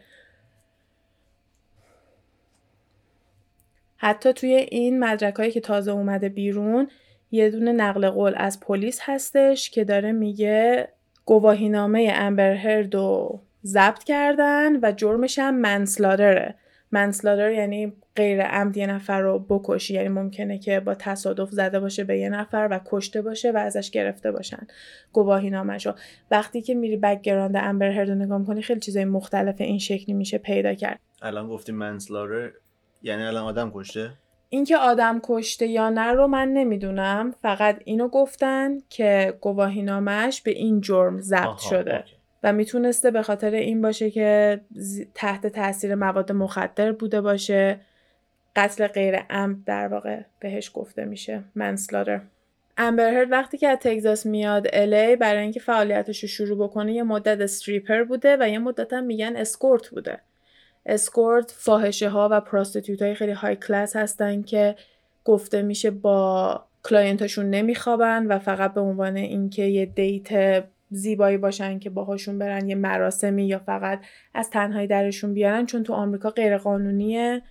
حتی توی این مدرک هایی که تازه اومده بیرون یه دونه نقل قول از پلیس هستش که داره میگه گواهینامه امبر هرد رو ضبط کردن و جرمش هم manslaughter ه manslaughter یعنی غیر عمد یه نفر رو بکشی. یعنی ممکنه که با تصادف زده باشه به یه نفر و کشته باشه و ازش گرفته باشن. گواهی رو. وقتی که میری background امبر هرد رو نگاه می‌کنی خیلی چیزای مختلف این شکلی میشه پیدا کرد. الان گفتی manslaughter یعنی الان آدم کشته؟ اینکه آدم کشته یا نه رو من نمی‌دونم. فقط اینو گفتن که گواهینامش به این جرم ضبط شده. و می‌تونسته به خاطر این باشه که تحت تاثیر مواد مخدر بوده باشه. قتل غیر عمد در واقع بهش گفته میشه. manslaughter امبر هرد وقتی که از تگزاس میاد LA برای اینکه فعالیتش رو شروع بکنه یه مدت stripper بوده و یه مدت هم میگن escort بوده. escort فاحشه ها و prostitute های خیلی high class هستن که گفته میشه با client اشون نمیخوابن و فقط به عنوان اینکه یه date زیبایی باشن که باهاشون برن یه مراسمی یا فقط از تنهایی درشون بیارن چون تو آمریکا غیر قانونیه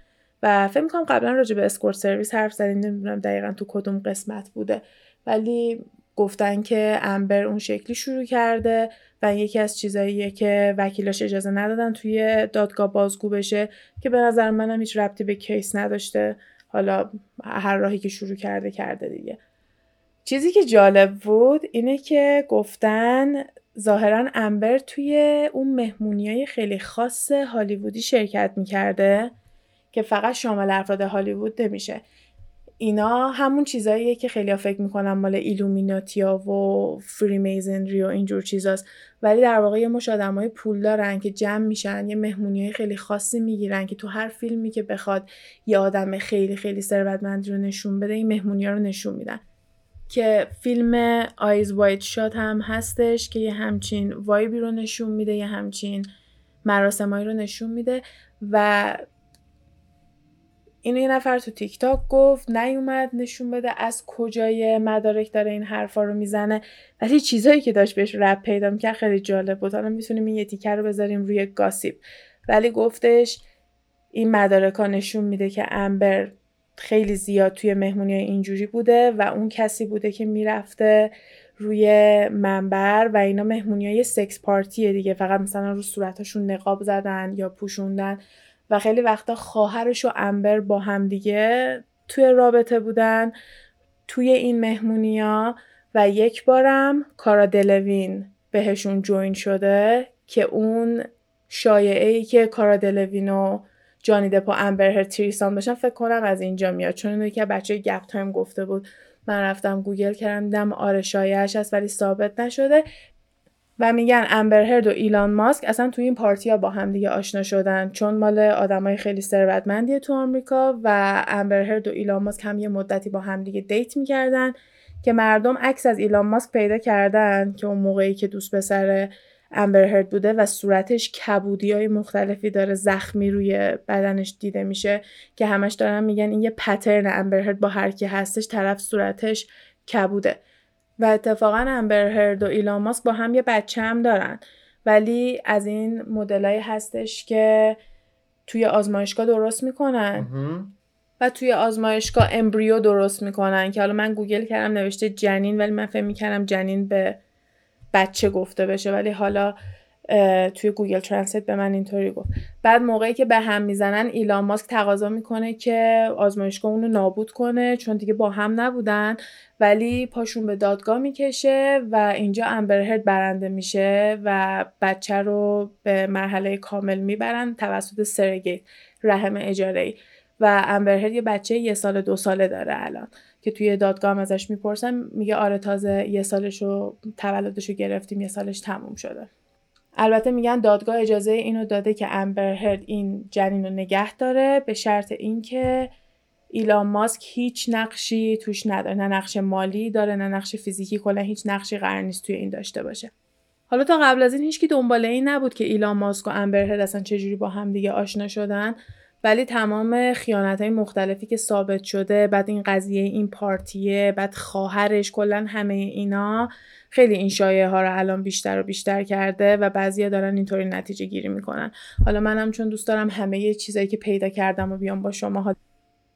و فکر می‌کنم قبلا راجع به escort service حرف زدیم نمی‌دونم دقیقا تو کدوم قسمت بوده. ولی گفتن که امبر اون شکلی شروع کرده و یکی از چیزاییه که وکیلاش اجازه ندادن توی دادگاه بازگو بشه که به نظر منم هیچ ربطی به case نداشته. حالا هر راهی که شروع کرده کرده دیگه. چیزی که جالب بود اینه که گفتن ظاهرا امبر توی اون مهمونی های خیلی خاص هالیوودی شرکت می‌کرده که فقط شامل افراد هالیوود نمیشه. اینا همون چیزاییه که خیلی فکر می‌کنن مال Illuminati ا و Freemasonry و اینجور چیزاست. ولی در واقع یه مشت آدمای پول دارن که جمع میشن یه مهمونی های خیلی خاصی می‌گیرن که تو هر فیلمی که بخواد یه آدم خیلی خیلی ثروتمند رو نشون بده این مهمونی ها رو نشون میدن. که فیلم Eyes Wide Shut هم هستش که یه همچین vibe ی رو نشون میده یه همچین مراسمایی رو نشون میده و اینو یه نفر تو تیک تاک گفت نیومد نشون بده از کجای مدارک داره این حرفا رو می‌زنه. ولی چیزایی که داشت بهش ربط پیدا می‌کرد خیلی جالب بود. حالا می‌تونیم این یه تیکه رو بذاریم روی gossip ولی گفتش این مدارک ها نشون میده که امبر خیلی زیاد توی مهمونی اینجوری بوده و اون کسی بوده که می‌رفته روی منبر و اینا مهمونی های سکس پارتیه دیگه. فقط مثلا رو صورتاشون نقاب زدن یا پوشوندن. و خیلی وقتا خواهرش و امبر با هم دیگه توی رابطه بودن توی این مهمونیا و یک بارم کارا دلوین بهشون join شده که اون شایعه ای که کارا دلوین و جانی دپو امبر هرد threesome بشن فکر کنم از اینجا میاد. چون اینو که بچه گپ تایم گفته بود. من رفتم گوگل کردم دیدم آره شایعش هست ولی ثابت نشده. و میگن امبر هرد و ایلان ماسک اصلا تو این پارتی ها با هم دیگه آشنا شدن. چون مال آدمای خیلی ثروتمندیه تو آمریکا و امبر هرد و ایلان ماسک هم یه مدتی با هم دیگه date می‌کردن که مردم عکس از ایلان ماسک پیدا کردن که اون موقعی که دوست پسر امبر هرد بوده و صورتش کبودی های مختلفی داره زخمی روی بدنش دیده میشه که همش دارن میگن این یه پترن امبر هرد با هر کی هستش طرف صورتش کبوده. و اتفاقا امبر هرد و ایلان ماسک با هم یه بچه هم دارن. ولی از این مدلایی هستش که توی آزمایشگاه درست می‌کنن. و توی آزمایشگاه embryo درست می‌کنن که حالا من گوگل کردم نوشته جنین ولی من فکر می‌کردم جنین به بچه گفته بشه ولی حالا توی گوگل Translate به من اینطوری گفت. بعد موقعی که به هم می‌زنن ایلان ماسک تقاضا می‌کنه که آزمایشگاه اونو نابود کنه چون دیگه با هم نبودن ولی پاشون به دادگاه می‌کشه و اینجا امبر هرد برنده میشه و بچه رو به مرحله کامل می‌برن توسط surrogate رحم اجاره و امبرهرد یه بچه یه سال دو ساله داره الان. که توی دادگاه ازش می‌پرسن میگه آره تازه یه سالشو تولدشو گرفتیم یه سالش تموم شده. البته میگن دادگاه اجازه اینو داده که امبر هرد این جنین رو نگه داره به شرط اینکه ایلان ماسک هیچ نقشی توش نداره. نه نقش مالی داره نه نقش فیزیکی کلا هیچ نقشی قرار نیست توی این داشته باشه. حالا تا قبل از این هیچکی دنبال این نبود که ایلان ماسک و امبر هرد اصلا چجوری با هم دیگه آشنا شدن. ولی تمام خیانت های مختلفی که ثابت شده بعد این قضیه این پارتیه بعد خواهرش کلا همه اینا خیلی این شایعه ها رو الان بیشتر و بیشتر کرده و بعضیا دارن اینطوری نتیجه گیری می‌کنن. حالا منم چون دوست دارم همه چیزایی که پیدا کردم و بیام با شما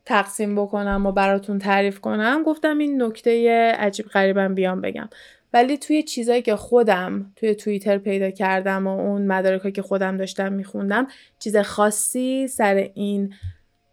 تقسیم بکنم و براتون تعریف کنم گفتم این نکته عجیب غریبم بیام بگم. ولی توی چیزایی که خودم توی توییتر پیدا کردم و اون مدارکایی که خودم داشتم میخوندم چیز خاصی سر این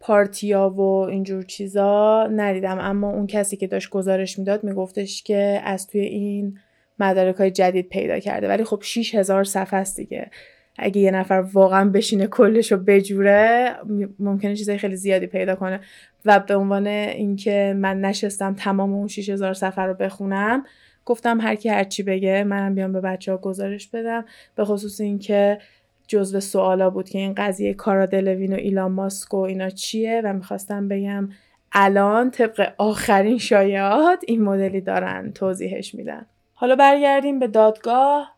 پارتیا و اینجور چیزا ندیدم. اما اون کسی که داشت گزارش می‌داد میگفتش که از توی این مدارک های جدید پیدا کرده. ولی خب 6000 صفحه است دیگه. اگه یه نفر واقعا بشینه کلش رو بجوره ممکنه چیزای خیلی زیادی پیدا کنه. و به عنوان اینکه من نشستم تمام اون 6000 صفحه رو بخونم گفتم هر کی هر چی بگه منم بیام به بچه ها گزارش بدم. به خصوص اینکه جزو سوالا بود که این قضیه کارا دلوین و ایلان ماسک و اینا چیه و می‌خواستم بگم الان طبق آخرین شایعات این مدلی دارن توضیحش میدن. حالا برگردیم به دادگاه.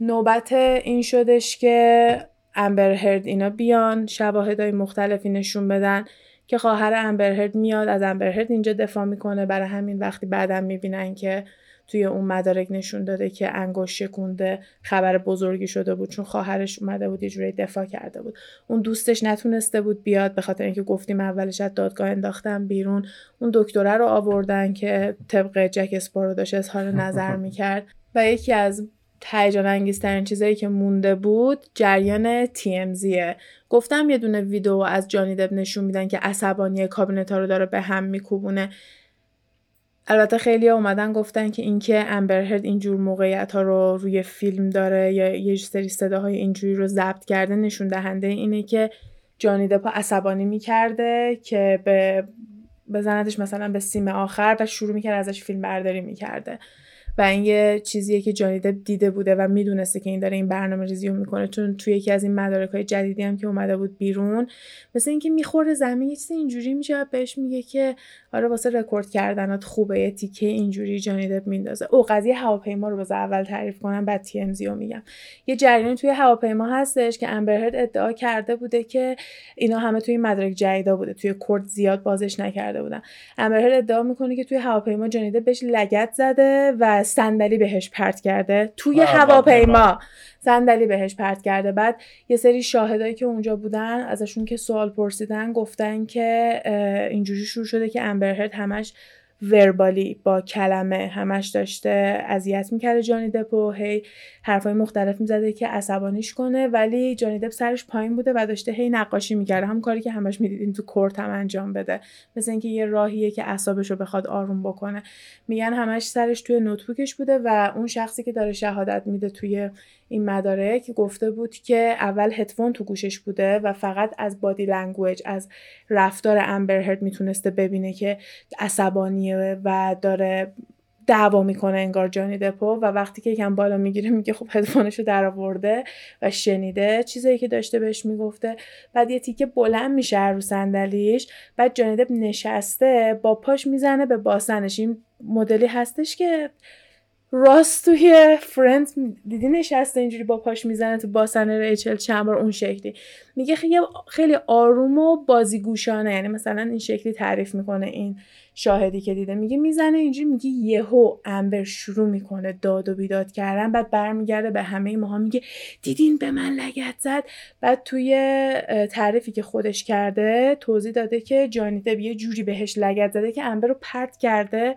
نوبت این شدش که امبر هرد اینا بیان شواهدهای مختلفی نشون بدن که خواهر امبر هرد میاد از امبر هرد اینجا دفاع می‌کنه. برای همین وقتی بعدم می‌بینن که توی اون مدارک نشون داده که انگشت شکونده خبر بزرگی شده بود چون خواهرش اومده بود یه جوری دفاع کرده بود. اون دوستش نتونسته بود بیاد به خاطر اینکه گفتیم اولش از دادگاه انداختن بیرون. اون دکتره رو آوردن که طبق جک اسپارو داشت اظهار نظر می‌کرد. و یکی از هیجان انگیزترین چیزایی که مونده بود جریان TMZه گفتم یه دونه ویدیو از جانی دب نشون میدن که عصبانی کابینت ها رو داره به هم میکوبونه. البته خیلی اومدن گفتن که اینکه امبرهرد اینجور موقعیت ها رو روی فیلم داره یا یه سری صداهای اینجوری رو ضبط کرده نشون دهنده اینه که جانی دپا عصبانی می‌کرده که به بزنتش مثلا به سیم آخر و شروع می‌کرد ازش فیلم برداری می‌کرده. و این یه چیزیه که جانی دپ دیده بوده و می‌دونسته که این داره این برنامه ریزی رو می‌کنه. چون توی یکی از این مدارک های جدیدی هم که اومده بود بیرون مثل اینکه می‌خوره زمین یه چیز اینجوری میشه بهش میگه که آره واسه رکورد کردنات خوبه یه تیکه اینجوری جانی دپ میندازه. او قضیه هواپیما رو بذار اول تعریف کنم بعد تی ام رو میگم. یه جریانی توی هواپیما هستش که امبرهرد ادعا کرده بوده که اینا همه توی مدارک جدیدا بوده توی کورت زیاد بازش نکرده بودن. امبرهرد ادعا می‌کنه که توی هواپیما جانی دپ بهش لگت زده و صندلی بهش پرت کرده توی هواپیما. صندلی بهش پرت کرده. بعد یه سری شاهدایی که اونجا بودن ازشون که سوال پرسیدن گفتن که اینجوری شروع شده که امبر هرد همش verbally با کلمه همش داشته اذیت می‌کرده جانی دپ و هی حرفای مختلف می‌زده که عصبانیش کنه ولی جانی دپ سرش پایین بوده و داشته هی نقاشی می‌کرده. همون کاری که همش می‌دیدین تو court هم انجام بده. مثل اینکه یه راهیه که اعصابش رو بخواد آروم بکنه. میگن همش سرش توی notebook ش بوده و اون شخصی که داره شهادت میده توی این مدارک گفته بود که اول هدفون تو گوشش بوده و فقط از body language از رفتار امبرهرد می‌تونسته ببینه که عصبانیه و داره دعوا می‌کنه انگار جانی دپو و وقتی که یکم بالا می‌گیره میگه خب هدفونش رو در آورده و شنیده چیزایی که داشته بهش می‌گفته. بعد یه تیکه بلند میشه رو صندلیش بعد جانی دپ نشسته با پاش می‌زنه به باسنش. این مدلی هستش که راست توی فرند دیدی نشسته اینجوری با پاش می‌زنه تو باسن ریچل چند بار اون شکلی. میگه خیلی آروم و بازیگوشانه. یعنی مثلا این شکلی تعریف می‌کنه این شاهدی که دیده. میگه می‌زنه اینجوری میگه یهو امبر شروع می‌کنه داد و بیداد کردن. بعد برمیگرده به همه ماها میگه دیدین به من لگت زد. بعد توی تعریفی که خودش کرده توضیح داده که جانی دب یه جوری بهش لگت زده که امبر رو پرت کرده.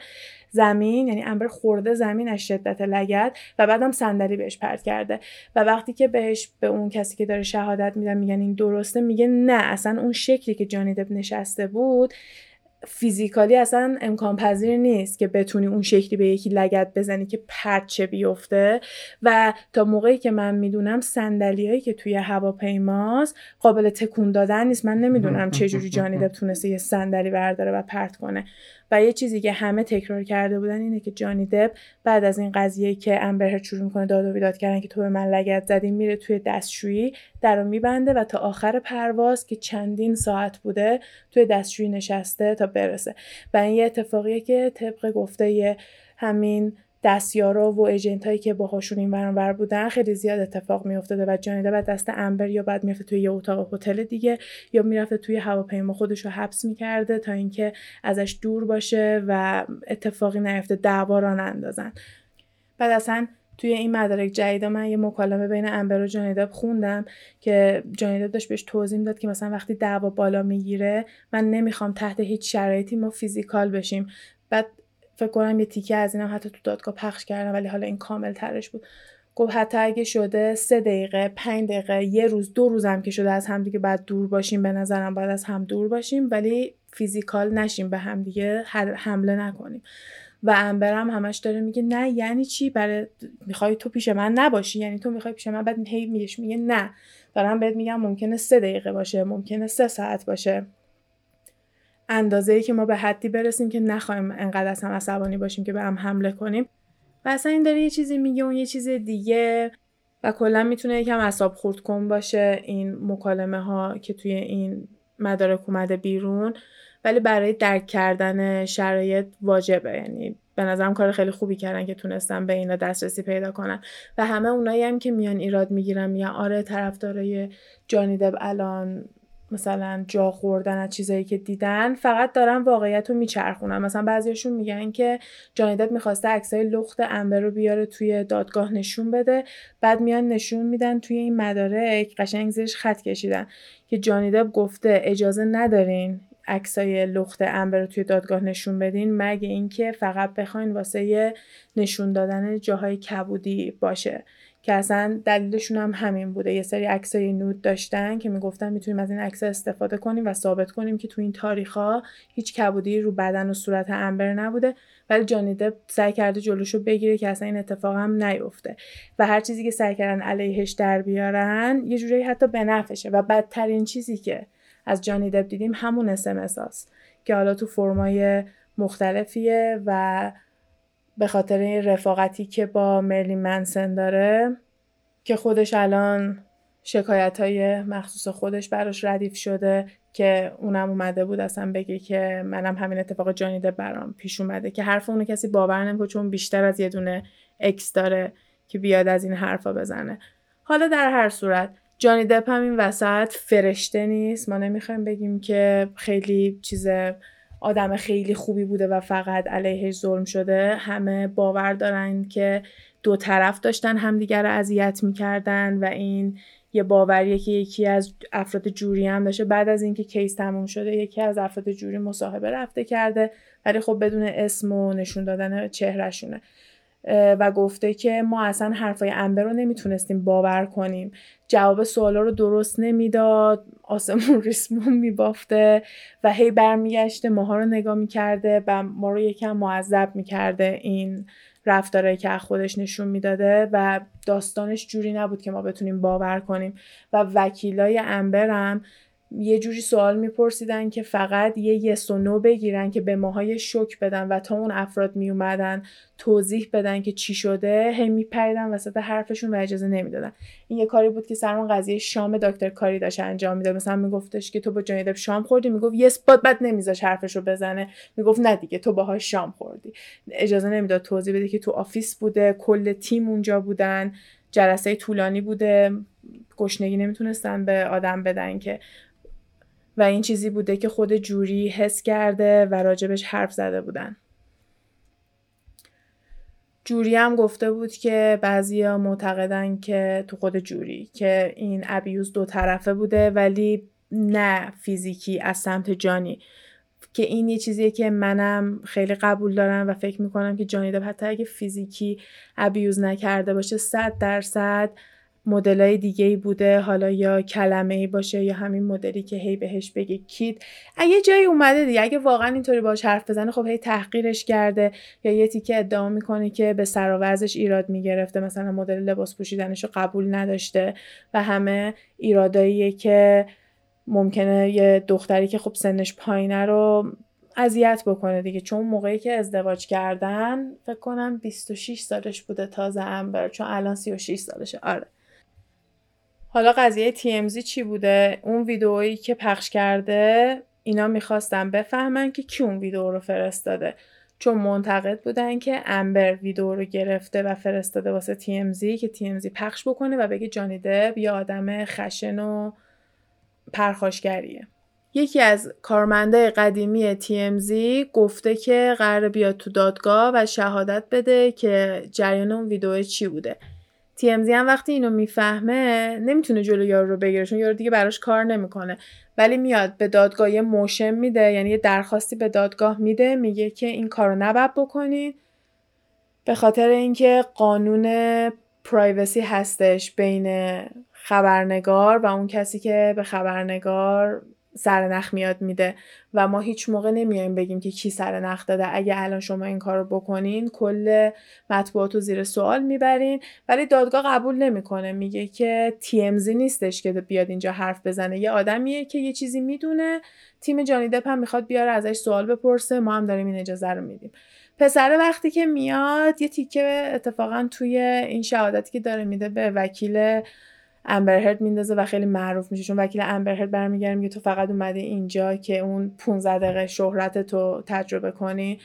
زمین یعنی امبر خورده زمین از شدت لگت و بعدم صندلی بهش پرت کرده. و وقتی که بهش به اون کسی که داره شهادت میدن میگن این درسته میگه نه اصلا اون شکلی که جانی دب نشسته بود فیزیکالی اصلا امکان پذیر نیست که بتونی اون شکلی به یکی لگت بزنی که پرچه بیفته. و تا موقعی که من می‌دونم صندلیایی که توی هواپیماست قابل تکون دادن نیست. من نمی‌دونم چه جوری جانی دب تونسته یه صندلی برداره و پرت کنه. و یه چیزی که همه تکرار کرده بودن اینه که جانی دب بعد از این قضیه که امبر شروع می‌کنه داد و بیداد کردن که تو به من لگت زدی میره توی دستشویی در رو میبنده و تا آخر پرواز که چندین ساعت بوده توی دستشویی نشسته تا برسه. و این یه اتفاقیه که طبق گفته همین دستیارا و ایجنت هایی که باهاشون این برانور بودن خیلی زیاد اتفاق میافتاده و جانیده بعد دست امبر یا بعد می‌رفته توی یه اتاق هتل دیگه یا می‌رفته توی هواپیما خودش رو حبس می‌کرده تا اینکه ازش دور باشه و اتفاقی نیفته دعوا را نندازن. بعد اصلا توی این مدارک جدیدا من یه مکالمه بین امبر و جانیداب خوندم که جانیداب داشت بهش توضیح داد که مثلا وقتی دعوا بالا می‌گیره من نمی‌خوام تحت هیچ شرایطی ما فیزیکال بشیم. بعد فکر کنم یه تیکه از اینم حتی تو دادگاه پخش کردم ولی حالا این کامل ترش بود. گفت حتی اگه شده سه دقیقه پنج دقیقه یه روز دو روزم که شده از همدیگه بعد دور باشیم به نظرم باید از هم دور باشیم ولی فیزیکال نشیم به همدیگه حمله نکنیم. و امبرم همش داره میگه نه یعنی چی؟ برای می‌خوای تو پیش من نباشی یعنی تو می‌خوای پیش من؟ بعد هی میگه نه. دارم بهت میگم ممکنه سه دقیقه باشه ممکنه سه ساعت باشه. اندازه ای که ما به حدی برسیم که نخواهیم انقدر از هم عصبانی باشیم که به هم حمله کنیم. و اصلا این داره یه چیزی میگه اون یه چیز دیگه. و کلا می‌تونه یکم اصاب خورد کن باشه این مکالمه ها که توی این مدارک اومده بیرون. ولی برای درک کردن شرایط واجبه. یعنی به نظرم کار خیلی خوبی کردن که تونستن به اینا دسترسی پیدا کنن. و همه اونایی هم که میان ایراد می‌گیرن میگن آره طرفدارای جانی دب الان مثلا جا خوردن از چیزایی که دیدن فقط دارن واقعیت رو میچرخونن. مثلا بعضیاشون میگن که جانیدت می‌خواسته عکسای لخت امبر رو بیاره توی دادگاه نشون بده. بعد میان نشون میدن توی این مدارک قشنگ زیرش خط کشیدن. که جانیدب گفته اجازه ندارین. عکسای لخت امبر رو توی دادگاه نشون بدین مگه اینکه فقط بخواین واسه نشون دادن جاهای کبودی باشه. که اصلا دلیلشون هم همین بوده. یه سری عکسای نود داشتن که می‌گفتن می‌تونیم از این عکس استفاده کنیم و ثابت کنیم که تو این تاریخ ها هیچ کبودی رو بدن و صورت امبر نبوده. ولی جانی دپ سعی کرده جلوشو بگیره که اصلا این اتفاق هم نیفته. و هر چیزی که سعی کردن علیهش در بیارن یه جوری حتی به نفشه و بدترین چیزی که از جانی دپ دیدیم همون اسمس که حالا تو فرمای مختلفیه و به خاطر این رفاقتی که با مرلین منسن داره که خودش الان شکایت های مخصوص خودش براش ردیف شده که اونم اومده بود اصلا بگه که منم همین اتفاق جانیده برام پیش اومده که حرف اونو کسی باور نمی‌کنه چون بیشتر از یه دونه اکس داره که بیاد از این حرفا بزنه. حالا در هر صورت جانی دپ هم این وسط فرشته نیست. ما نمی‌خوایم بگیم که خیلی چیز آدم خیلی خوبی بوده و فقط علیهش ظلم شده. همه باور دارن که دو طرف داشتن همدیگر رو اذیت می‌کردن و این یه باوریه که یکی از افراد جوری هم داشته. بعد از اینکه کیس تموم شده یکی از افراد جوری مصاحبه رفته کرده ولی خب بدون اسم و نشون دادن چهرهشونه. و گفته که ما اصلا حرفای امبر رو نمی‌تونستیم باور کنیم. جواب سوالا رو درست نمی‌داد آسمون ریسمون میبافته و هی برمیگشته ماها رو نگاه می‌کرده و ما رو یکم معذب می‌کرده این رفتاره که خودش نشون می‌داده و داستانش جوری نبود که ما بتونیم باور کنیم. و وکیلای امبرم یه جوری سوال میپرسیدن که فقط یه yes و no بگیرن که به ماها هی شک بدن و تا اون افراد میومدن توضیح بدن که چی شده هی میپریدن وسط حرفشون و اجازه نمی‌دادن. این یه کاری بود که سر اون قضیه شام دکتر کاری داشت انجام می‌داد. مثلا میگفتش که تو با جانی شام خوردی؟ می‌گفت yes but بعد نمیذاش حرفشو بزنه. می‌گفت نه دیگه تو باهاش شام خوردی. اجازه نمی‌داد توضیح بده که تو office بوده کل تیم اونجا بودن جلسه طولانی بوده. گشنگی نمی‌تونستن به آدم بدن که و این چیزی بوده که خود جوری حس کرده و راجبش حرف زده بودن. جوری هم گفته بود که بعضیا معتقدن که تو خود جوری که این ابیوز دو طرفه بوده ولی نه فیزیکی از سمت جانی. که این یه چیزیه که منم خیلی قبول دارم و فکر می‌کنم که جانی دب حتی اگه فیزیکی ابیوز نکرده باشه صد درصد های دیگه ای بوده حالا یا کلمه ای باشه یا همین مدلی که هی بهش بگه کیت. اگه جایی اومده دیگه اگه واقعا اینطوری باش حرف بزنه خب هی تحقیرش کرده یا یه تیکه ادعا می‌کنه که به سر و ایراد می‌گرفته. مثلا مدل لباس پوشیدنش رو قبول نداشته و همه ایراداییه که ممکنه یه دختری که خب سنش پایینه رو اذیت بکنه دیگه. چون موقعی که ازدواج کردن فکر کنم 26 سالش بوده تازه امبر چون الان 36 سالشه. آره. حالا قضیه TMZ چی بوده؟ اون ویدئویی که پخش کرده اینا می‌خواستن بفهمن که کی اون ویدئو رو فرستاده. چون منتقد بودن که امبر ویدئو رو گرفته و فرستاده واسه TMZ که TMZ پخش بکنه و بگه جانی دب یه آدم خشن و پرخاشگریه. یکی از کارمنده قدیمی TMZ گفته که قرار بیاد تو دادگاه و شهادت بده که جریان اون ویدیو چی بوده. TMZ هم وقتی اینو می‌فهمه نمی‌تونه جلو یارو رو بگیره چون یارو دیگه براش کار نمی‌کنه. ولی میاد به دادگاه یه motion میده یعنی یه درخواستی به دادگاه میده میگه که این کارو نباید بکنید به خاطر اینکه قانون privacy هستش بین خبرنگار و اون کسی که به خبرنگار سرنخ میاد میده و ما هیچ موقع نمیایم بگیم که کی سرنخ داده. اگه الان شما این کار رو بکنین کل مطبوعات رو زیر سوال می‌برین ولی دادگاه قبول نمی‌کنه. میگه که TMZ نیستش که بیاد اینجا حرف بزنه. یه آدمیه که یه چیزی می‌دونه تیم جانی دپ هم می‌خواد بیاره ازش سوال بپرسه. ما هم داریم این اجازه رو میدیم. پسر وقتی که میاد یه تیکه اتفاقا توی این شهادتی که داره میده به وکیل امبرهرد میندازه و خیلی معروف میشه. چون وکیل امبرهرد برمیگرده میگه تو فقط اومده اینجا که اون 15 دقیقه شهرت تو تجربه کنی.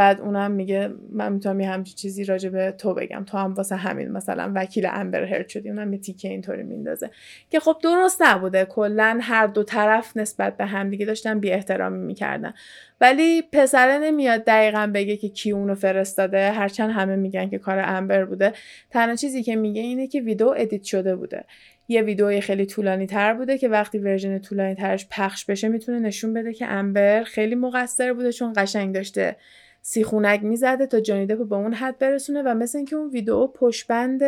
بعد اونم میگه من می‌تونم یه همچین چیزی راجع به تو بگم. تو هم واسه همین مثلا وکیل امبر هرد شدی. اونم یه تیکه اینطوری میندازه. که خب درست نبوده. کلا هر دو طرف نسبت به هم دیگه داشتن بی احترامی می‌کردن. ولی پسره نمیاد دقیقا بگه که کی اونو فرستاده. هرچند همه میگن که کار امبر بوده. تنها چیزی که میگه اینه که ویدیو edit شده بوده. یه ویدئوی خیلی طولانی تر بوده که وقتی version طولانی ترش پخش بشه می‌تونه نشون بده که امبر خیلی مقصر بوده چون قشنگ داشته سیخونک می‌زده تا جانی دپ به اون حد برسونه و مثل اینکه اون ویدیو پشبند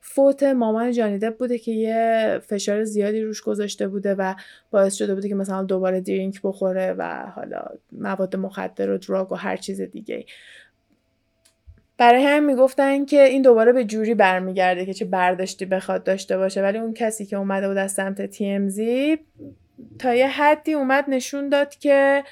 فوت مامان جانی دپ بوده که یه فشار زیادی روش گذاشته بوده و باعث شده بوده که مثلا دوباره درینک بخوره و حالا مواد مخدر و دراگ و هر چیز دیگه برای هم می‌گفتن که این دوباره به جوری برمیگرده که چه برداشتی بخواد داشته باشه. ولی اون کسی که اومده بود از سمت TMZ تا یه حدی اومد نشون داد که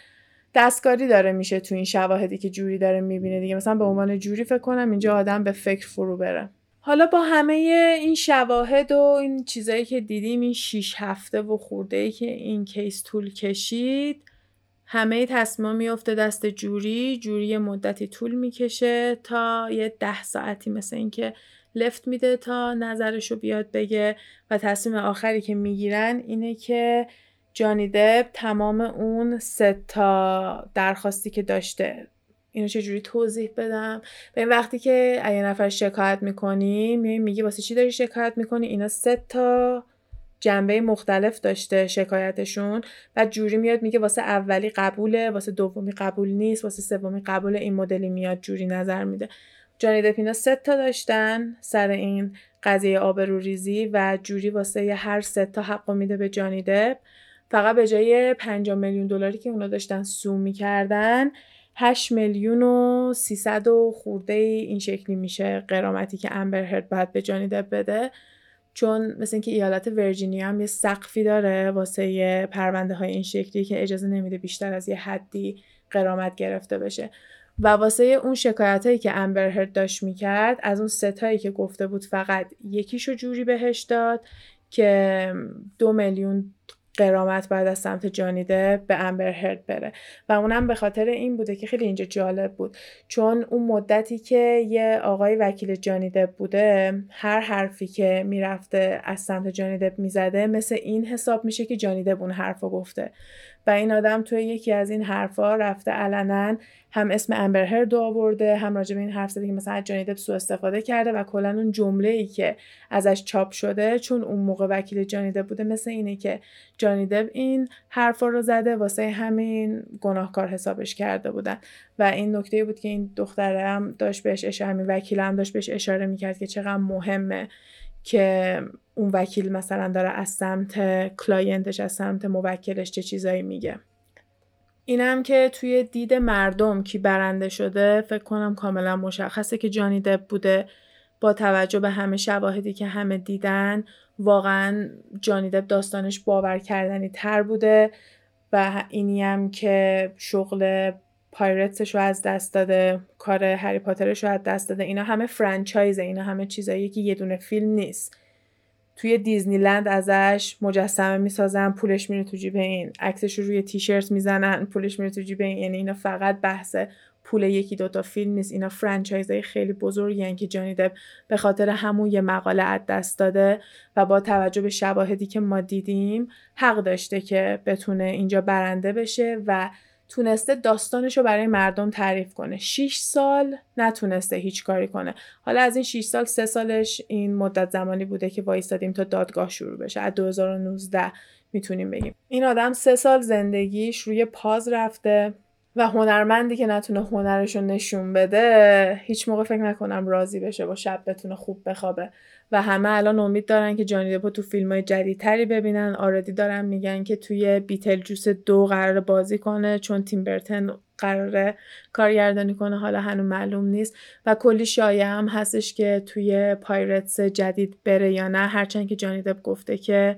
دستکاری داره میشه تو این شواهدی که جوری داره می‌بینه دیگه. مثلا به عنوان جوری فکر کنم اینجا آدم به فکر فرو بره. حالا با همه این شواهد و این چیزایی که دیدیم این شیش هفته و خورده ای که این کیس طول کشید همه تصمیم میفته دست جوری جوری مدتی طول می‌کشه تا یه ده ساعتی مثل اینکه لفت میده تا نظرشو بیاد بگه. و تصمیم آخری که می‌گیرن اینه که جانی دب تمام اون سه تا درخواستی که داشته. اینو چجوری توضیح بدم؟ به این وقتی که اگه نفر شکایت می‌کنی میای میگی واسه چی داری شکایت می‌کنی؟ اینا سه تا جنبه مختلف داشته شکایتشون و جوری میاد میگه واسه اولی قبوله واسه دومی قبول نیست واسه سومی قبول این مدلی میاد جوری نظر میده. جانی دپ اینا سه تا داشتن سر این قضیه آبروریزی و جوری واسه هر سه تا حق میده به جانی دپ فقط به جای 5 میلیون دلاری که اونا داشتن سو می‌کردن 8 میلیون و 300 و خورده این شکلی میشه قرامتی که امبر هرد باید به جانی دب بده. چون مثل اینکه ایالت ورجینیا هم یه سقفی داره واسه پرونده های این شکلی که اجازه نمیده بیشتر از یه حدی قرامت گرفته بشه. و واسه اون شکایت هایی که امبر هرد داشت می‌کرد از اون ستایی که گفته بود فقط یکیشو جوری بهش داد که دو میلیون قرامت بعد از سمت جانیده به امبر هرد بره. و اونم به خاطر این بوده که خیلی اینجا جالب بود. چون اون مدتی که یه آقای وکیل جانیده بوده هر حرفی که می‌رفته از سمت جانیده می‌زده مثل این حساب میشه که جانیده اون حرف گفته. و این آدم توی یکی از این حرفا رفته علنا هم اسم امبر هرد آورده هم راجع به این حرف زده که مثلا جانی دپ سوء استفاده کرده و کلا اون جمله ای که ازش چاپ شده چون اون موقع وکیل جانی دپ بوده مثل اینه که جانی دپ این حرفا رو زده واسه همین گناهکار حسابش کرده بودن. و این نکته بود که این دختره هم داشت بهش اشاره همین هم داشت بهش اشاره می‌کرد که چقدر مهمه. که اون وکیل مثلا داره از سمت client ش از سمت موکلش چه چیزایی میگه. اینم که توی دید مردم کی برنده شده فکر کنم کاملا مشخصه که جانی دپ بوده. با توجه به همه شواهدی که همه دیدن واقعا جانی دب داستانش باور کردنی تر بوده و اینی هم که شغل پایرتسش رو از دست داده کار هری پاترش رو از دست داده اینا همه فرانچایزه اینا همه چیزایی که یه دونه فیلم نیست. توی دیزنی لند ازش مجسمه می‌سازن پولش میره تو جیب این عکسش رو روی تیشرت می‌زنن پولش میره تو جیب این یعنی اینا فقط بحث پول یکی دوتا فیلم نیست. اینا فرانچایزهای خیلی بزرگی که جانی دب به خاطر همون یه مقاله از دست داده و با توجه به شواهدی که ما دیدیم حق داشته که بتونه اینجا برنده بشه و تونسته داستانش رو برای مردم تعریف کنه. 6 سال نتونسته هیچ کاری کنه. حالا از این 6 سال سه سالش این مدت زمانی بوده که وایستادیم تا دادگاه شروع بشه. از 2019 می‌تونیم بگیم. این آدم سه سال زندگیش روی پاز رفته و هنرمندی که نتونه هنرش رو نشون بده هیچ موقع فکر نکنم راضی بشه یا شب بتونه خوب بخوابه. و همه الان امید دارن که جانی دپو تو فیلم های جدیدتری ببینن. already دارن میگن که توی Beetlejuice دو قرار بازی کنه چون تیم برتن قراره کارگردانی کنه. حالا هنوز معلوم نیست. و کلی شایعه هم هستش که توی Pirates جدید بره یا نه. هرچند که جانی دپ گفته که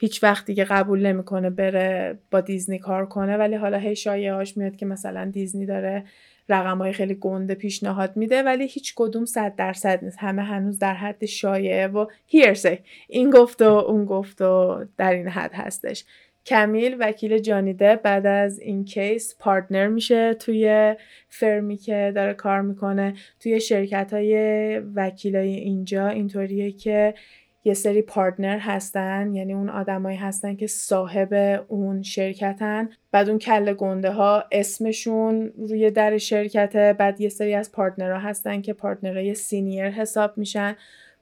هیچ وقت دیگه قبول نمی‌کنه بره با دیزنی کار کنه. ولی حالا هی شایعه هاش میاد که مثلا دیزنی داره رقم های خیلی گنده پیشنهاد میده ولی هیچ کدوم صد درصد نیست. همه هنوز در حد شایعه و hearsay ه این گفت و اون گفت و در این حد هستش. کمیل وکیل جانی دپه بعد از این case partner میشه توی firm ی که داره کار می‌کنه. توی شرکت های وکیلای اینجا اینطوریه که یه سری partner هستن یعنی اون آدمایی هستن که صاحب اون شرکتن. بعد اون کله گنده ها اسمشون روی در شرکته. بعد یه سری از partner ها هستن که partner های senior حساب میشن.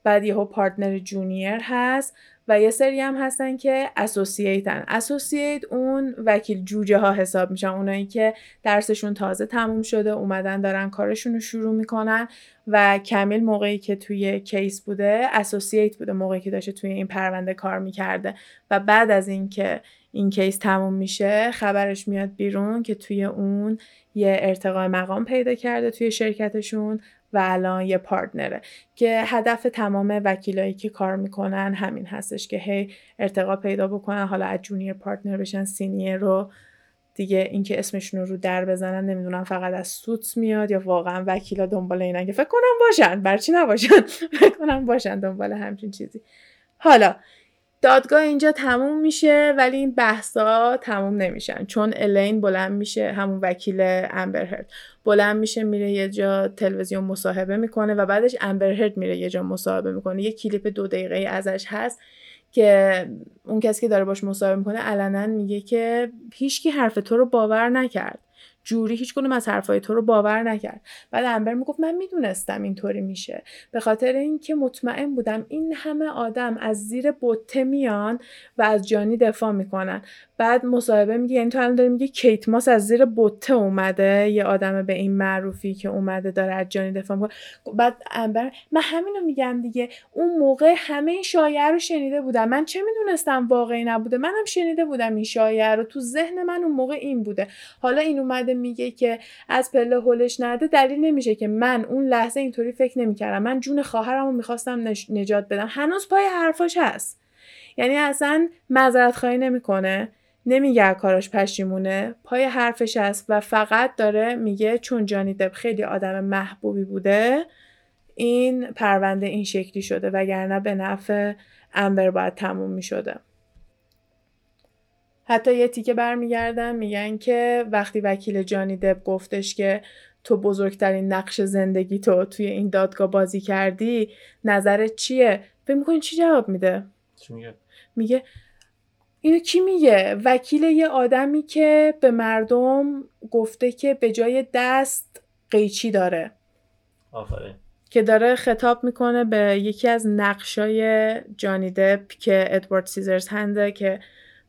بعد یهو partner junior هست. و یه سری هم هستن که associate ن associate اون وکیل جوجه ها حساب میشن اونایی که درسشون تازه تموم شده اومدن دارن کارشون رو شروع می‌کنن و کمیل موقعی که توی case بوده associate بوده موقعی که داشته توی این پرونده کار می‌کرده. و بعد از اینکه این case تموم میشه خبرش میاد بیرون که توی اون یه ارتقای مقام پیدا کرده توی شرکتشون و الان یه partner ه که هدف تمام وکیلایی که کار می‌کنن همین هستش که هی ارتقا پیدا بکنن. حالا از junior partner بشن senior رو دیگه اینکه اسمشون رو در بزنن نمی‌دونم فقط از Suits میاد یا واقعا وکیلا دنبال اینن که فکر کنم باشن. برا چی نباشن؟ فکر کنم باشن دنبال همچین چیزی. حالا دادگاه اینجا تموم میشه ولی این بحثا تموم نمیشن. چون الین بلند میشه همون وکیل امبرهرد بلند میشه میره یه جا تلویزیون مصاحبه می‌کنه و بعدش امبرهرد میره یه جا مصاحبه می‌کنه. یه کلیپ دو دقیقه ازش هست که اون کسی که داره باش مصاحبه می‌کنه علنا میگه که هیچکی حرف تو رو باور نکرد. جوری هیچ کنم از حرفای تو رو باور نکرد. بعد انبر می‌گفت من می‌دونستم اینطوری میشه. به خاطر اینکه مطمئن بودم این همه آدم از زیر بوته میان و از جانی دفاع می‌کنن. بعد مصاحبه میگه یعنی تو الان داری میگه کیت ماس از زیر بوته اومده؟ یه آدم به این معروفی که اومده داره از جانی دفاع می‌کنه. بعد انبر من همینو میگم دیگه. اون موقع همه این شایعه رو شنیده بودم. من چه می‌دونستم واقعی نبوده؟ منم شنیده بودم این شایعه رو. تو ذهن من اون موقع این بوده. حالا این اومده میگه که از پله هولش نده دلیل نمیشه که من اون لحظه اینطوری فکر نمی‌کردم. من جون خواهرمو می‌خواستم نجات بدم. هنوز پای حرفاش هست. یعنی اصلا معذرت خواهی نمی‌کنه نمیگه کاراش پشیمونه. پای حرفش هست و فقط داره میگه چون جانی دب خیلی آدم محبوبی بوده این پرونده این شکلی شده وگرنه به نفع امبر باید تموم می‌شده. حتی یه تیکه برمیگردن میگن که وقتی وکیل جانی دب گفتش که تو بزرگترین نقش زندگی تو توی این دادگاه بازی کردی نظرت چیه؟ فکر می‌کنی چی جواب میده؟ چی میگه؟ میگه اینو کی میگه؟ وکیل یه آدمی که به مردم گفته که به جای دست قیچی داره. آفرین. که داره خطاب می‌کنه به یکی از نقشای جانی دپ که ادوارد سیزرز هنده که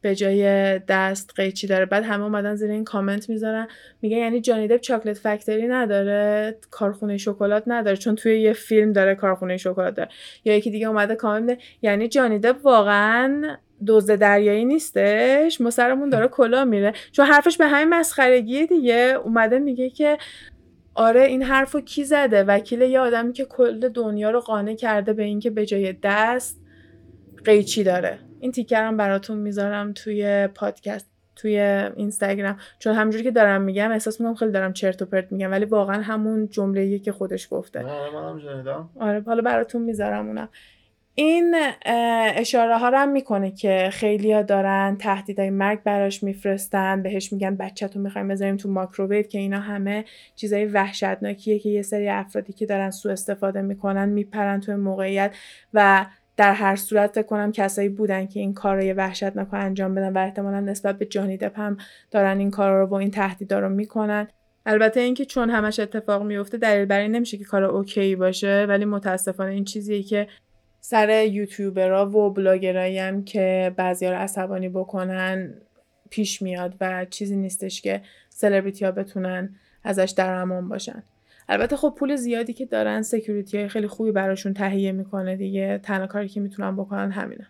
به جای دست قیچی داره. بعد همه اومدن زیر این کامنت می‌ذارن. میگه یعنی جانی دپ چاکلت فکتوری نداره کارخونه شکلات نداره. چون توی یه فیلم داره کارخونه شکلات داره. یا یکی دیگه اومده کامنت یعنی جانی دپ واقعا دزد دریایی نیستش. ما داره کلا میره. چون حرفش به همین مسخرگیه دیگه. اومده میگه که آره این حرف رو کی زده؟ وکیل یه آدمی که کل دنیا رو قانع کرده به اینکه به جای دست قیچی داره. این تیکرم براتون می‌ذارم توی پادکست توی اینستاگرام. چون همجوری که دارم میگم احساس می‌کنم خیلی دارم چرت و پرت میگم ولی واقعا همون جمله که خودش گفته. آره حالا براتون می‌ذارم اونم. این اشاره ها رو هم می‌کنه که خیلی ها دارن تهدیدهای مرگ براش میفرستن بهش میگن بچهتون می‌خوایم بذاریم تو ماکروویو که اینا همه چیزای وحشتناکیه که یه سری افرادی که دارن سوء استفاده می‌کنن میپرن توی موقعیت و در هر صورت فکر کنم کسایی بودن که این کار رو وحشتناک انجام بدن و احتمالا نسبت به جانی دپ هم دارن این کار رو با این تهدیدا رو می‌کنن. البته اینکه چون همش اتفاق میفته دلیل بر این نمیشه که کار okay باشه ولی متاسفانه این چیزیه که سر یوتیوبرها و بلاگرایی هم که بعضی رو عصبانی بکنن پیش میاد و چیزی نیستش که سلبریتی ها بتونن ازش در امان باشن. البته خب پول زیادی که دارن security های خیلی خوبی براشون تهیه می‌کنه دیگه. تنها کاری که می‌تونن بکنن همینه.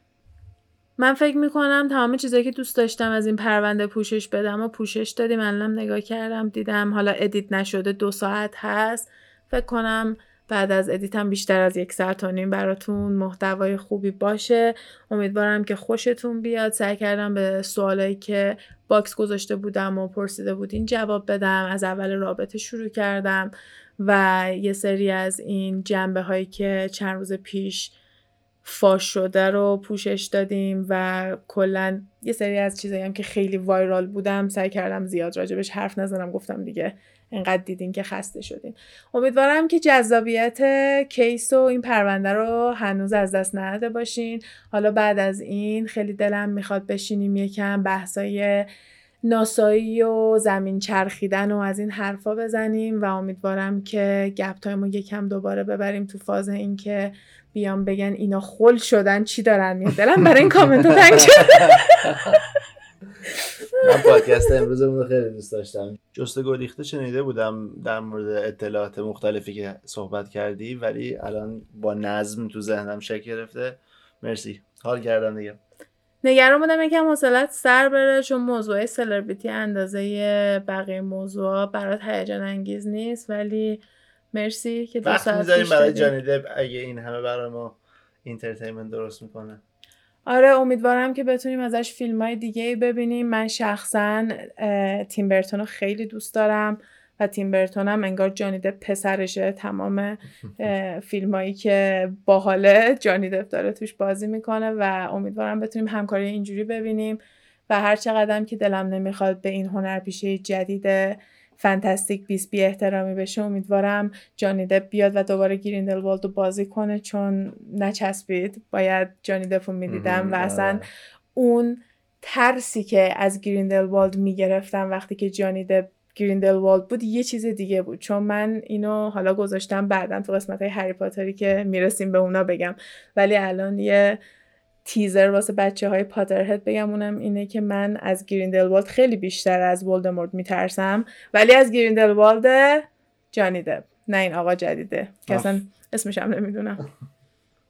من فکر می‌کنم تمام چیزایی که دوست داشتم از این پرونده پوشش بدم و پوشش دادیم. الانم نگاه کردم دیدم حالا edit نشده دو ساعت هست. فکر کنم بعد از edit م بیشتر از یک ساعت و نیم براتون محتوای خوبی باشه. امیدوارم که خوشتون بیاد. سعی کردم به سوالایی که box گذاشته بودم و پرسیده بودین جواب بدم. از اول رابطه شروع کردم. و یه سری از این جنبه هایی که چند روز پیش فاش شده رو پوشش دادیم و کلا یه سری از چیزایی هم که خیلی viral بودن سعی کردم زیاد راجبش حرف نزنم. گفتم دیگه انقدر دیدین که خسته شدین. امیدوارم که جذابیت case و این پرونده رو هنوز از دست نداده باشین. حالا بعد از این خیلی دلم می‌خواد بشینیم یکم بحثای ناسایی و زمین چرخیدن و از این حرفا بزنیم و امیدوارم که گپ تایمو یکم دوباره ببریم تو فاز اینکه بیام بگن اینا خل شدن چی دارن میاد دلم برای این کامنت تنگ شده من پادکست امروزمون رو خیلی دوست داشتم. جسته گریخته شنیده بودم در مورد اطلاعات مختلفی که صحبت کردی ولی الان با نظم تو ذهنم شکل گرفته. مرسی. حال کردم دیگه. نگران بودم یکم حوصلت سر بره چون موضوع سلبریتی اندازه بقیه موضوع برات هیجان انگیز نیست. ولی مرسی که دو ساعت برای جانی اگه این همه برای ما entertainment درست می‌کنه. آره امیدوارم که بتونیم ازش فیلم های دیگه ببینیم. من شخصا تیم برتون رو خیلی دوست دارم. و تیم برتون هم انگار جانی دپ پسرشه تمام فیلم هایی که باحاله جانی دپ داره توش بازی می‌کنه و امیدوارم بتونیم همکاری اینجوری ببینیم و هر چقدر که دلم نمی‌خواد به این هنرپیشه جدید فانتاستیک بیس بی احترامی بشه امیدوارم جانی دپ بیاد و دوباره گریندلوالد رو بازی کنه چون نچسبید باید جانی دپ رو می‌دیدم و اصلا آره. اون ترسی که از گریندلوالد می‌گرفتم وقتی که جانی دپ گریندلوالد بود یه چیز دیگه بود. چون من اینو حالا گذاشتم بعدا تو قسمت های هری پاتری که می‌رسیم به اونا بگم. ولی الان یه تیزر واسه بچه های Potterhead بگم. اونم اینه که من از گریندلوالد خیلی بیشتر از ولدمورت میترسم. ولی از گریندلوالد جانی دپ نه این آقا جدیده که اصلا اسمش هم نمی‌دونم.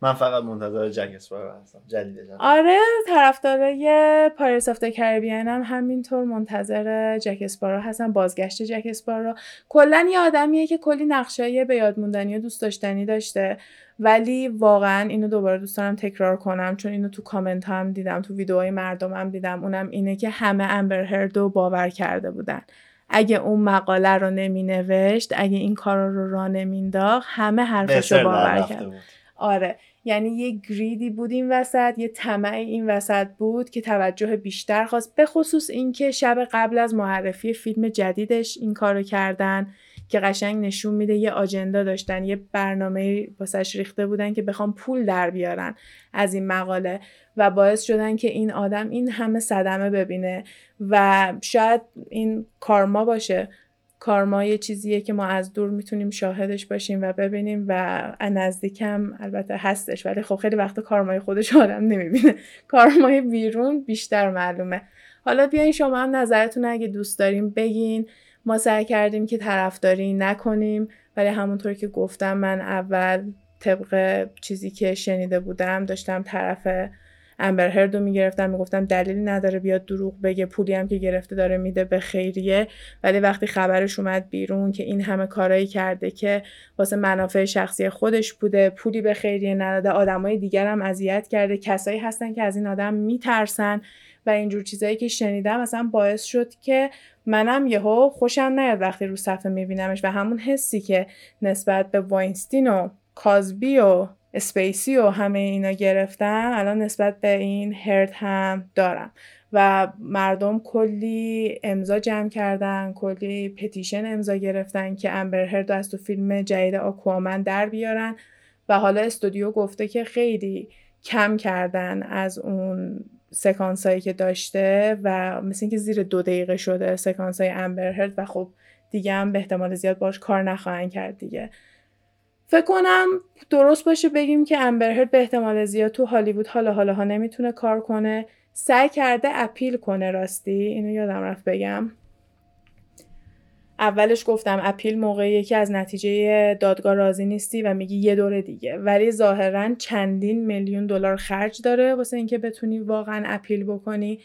من فقط منتظر جک اسپارو هستم. جدیده آره طرفدارای Pirates of Caribbean هم همینطور منتظر جک اسپارو هستم بازگشت جک اسپارو کلا یه آدمیه که کلی نقشای به یاد موندنی و دوست داشتنی داشته. ولی واقعا اینو دوباره دوست دارم تکرار کنم. چون اینو تو کامنت هم دیدم تو ویدیوهای مردم هم دیدم. اونم اینه که همه امبر هردو باور کرده بودن. اگه اون مقاله رو نمی نوشت اگه این کار رو را نمینداخت همه حرفش رو باور کرد. آره. یعنی یه گریدی بود این وسط یه طمع این وسط بود که توجه بیشتر خواست به خصوص اینکه شب قبل از معرفی فیلم جدیدش این کارو کردن که قشنگ نشون میده یه آجندا داشتن یه برنامه واسش ریخته بودن که بخوام پول در بیارن از این مقاله و باعث شدن که این آدم این همه صدمه ببینه و شاید این کارما باشه. کارما یه چیزیه که ما از دور می‌تونیم شاهدش باشیم و ببینیم و نزدیکم البته هستش ولی خب خیلی وقت کارمای خودش آدم نمی‌بینه. کارمای بیرون بیشتر معلومه. حالا بیاین شما هم نظرتون اگه دوست داریم بگین. ما سعی کردیم که طرفداری نکنیم ولی همونطور که گفتم من اول طبق چیزی که شنیده بودم داشتم طرف امبر هرد رو می‌گرفتم می‌گفتم دلیلی نداره بیاد دروغ بگه پولی هم که گرفته داره میده به خیریه. ولی وقتی خبرش اومد بیرون که این همه کارایی کرده که واسه منافع شخصی خودش بوده پولی به خیریه نداده آدمای دیگر هم اذیت کرده کسایی هستن که از این آدم میترسن. و اینجور چیزایی که شنیدم مثلا باعث شد که منم یهو خوشم نیاد وقتی رو صفحه میبینمش. و همون حسی که نسبت به واینستین و کازبی و اسپیسی و همه اینا گرفتم الان نسبت به این هرد هم دارم. و مردم کلی امضا جمع کردن کلی petition امضا گرفتن که امبر هرد از تو فیلم جدید آکوامن در بیارن. و حالا استودیو گفته که خیلی کم کردن از اون سکانس هایی که داشته و مثل اینکه زیر دو دقیقه شده سکانس های امبر هرد و خب دیگه هم به احتمال زیاد باش کار نخواهند کرد دیگه. فکر کنم درست باشه بگیم که امبرهرد به احتمال زیاد تو هالیوود حالا حالا ها نمی‌تونه کار کنه. سعی کرده اپیل کنه راستی. اینو یادم رفت بگم. اولش گفتم اپیل موقعیه که از نتیجه دادگاه راضی نیستی و میگی یه دوره دیگه. ولی ظاهرا چندین میلیون دلار خرج داره واسه اینکه بتونی واقعا اپیل بکنی.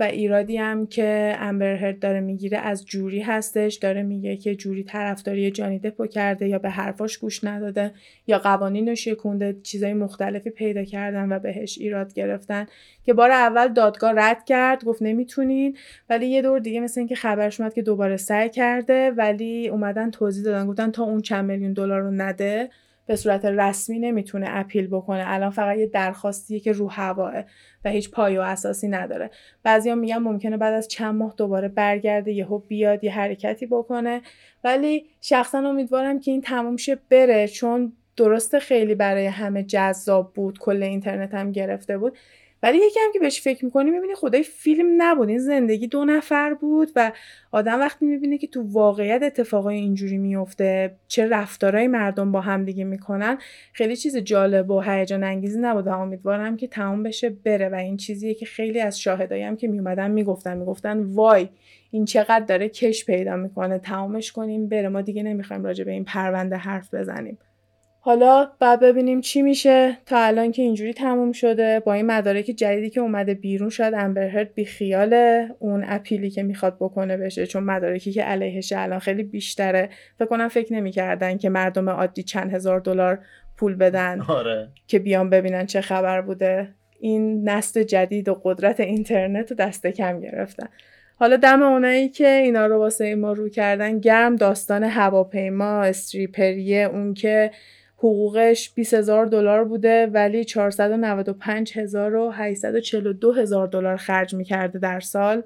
و ایرادی هم که امبرهرد داره می‌گیره از جوری هستش داره میگه که جوری طرفداری جانی دپو کرده یا به حرفاش گوش نداده یا قوانین رو شکونده چیزای مختلفی پیدا کردن و بهش ایراد گرفتن که بار اول دادگاه رد کرد گفت نمی‌تونین. ولی یه دور دیگه مثل اینکه خبرش اومد که دوباره سعی کرده ولی اومدن توضیح دادن گفتن تا اون چند میلیون دلار رو نده. به صورت رسمی نمی‌تونه اپیل بکنه. الان فقط یه درخواستیه که رو هواه و هیچ پای و اساسی نداره. بعضیا میگن ممکنه بعد از چند ماه دوباره برگرده یهو بیاد یه حرکتی بکنه. ولی شخصا امیدوارم که این تموم شه بره چون درسته خیلی برای همه جذاب بود کل اینترنت هم گرفته بود. ولی یکی هم که بهش فکر می‌کنی می‌بینی خدای فیلم نبود. این زندگی دو نفر بود و آدم وقتی می‌بینه که تو واقعیت اتفاقای اینجوری میفته چه رفتارهای مردم با هم دیگه می‌کنن خیلی چیز جالب و هیجان انگیزی نبود و امیدوارم که تمام بشه بره. و این چیزیه که خیلی از شاهدایی که میومدن می‌گفتن می‌گفتن وای این چقدر داره کش پیدا می‌کنه. تمامش کنیم بره. ما دیگه نمی‌خوایم راجع به این پرونده حرف بزنیم. حالا بعد ببینیم چی میشه. تا الان که اینجوری تموم شده. با این مدارک جدیدی که اومده بیرون شاید امبرهرد بی خیال اون اپیلی که می‌خواد بکنه بشه. چون مدارکی که علیهش الان خیلی بیشتره. فکر کنم فکر نمی‌کردن که مردم عادی چند هزار دلار پول بدن. آره. که بیان ببینن چه خبر بوده. این نسل جدید و قدرت اینترنت رو دست کم گرفتن. حالا دم اونایی که اینا رو واسه ما رو کردن. گرم داستان هواپیما استریپریه اون که حقوقش 20 هزار دلار بوده ولی 495 هزار و 842 هزار دلار خرج می‌کرده در سال.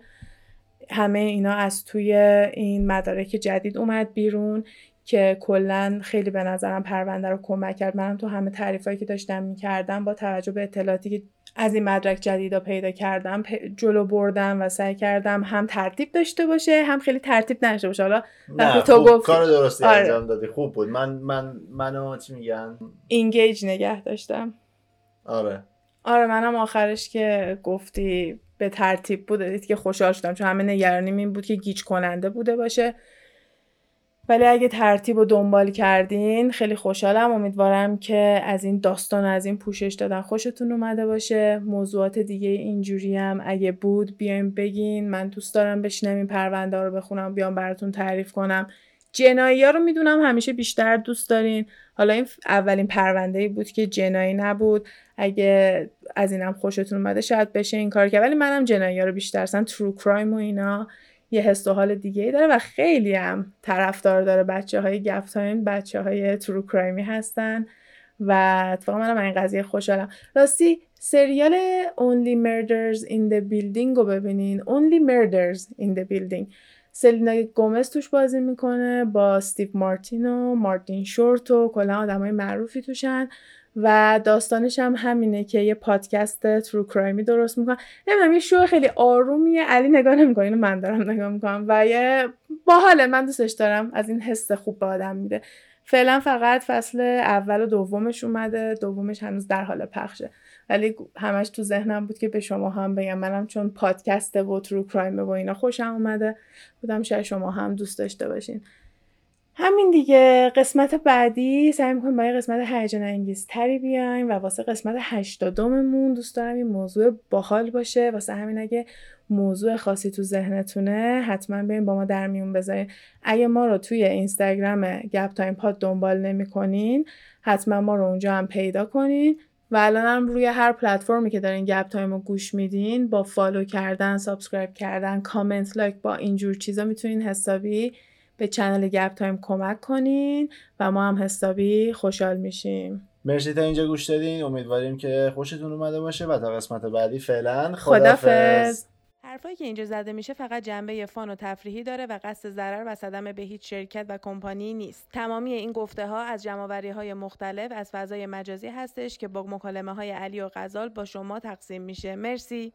همه اینا از توی این مدارک جدید اومد بیرون که کلا خیلی به نظرم پرونده رو کمک کرد. منم تو همه تعریفایی که داشتم می‌کردم با توجه به اطلاعاتی که از این مدرک جدیدا پیدا کردم جلو بردم و سعی کردم هم ترتیب داشته باشه هم خیلی ترتیب نشه باشه. حالا نه تو گفت کار درستی آره. انجام دادی. خوب بود. من من منو چی میگن؟ اینگیج نگه داشتم. آره. آره منم آخرش که گفتی به ترتیب بود دید که خوشحال شدم. چون همه نگرانیم این بود که گیج کننده بوده باشه. ولی اگه ترتیب رو دنبال کردین خیلی خوشحالم. امیدوارم که از این داستان و از این پوشش دادن خوشتون اومده باشه. موضوعات دیگه اینجوری هم اگه بود بیایم بگین. من دوست دارم بشینم این پرونده رو بخونم بیام براتون تعریف کنم. جنایی ها رو می‌دونم همیشه بیشتر دوست دارین. حالا این اولین پرونده ای بود که جنایی نبود. اگه از اینم خوشتون اومده شاید بشه این کار که ولی منم جنایی ها رو بیشتر سن ترو کرایم و اینا یه حس و حال دیگه ای داره و خیلی هم طرفدار داره بچه های گفت بچه های ترو کرایمی هستن و اتفاقا منم این قضیه خوشحالم. راستی سریال Only Murders in the Building رو ببینین. Only Murders in the Building. سلینا گومز توش بازی می‌کنه با استیو مارتین و مارتین شورت و کلا آدمای معروفی توشن. و داستانش هم همینه که یه پادکست ترو کرایمی درست می‌کنن نمی‌دونم یه شو خیلی آرومیه. علی نگاه نمی‌کنه اینو من دارم نگاه می‌کنم و یه باحاله. من دوستش دارم. از این حس خوب به آدم میده فعلا فقط فصل اول و دومش اومده. دومش هنوز در حال پخشه. ولی همش تو ذهنم بود که به شما هم بگم. منم چون پادکست و ترو کرایم و اینا خوشم اومده. بودم شاید شما هم دوست داشته باشین. همین دیگه قسمت بعدی سعی می‌کنم با یه قسمت هیجان انگیز تری بیایم و واسه قسمت هشتادممون دوست دارم این موضوع باحال باشه. واسه همین اگه موضوع خاصی تو ذهنتونه حتما بیاین با ما در میون بذارین. اگه ما رو توی اینستاگرام گپ تایم پاد دنبال نمی‌کنین حتما ما رو اونجا هم پیدا کنین. و الان هم روی هر پلتفرمی که دارین گپ تایم رو گوش میدین با follow کردن subscribe کردن کامنت لایک با اینجور چیزا می‌تونین حسابی به channel گپ تایم کمک کنین و ما هم حسابی خوشحال میشیم مرسی تا اینجا گوش دادین امیدواریم که خوشتون اومده باشه و تا قسمت بعدی فعلا خدافظ حرفایی که اینجا زده میشه فقط جنبه fun و تفریحی داره و قصد ضرر و صدمه به هیچ شرکت و کمپانی نیست. تمامی این گفته ها از جمع‌آوری های مختلف از فضای مجازی هستش که با مکالمه های علی و غزال با شما تقسیم میشه. مرسی.